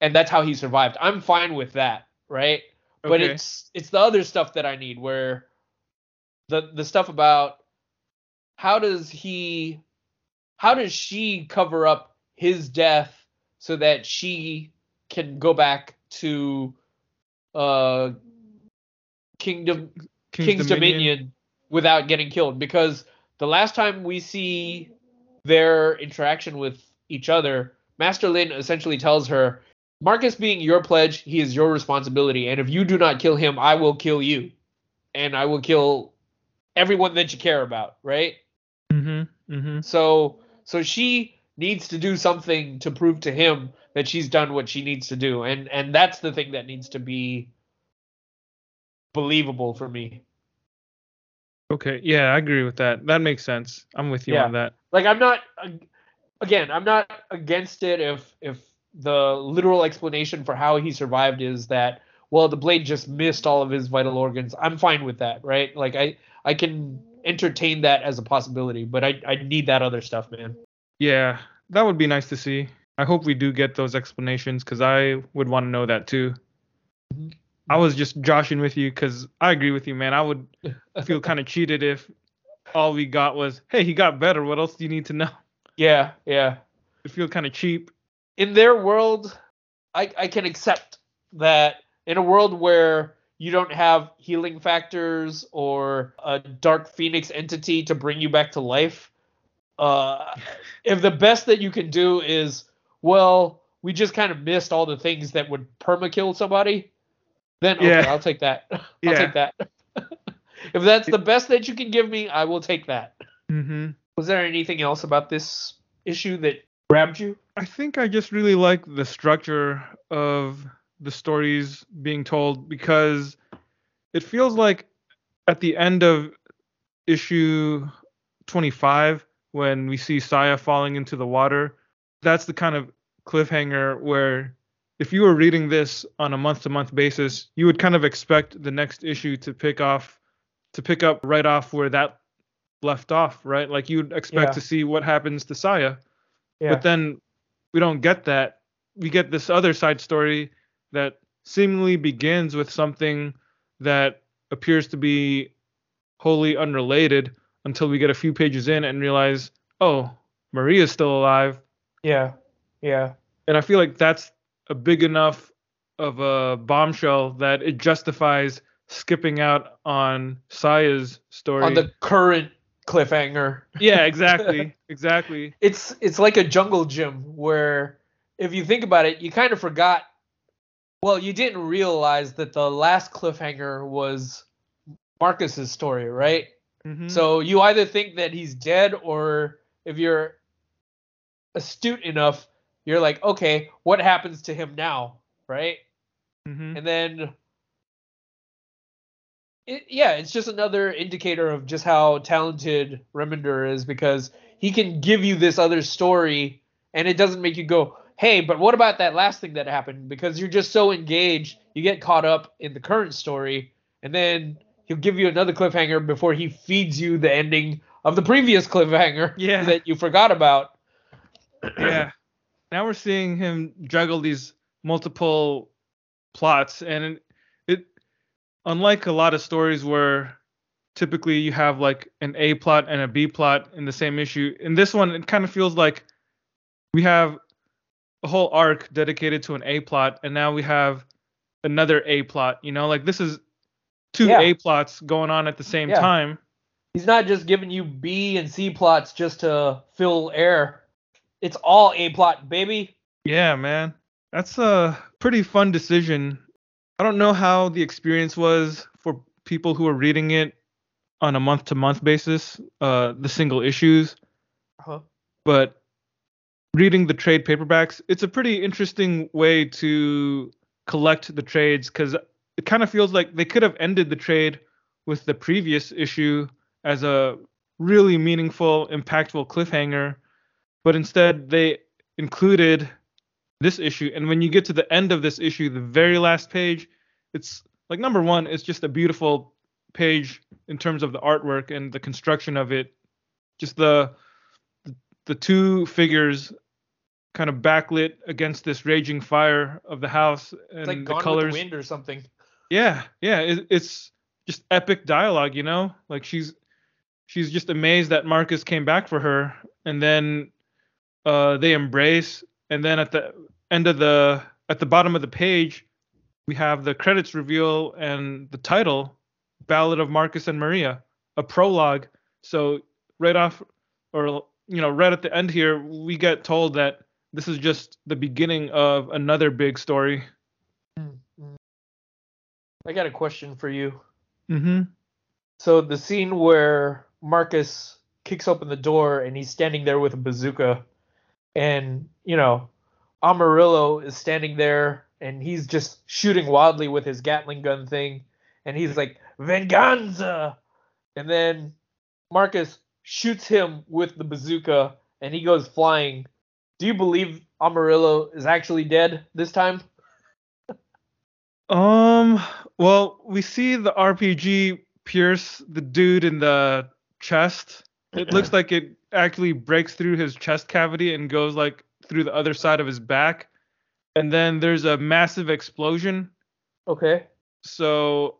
and that's how he survived. I'm fine with that, right? But it's it's the other stuff that I need where the the stuff about how does he how does she cover up his death so that she can go back to uh kingdom King's, Dominion. without getting killed because the last time we see their interaction with each other, Master Lin essentially tells her, Marcus being your pledge, he is your responsibility, and if you do not kill him, I will kill you. And I will kill everyone that you care about, right? Mm-hmm. Mm-hmm. So so she needs to do something to prove to him that she's done what she needs to do. And and that's the thing that needs to be believable for me. Okay. Yeah, I agree with that. That makes sense. I'm with you Yeah. on that. like i'm not again i'm not against it if if the literal explanation for how he survived is that well the blade just missed all of his vital organs i'm fine with that right like i i can entertain that as a possibility but i i need that other stuff man Yeah, that would be nice to see. I hope we do get those explanations because I would want to know that too. Mhm. I was just joshing with you because I agree with you, man. I would feel kind of cheated if all we got was, hey, he got better. What else do you need to know? yeah yeah It feel kind of cheap. in their world i i can accept that in a world where you don't have healing factors or a dark phoenix entity to bring you back to life uh if the best that you can do is well we just kind of missed all the things that would perma kill somebody then okay Yeah. i'll take that i'll Yeah. take that if that's the best that you can give me i will take that Mm-hmm. was there anything else about this issue that grabbed you I think I just really like the structure of the stories being told because it feels like at the end of issue 25 when we see Saya falling into the water, that's the kind of cliffhanger where if you were reading this on a month to month basis, you would kind of expect the next issue to pick off to pick up right off where that left off, right? Like you'd expect Yeah. to see what happens to Saya. yeah But then we don't get that. We get this other side story that seemingly begins with something that appears to be wholly unrelated until we get a few pages in and realize, oh, Maria's still alive. yeah yeah And I feel like that's a big enough of a bombshell that it justifies skipping out on Saya's story. on the current cliffhanger. yeah, exactly. exactly. It's it's like a jungle gym where if you think about it, you kind of forgot Well, you didn't realize that the last cliffhanger was Marcus's story, right? Mhm. So you either think that he's dead, or if you're astute enough, you're like, okay, what happens to him now, right? Mhm. And then, it, yeah, it's just another indicator of just how talented Remender is because he can give you this other story, and it doesn't make you go, hey, but what about that last thing that happened? Because you're just so engaged, you get caught up in the current story, and then he'll give you another cliffhanger before he feeds you the ending of the previous cliffhanger Yeah. that you forgot about. yeah. Now we're seeing him juggle these multiple plots, and it, it, unlike a lot of stories where typically you have like an A plot and a B plot in the same issue, in this one it kind of feels like we have a whole arc dedicated to an A plot, and now we have another A plot. You know, like this is two Yeah. A plots going on at the same Yeah. time. He's not just giving you B and C plots just to fill air. It's all A plot, baby. Yeah, man. That's a pretty fun decision. I don't know how the experience was for people who are reading it on a month to month basis, uh, the single issues, Uh-huh. but reading the trade paperbacks, it's a pretty interesting way to collect the trades because it kind of feels like they could have ended the trade with the previous issue as a really meaningful, impactful cliffhanger, but instead they included this issue. And when you get to the end of this issue, the very last page, it's like number one, it's just a beautiful page in terms of the artwork and the construction of it. Just the the two figures kind of backlit against this raging fire of the house and like the colors. the Wind or something. Yeah, yeah, it, it's just epic dialogue, you know? Like she's she's just amazed that Marcus came back for her and then uh they embrace and then at the end of the at the bottom of the page we have the credits reveal and the title Ballad of Marcus and Maria, a prologue. So right off or you know, right at the end here we get told that this is just the beginning of another big story. I got a question for you. Mm-hmm. So the scene where Marcus kicks open the door and he's standing there with a bazooka, and you know, Amarillo is standing there and he's just shooting wildly with his Gatling gun thing, and he's like Venganza, and then Marcus shoots him with the bazooka and he goes flying. Do you believe Amarillo is actually dead this time? Um, well, we see the RPG pierce the dude in the chest. It looks like it actually breaks through his chest cavity and goes like through the other side of his back. And then there's a massive explosion. Okay. So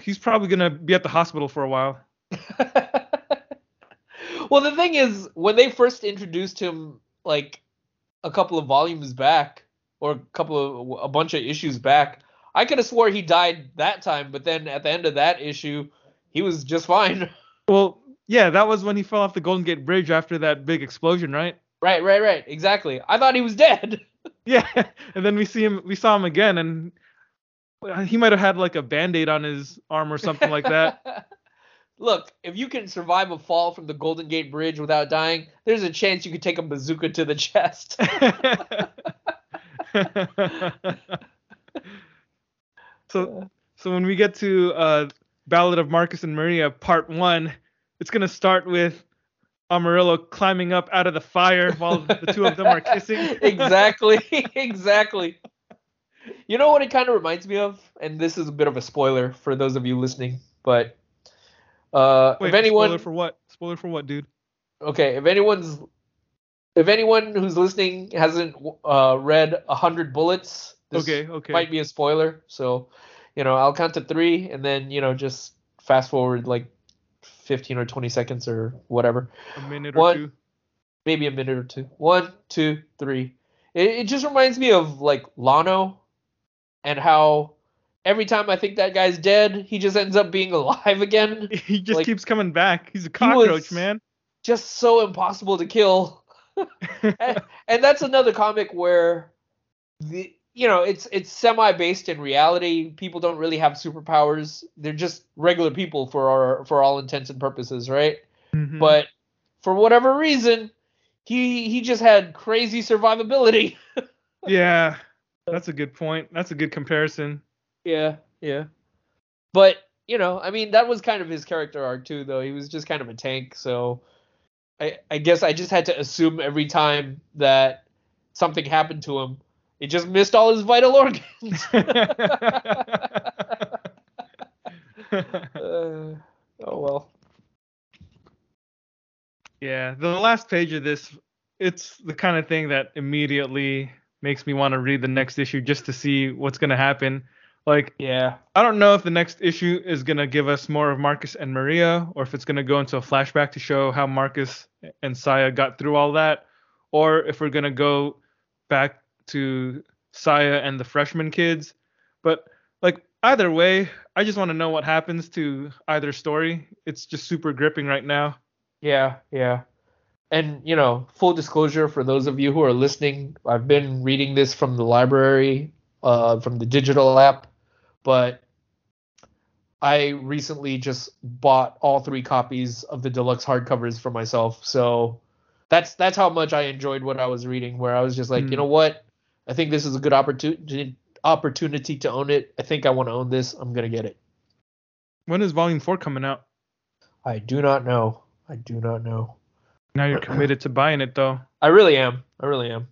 he's probably going to be at the hospital for a while. well, the thing is, when they first introduced him, like a couple of volumes back, or a couple of a bunch of issues back, I could have swore he died that time. But then at the end of that issue, he was just fine. Well, yeah, that was when he fell off the Golden Gate Bridge after that big explosion, right? right, right, right. Exactly. I thought he was dead. Yeah, and then we see him we saw him again and uh, he might have had like a band-aid on his arm or something like that. Look, if you can survive a fall from the Golden Gate Bridge without dying, there's a chance you could take a bazooka to the chest. so so when we get to uh Ballad of Marcus and Maria part 1, it's going to start with Amarillo climbing up out of the fire while the two of them are kissing. exactly, exactly. You know what it kind of reminds me of, and this is a bit of a spoiler for those of you listening, but uh, Wait, if anyone, spoiler for what? Spoiler for what, dude? okay, if anyone's, if anyone who's listening hasn't uh, read a hundred bullets, this Okay, okay. might be a spoiler. So, you know, I'll count to three, and then you know, just fast forward like fifteen or twenty seconds or whatever. A minute or two. maybe a minute or two. One, two, three. It, it just reminds me of like Lono and how every time I think that guy's dead, he just ends up being alive again. He just Like, keeps coming back. He's a he cockroach, man. Just so impossible to kill. and, and that's another comic where the you know, it's it's semi based in reality. People don't really have superpowers. They're just regular people for our for all intents and purposes, right? Mhm. But for whatever reason, he he just had crazy survivability. yeah, that's a good point. That's a good comparison. Yeah, yeah. But you know, I mean, that was kind of his character arc too, though. He was just kind of a tank, so I I guess I just had to assume every time that something happened to him, it just missed all his vital organs. Uh, oh well. yeah, the last page of this, it's the kind of thing that immediately makes me want to read the next issue just to see what's gonna happen. Like, Yeah. I don't know if the next issue is gonna give us more of Marcus and Maria, or if it's gonna go into a flashback to show how Marcus and Saya got through all that, or if we're gonna go back to Saya and the freshman kids. But like either way, I just want to know what happens to either story. It's just super gripping right now. Yeah, yeah. And, you know, full disclosure for those of you who are listening, I've been reading this from the library, uh, from the digital app, but I recently just bought all three copies of the deluxe hardcovers for myself. So that's that's how much I enjoyed what I was reading, where I was just like, Hmm. you know what? I think this is a good opportunity opportunity to own it. I think I want to own this. I'm gonna get it. When is Volume Four coming out? I do not know. I do not know. Now you're committed to buying it though. I really am. I really am.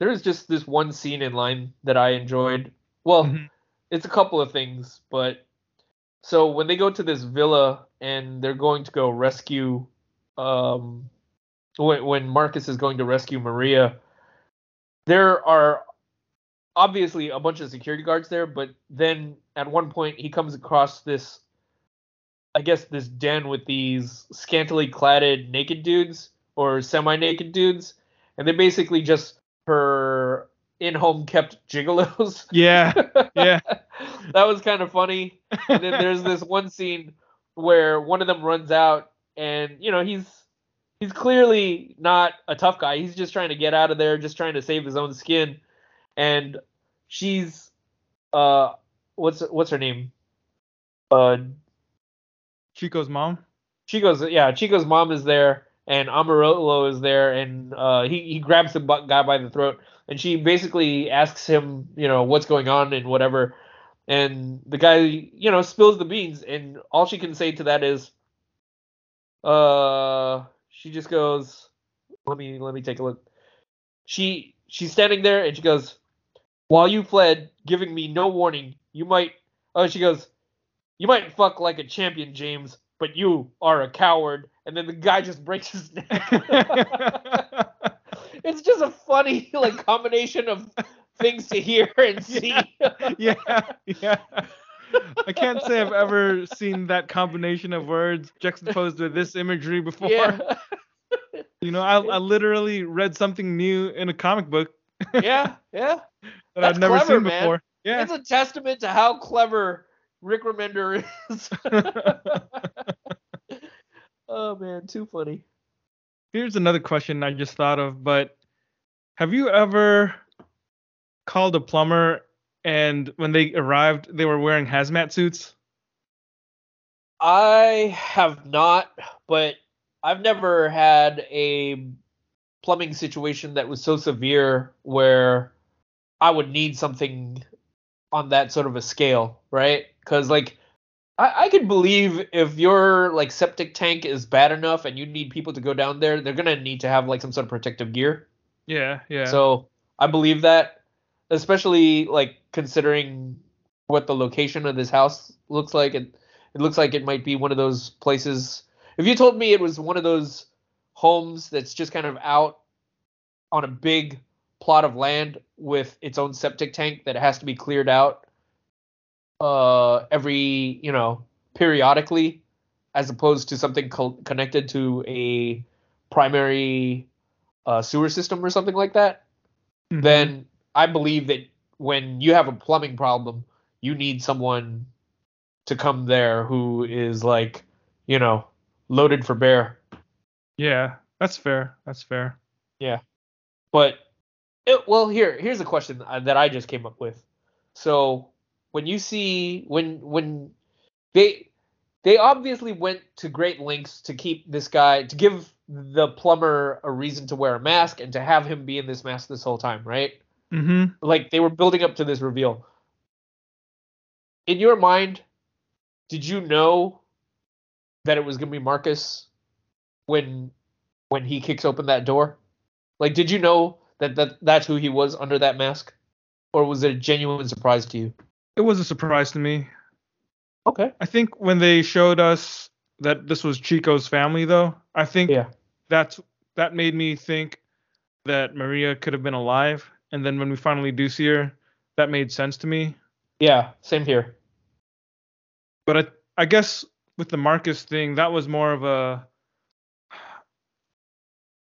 There's just this one scene in line that I enjoyed. Well, Mhm. It's a couple of things, but so when they go to this villa and they're going to go rescue um when when Marcus is going to rescue Maria, there are obviously a bunch of security guards there, but then at one point he comes across this I guess this den with these scantily cladded naked dudes or semi-naked dudes, and they're basically just her in-home kept gigolos. Yeah, yeah. that was kind of funny. And then there's this one scene where one of them runs out, and you know he's he's clearly not a tough guy. He's just trying to get out of there, just trying to save his own skin. And she's uh, what's what's her name? Uh, Chico's mom. Chico's yeah, Chico's mom is there and Amarillo is there and uh, he he grabs the guy by the throat and she basically asks him, you know, what's going on and whatever. And the guy, you know, spills the beans and all she can say to that is uh she just goes let me let me take a look. She she's standing there and she goes, "While you fled, giving me no warning, you might Oh, she goes, you might fuck like a champion, James, but you are a coward. And then the guy just breaks his neck. it's just a funny like combination of things to hear and see. yeah, yeah. I can't say I've ever seen that combination of words juxtaposed with this imagery before. yeah, You know, I, I literally read something new in a comic book yeah, yeah. that That's I've never clever, seen man. before. Yeah. It's a testament to how clever Rick Remender is. oh man, too funny. Here's another question I just thought of, but have you ever called a plumber and when they arrived they were wearing hazmat suits? I have not, but I've never had a plumbing situation that was so severe where I would need something on that sort of a scale, right? Because like I, I could believe if your like septic tank is bad enough and you need people to go down there, they're gonna need to have like some sort of protective gear. Yeah, yeah. So I believe that, especially like considering what the location of this house looks like. It it looks like it might be one of those places. If you told me it was one of those homes that's just kind of out on a big plot of land with its own septic tank that has to be cleared out uh every you know periodically as opposed to something co- connected to a primary uh, sewer system or something like that Mhm. then I believe that when you have a plumbing problem, you need someone to come there who is like, you know, loaded for bear. yeah, that's fair. That's fair. Yeah. But It, well, here here's a question uh, that I just came up with. So when you see when when they they obviously went to great lengths to keep this guy to give the plumber a reason to wear a mask and to have him be in this mask this whole time, right? Mm-hmm. Like they were building up to this reveal. In your mind, did you know that it was gonna be Marcus when when he kicks open that door? Like, did you know that, that that's who he was under that mask, or was it a genuine surprise to you? It was a surprise to me. Okay. I think when they showed us that this was Chico's family, though, I think Yeah. that's that made me think that Maria could have been alive. And then when we finally do see her, that made sense to me. Yeah. Same here. But I, I guess with the Marcus thing, that was more of a.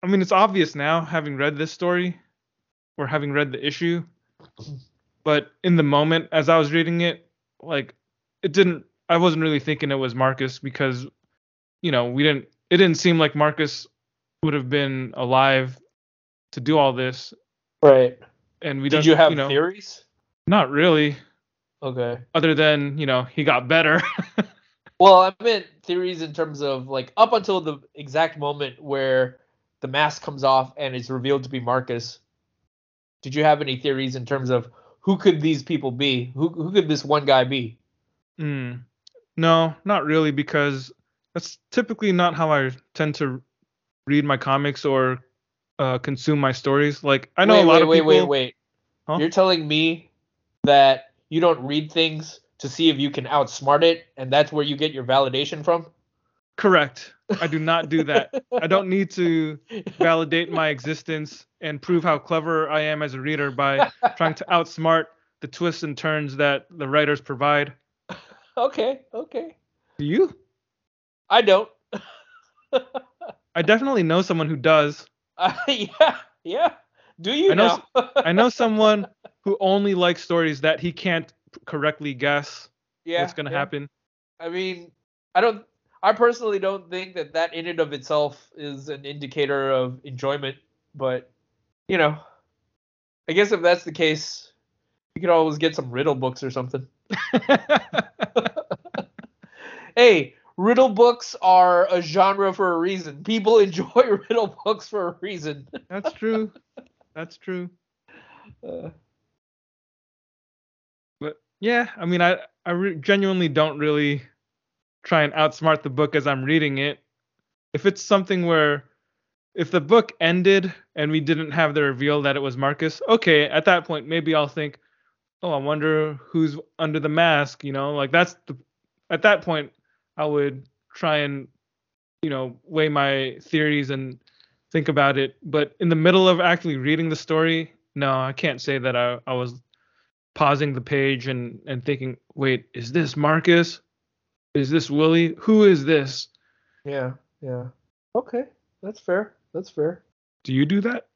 I mean, it's obvious now, having read this story, or having read the issue. But in the moment, as I was reading it, like it didn't. I wasn't really thinking it was Marcus because, you know, we didn't. It didn't seem like Marcus would have been alive to do all this, Right. and we don't. Did you have know, theories? Not really. Okay. Other than you know he got better. Well, I meant theories in terms of like up until the exact moment where the mask comes off and it's revealed to be Marcus. Did you have any theories in terms of who could these people be? Who who could this one guy be? Mm. No, not really, because that's typically not how I tend to read my comics or uh, consume my stories. Like I know wait, a lot wait, of wait, people. wait, wait. Huh? You're telling me that you don't read things to see if you can outsmart it, and that's where you get your validation from? Correct. I do not do that. I don't need to validate my existence and prove how clever I am as a reader by trying to outsmart the twists and turns that the writers provide. okay, okay. Do you? I don't. I definitely know someone who does. Uh, yeah, yeah. Do you I know now? I know someone who only likes stories that he can't correctly guess yeah, what's going to yeah. happen. I mean, I don't. I personally don't think that that in and of itself is an indicator of enjoyment, but you know, I guess if that's the case, you could always get some riddle books or something. Hey, riddle books are a genre for a reason. People enjoy riddle books for a reason. That's true. That's true. Uh, But yeah, I mean, I I re- genuinely don't really try and outsmart the book as I'm reading it. If it's something where if the book ended and we didn't have the reveal that it was Marcus, okay, at that point maybe I'll think, oh, I wonder who's under the mask. You know, like that's the at that point I would try and you know weigh my theories and think about it. But in the middle of actually reading the story, no, I can't say that I, I was pausing the page and and thinking, wait, is this Marcus? Is this Willie? Who is this? yeah, yeah. Okay, that's fair. That's fair. Do you do that?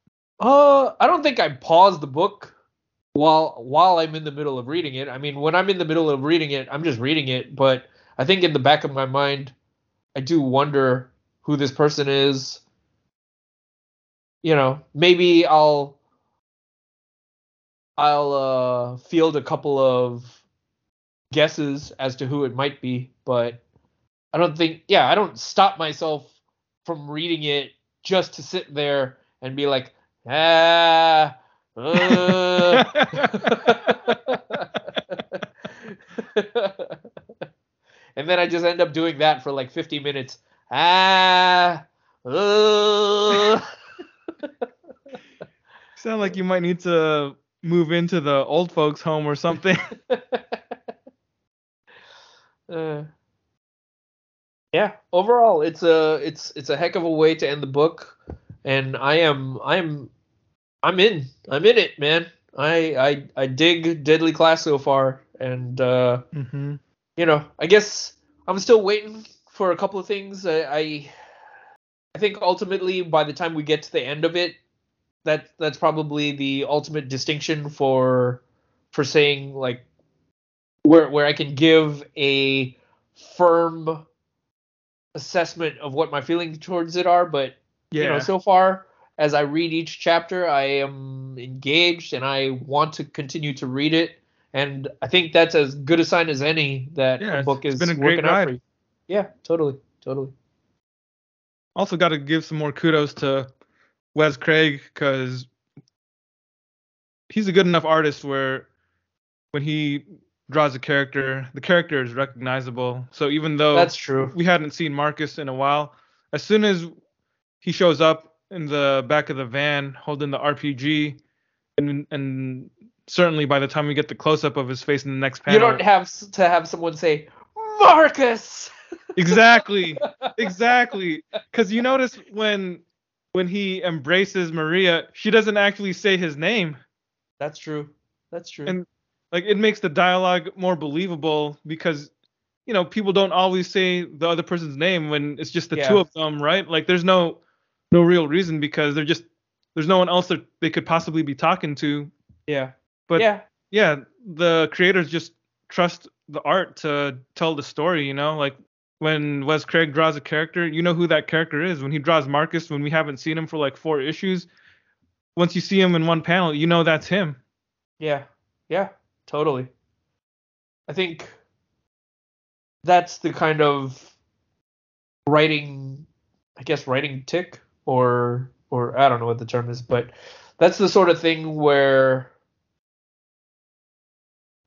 Uh, I don't think I pause the book while while I'm in the middle of reading it. I mean, when I'm in the middle of reading it, I'm just reading it, but I think in the back of my mind, I do wonder who this person is. You know, maybe I'll I'll uh field a couple of guesses as to who it might be, but I don't think yeah, I don't stop myself from reading it just to sit there and be like, ah, uh. and then I just end up doing that for like 50 minutes. Ah, uh. Sound like you might need to move into the old folks home or something. Uh, yeah, overall, it's a it's it's a heck of a way to end the book, and I am I'm I'm in I'm in it, man. I I I dig Deadly Class so far, and uh, mm-hmm. You know, I guess I'm still waiting for a couple of things. I, I I think ultimately by the time we get to the end of it, that that's probably the ultimate distinction for for saying like where where I can give a firm assessment of what my feelings towards it are. But Yeah. you know, so far as I read each chapter, I am engaged and I want to continue to read it. And I think that's as good a sign as any that Yeah, a book it's is been a great working out ride. for you. Yeah, totally, totally. Also, got to give some more kudos to Wes Craig because he's a good enough artist where when he draws a character, the character is recognizable. So even though That's true. we hadn't seen Marcus in a while, as soon as he shows up in the back of the van holding the RPG, and and certainly by the time we get the close up of his face in the next panel, You don't have to have someone say Marcus. exactly exactly because you notice when when he embraces maria she doesn't actually say his name That's true. That's true. And- like it makes the dialogue more believable because you know people don't always say the other person's name when it's just the Yeah. two of them right like there's no no real reason because they're just there's no one else that they could possibly be talking to yeah. But yeah. yeah the creators just trust the art to tell the story you know? Like when wes craig draws a character you know who that character is. When he draws marcus when we haven't seen him for like four issues once you see him in one panel you know that's him. Yeah, yeah, totally. I think that's the kind of writing, I guess, writing tick, or or I don't know what the term is, but that's the sort of thing where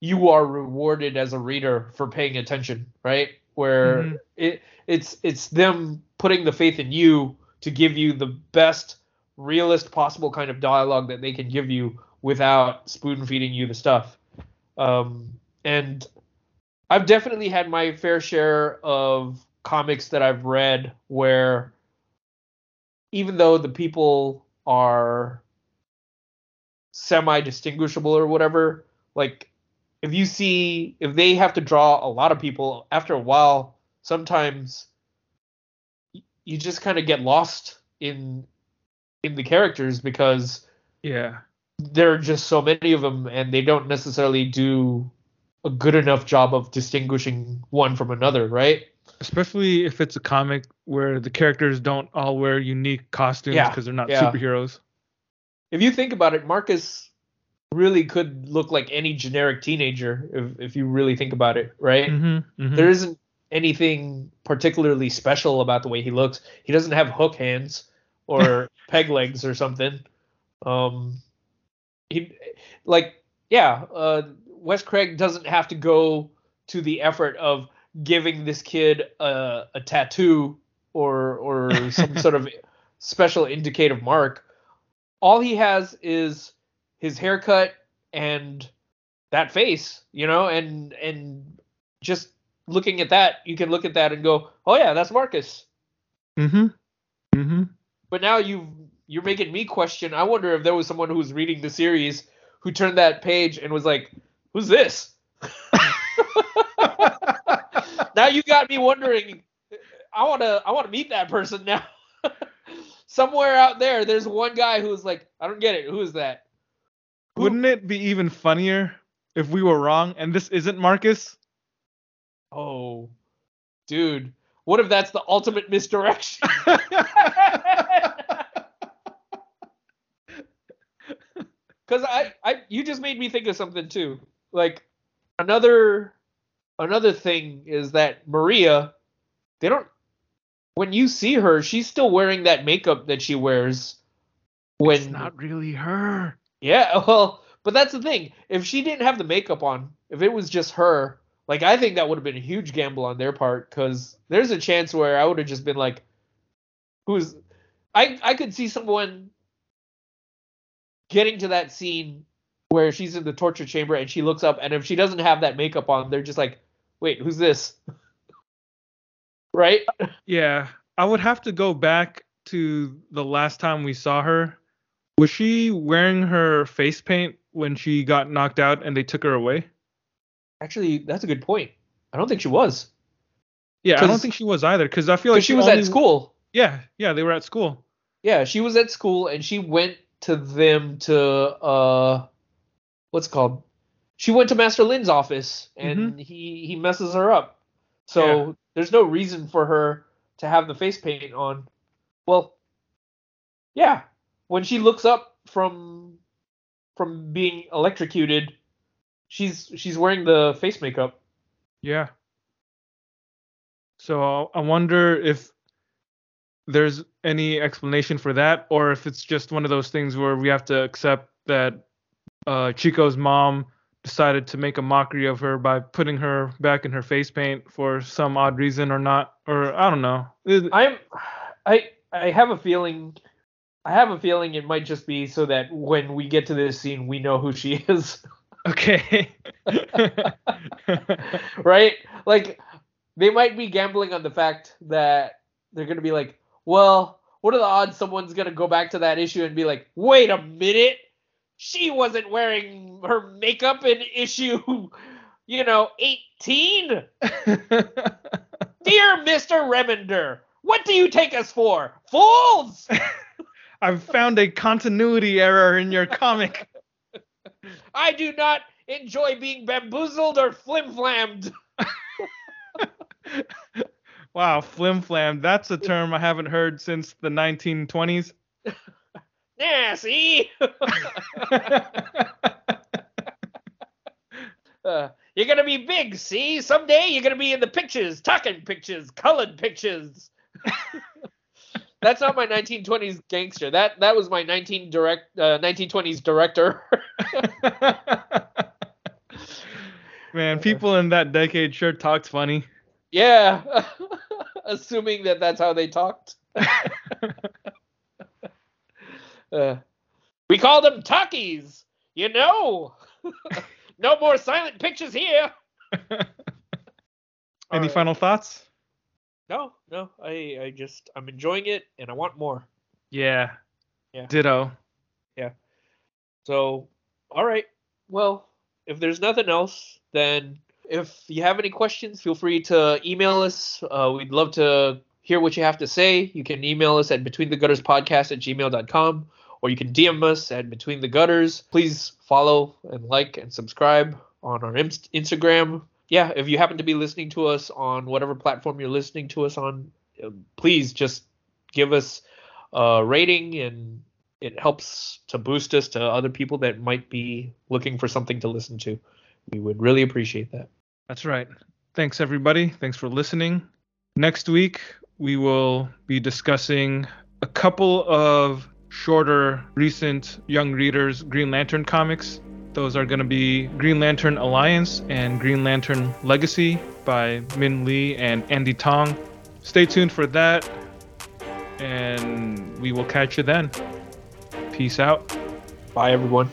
you are rewarded as a reader for paying attention, right? Where Mhm. it it's it's them putting the faith in you to give you the best realist possible kind of dialogue that they can give you without spoon feeding you the stuff. Um, and I've definitely had my fair share of comics that I've read where even though the people are semi distinguishable or whatever, like if you see if they have to draw a lot of people after a while, sometimes you just kind of get lost in in the characters because yeah there are just so many of them and they don't necessarily do a good enough job of distinguishing one from another, right? especially if it's a comic where the characters don't all wear unique costumes Yeah, because they're not yeah. superheroes If you think about it, Marcus really could look like any generic teenager if if you really think about it, right? mm-hmm, There isn't anything particularly special about the way he looks. He doesn't have hook hands or peg legs or something. Um, he like yeah. Uh, Wes Craig doesn't have to go to the effort of giving this kid a, a tattoo or or some sort of special indicative mark. All he has is his haircut and that face, you know, and and just looking at that, you can look at that and go, "Oh yeah, that's Marcus." mm-hmm mm-hmm But now you you're making me question. I wonder if there was someone who was reading the series who turned that page and was like, "Who's this?" now you got me wondering. I want to I want to meet that person now. Somewhere out there, there's one guy who's like, "I don't get it. Who is that?" Who- wouldn't it be even funnier if we were wrong and this isn't marcus Oh, dude, what if that's the ultimate misdirection? Because I, I, you just made me think of something too. Like another, another thing is that Maria, they don't. When you see her, she's still wearing that makeup that she wears. When it's not really her yeah, well, but that's the thing. If she didn't have the makeup on, if it was just her, like I think that would have been a huge gamble on their part because there's a chance where I would have just been like, "Who's?" I I could see someone getting to that scene where she's in the torture chamber and she looks up, and if she doesn't have that makeup on, they're just like, "Wait, who's this?" right? Yeah, I would have to go back to the last time we saw her. Was she wearing her face paint when she got knocked out and they took her away? Actually, that's a good point. I don't think she was Yeah, I don't think she was either because I feel like she was only- at school. Yeah, yeah, they were at school. Yeah, she was at school and she went to them to uh what's it called? She went to Master Lin's office and he he messes her up. So Yeah. there's no reason for her to have the face paint on. Well, yeah. When she looks up from from being electrocuted, she's she's wearing the face makeup. Yeah. So I wonder if there's any explanation for that, or if it's just one of those things where we have to accept that uh, Chico's mom decided to make a mockery of her by putting her back in her face paint for some odd reason or not, or I don't know. I'm I I have a feeling I have a feeling it might just be so that when we get to this scene we know who she is. okay. right? Like they might be gambling on the fact that they're gonna be like, well, what are the odds someone's gonna go back to that issue and be like, wait a minute, she wasn't wearing her makeup in issue, you know, 18? Dear Mr. Remender, what do you take us for? Fools! I've found a continuity error in your comic. I do not enjoy being bamboozled or flimflammed. wow, flim flam. That's a term I haven't heard since the 1920s. Yeah, see? Uh, you're gonna be big, see? Someday you're gonna be in the pictures, talking pictures, colored pictures. That's not my 1920s gangster. That that was my 19 direct uh, 1920s director. Man, people in that decade sure talked funny. yeah, assuming that that's how they talked. Uh, we called them talkies, you know. no more silent pictures here. Any Alright. final thoughts? No, no. I I just I'm enjoying it and I want more. Yeah. Yeah. Ditto. Yeah. So, all right. Well, if there's nothing else, then if you have any questions, feel free to email us. Uh, we'd love to hear what you have to say. You can email us at betweenthegutterspodcast at gmail.com or you can DM us at between the gutters. Please follow and like and subscribe on our Instagram. Yeah, if you happen to be listening to us on whatever platform you're listening to us on, uh, please just give us a rating and it helps to boost us to other people that might be looking for something to listen to. We would really appreciate that. That's right. Thanks, everybody. Thanks for listening. Next week, we will be discussing a couple of shorter, recent young readers Green Lantern comics. Those are going to be Green Lantern Alliance and Green Lantern Legacy by Minh Le and Andie Tong. Stay tuned for that, and we will catch you then. Peace out. Bye, everyone.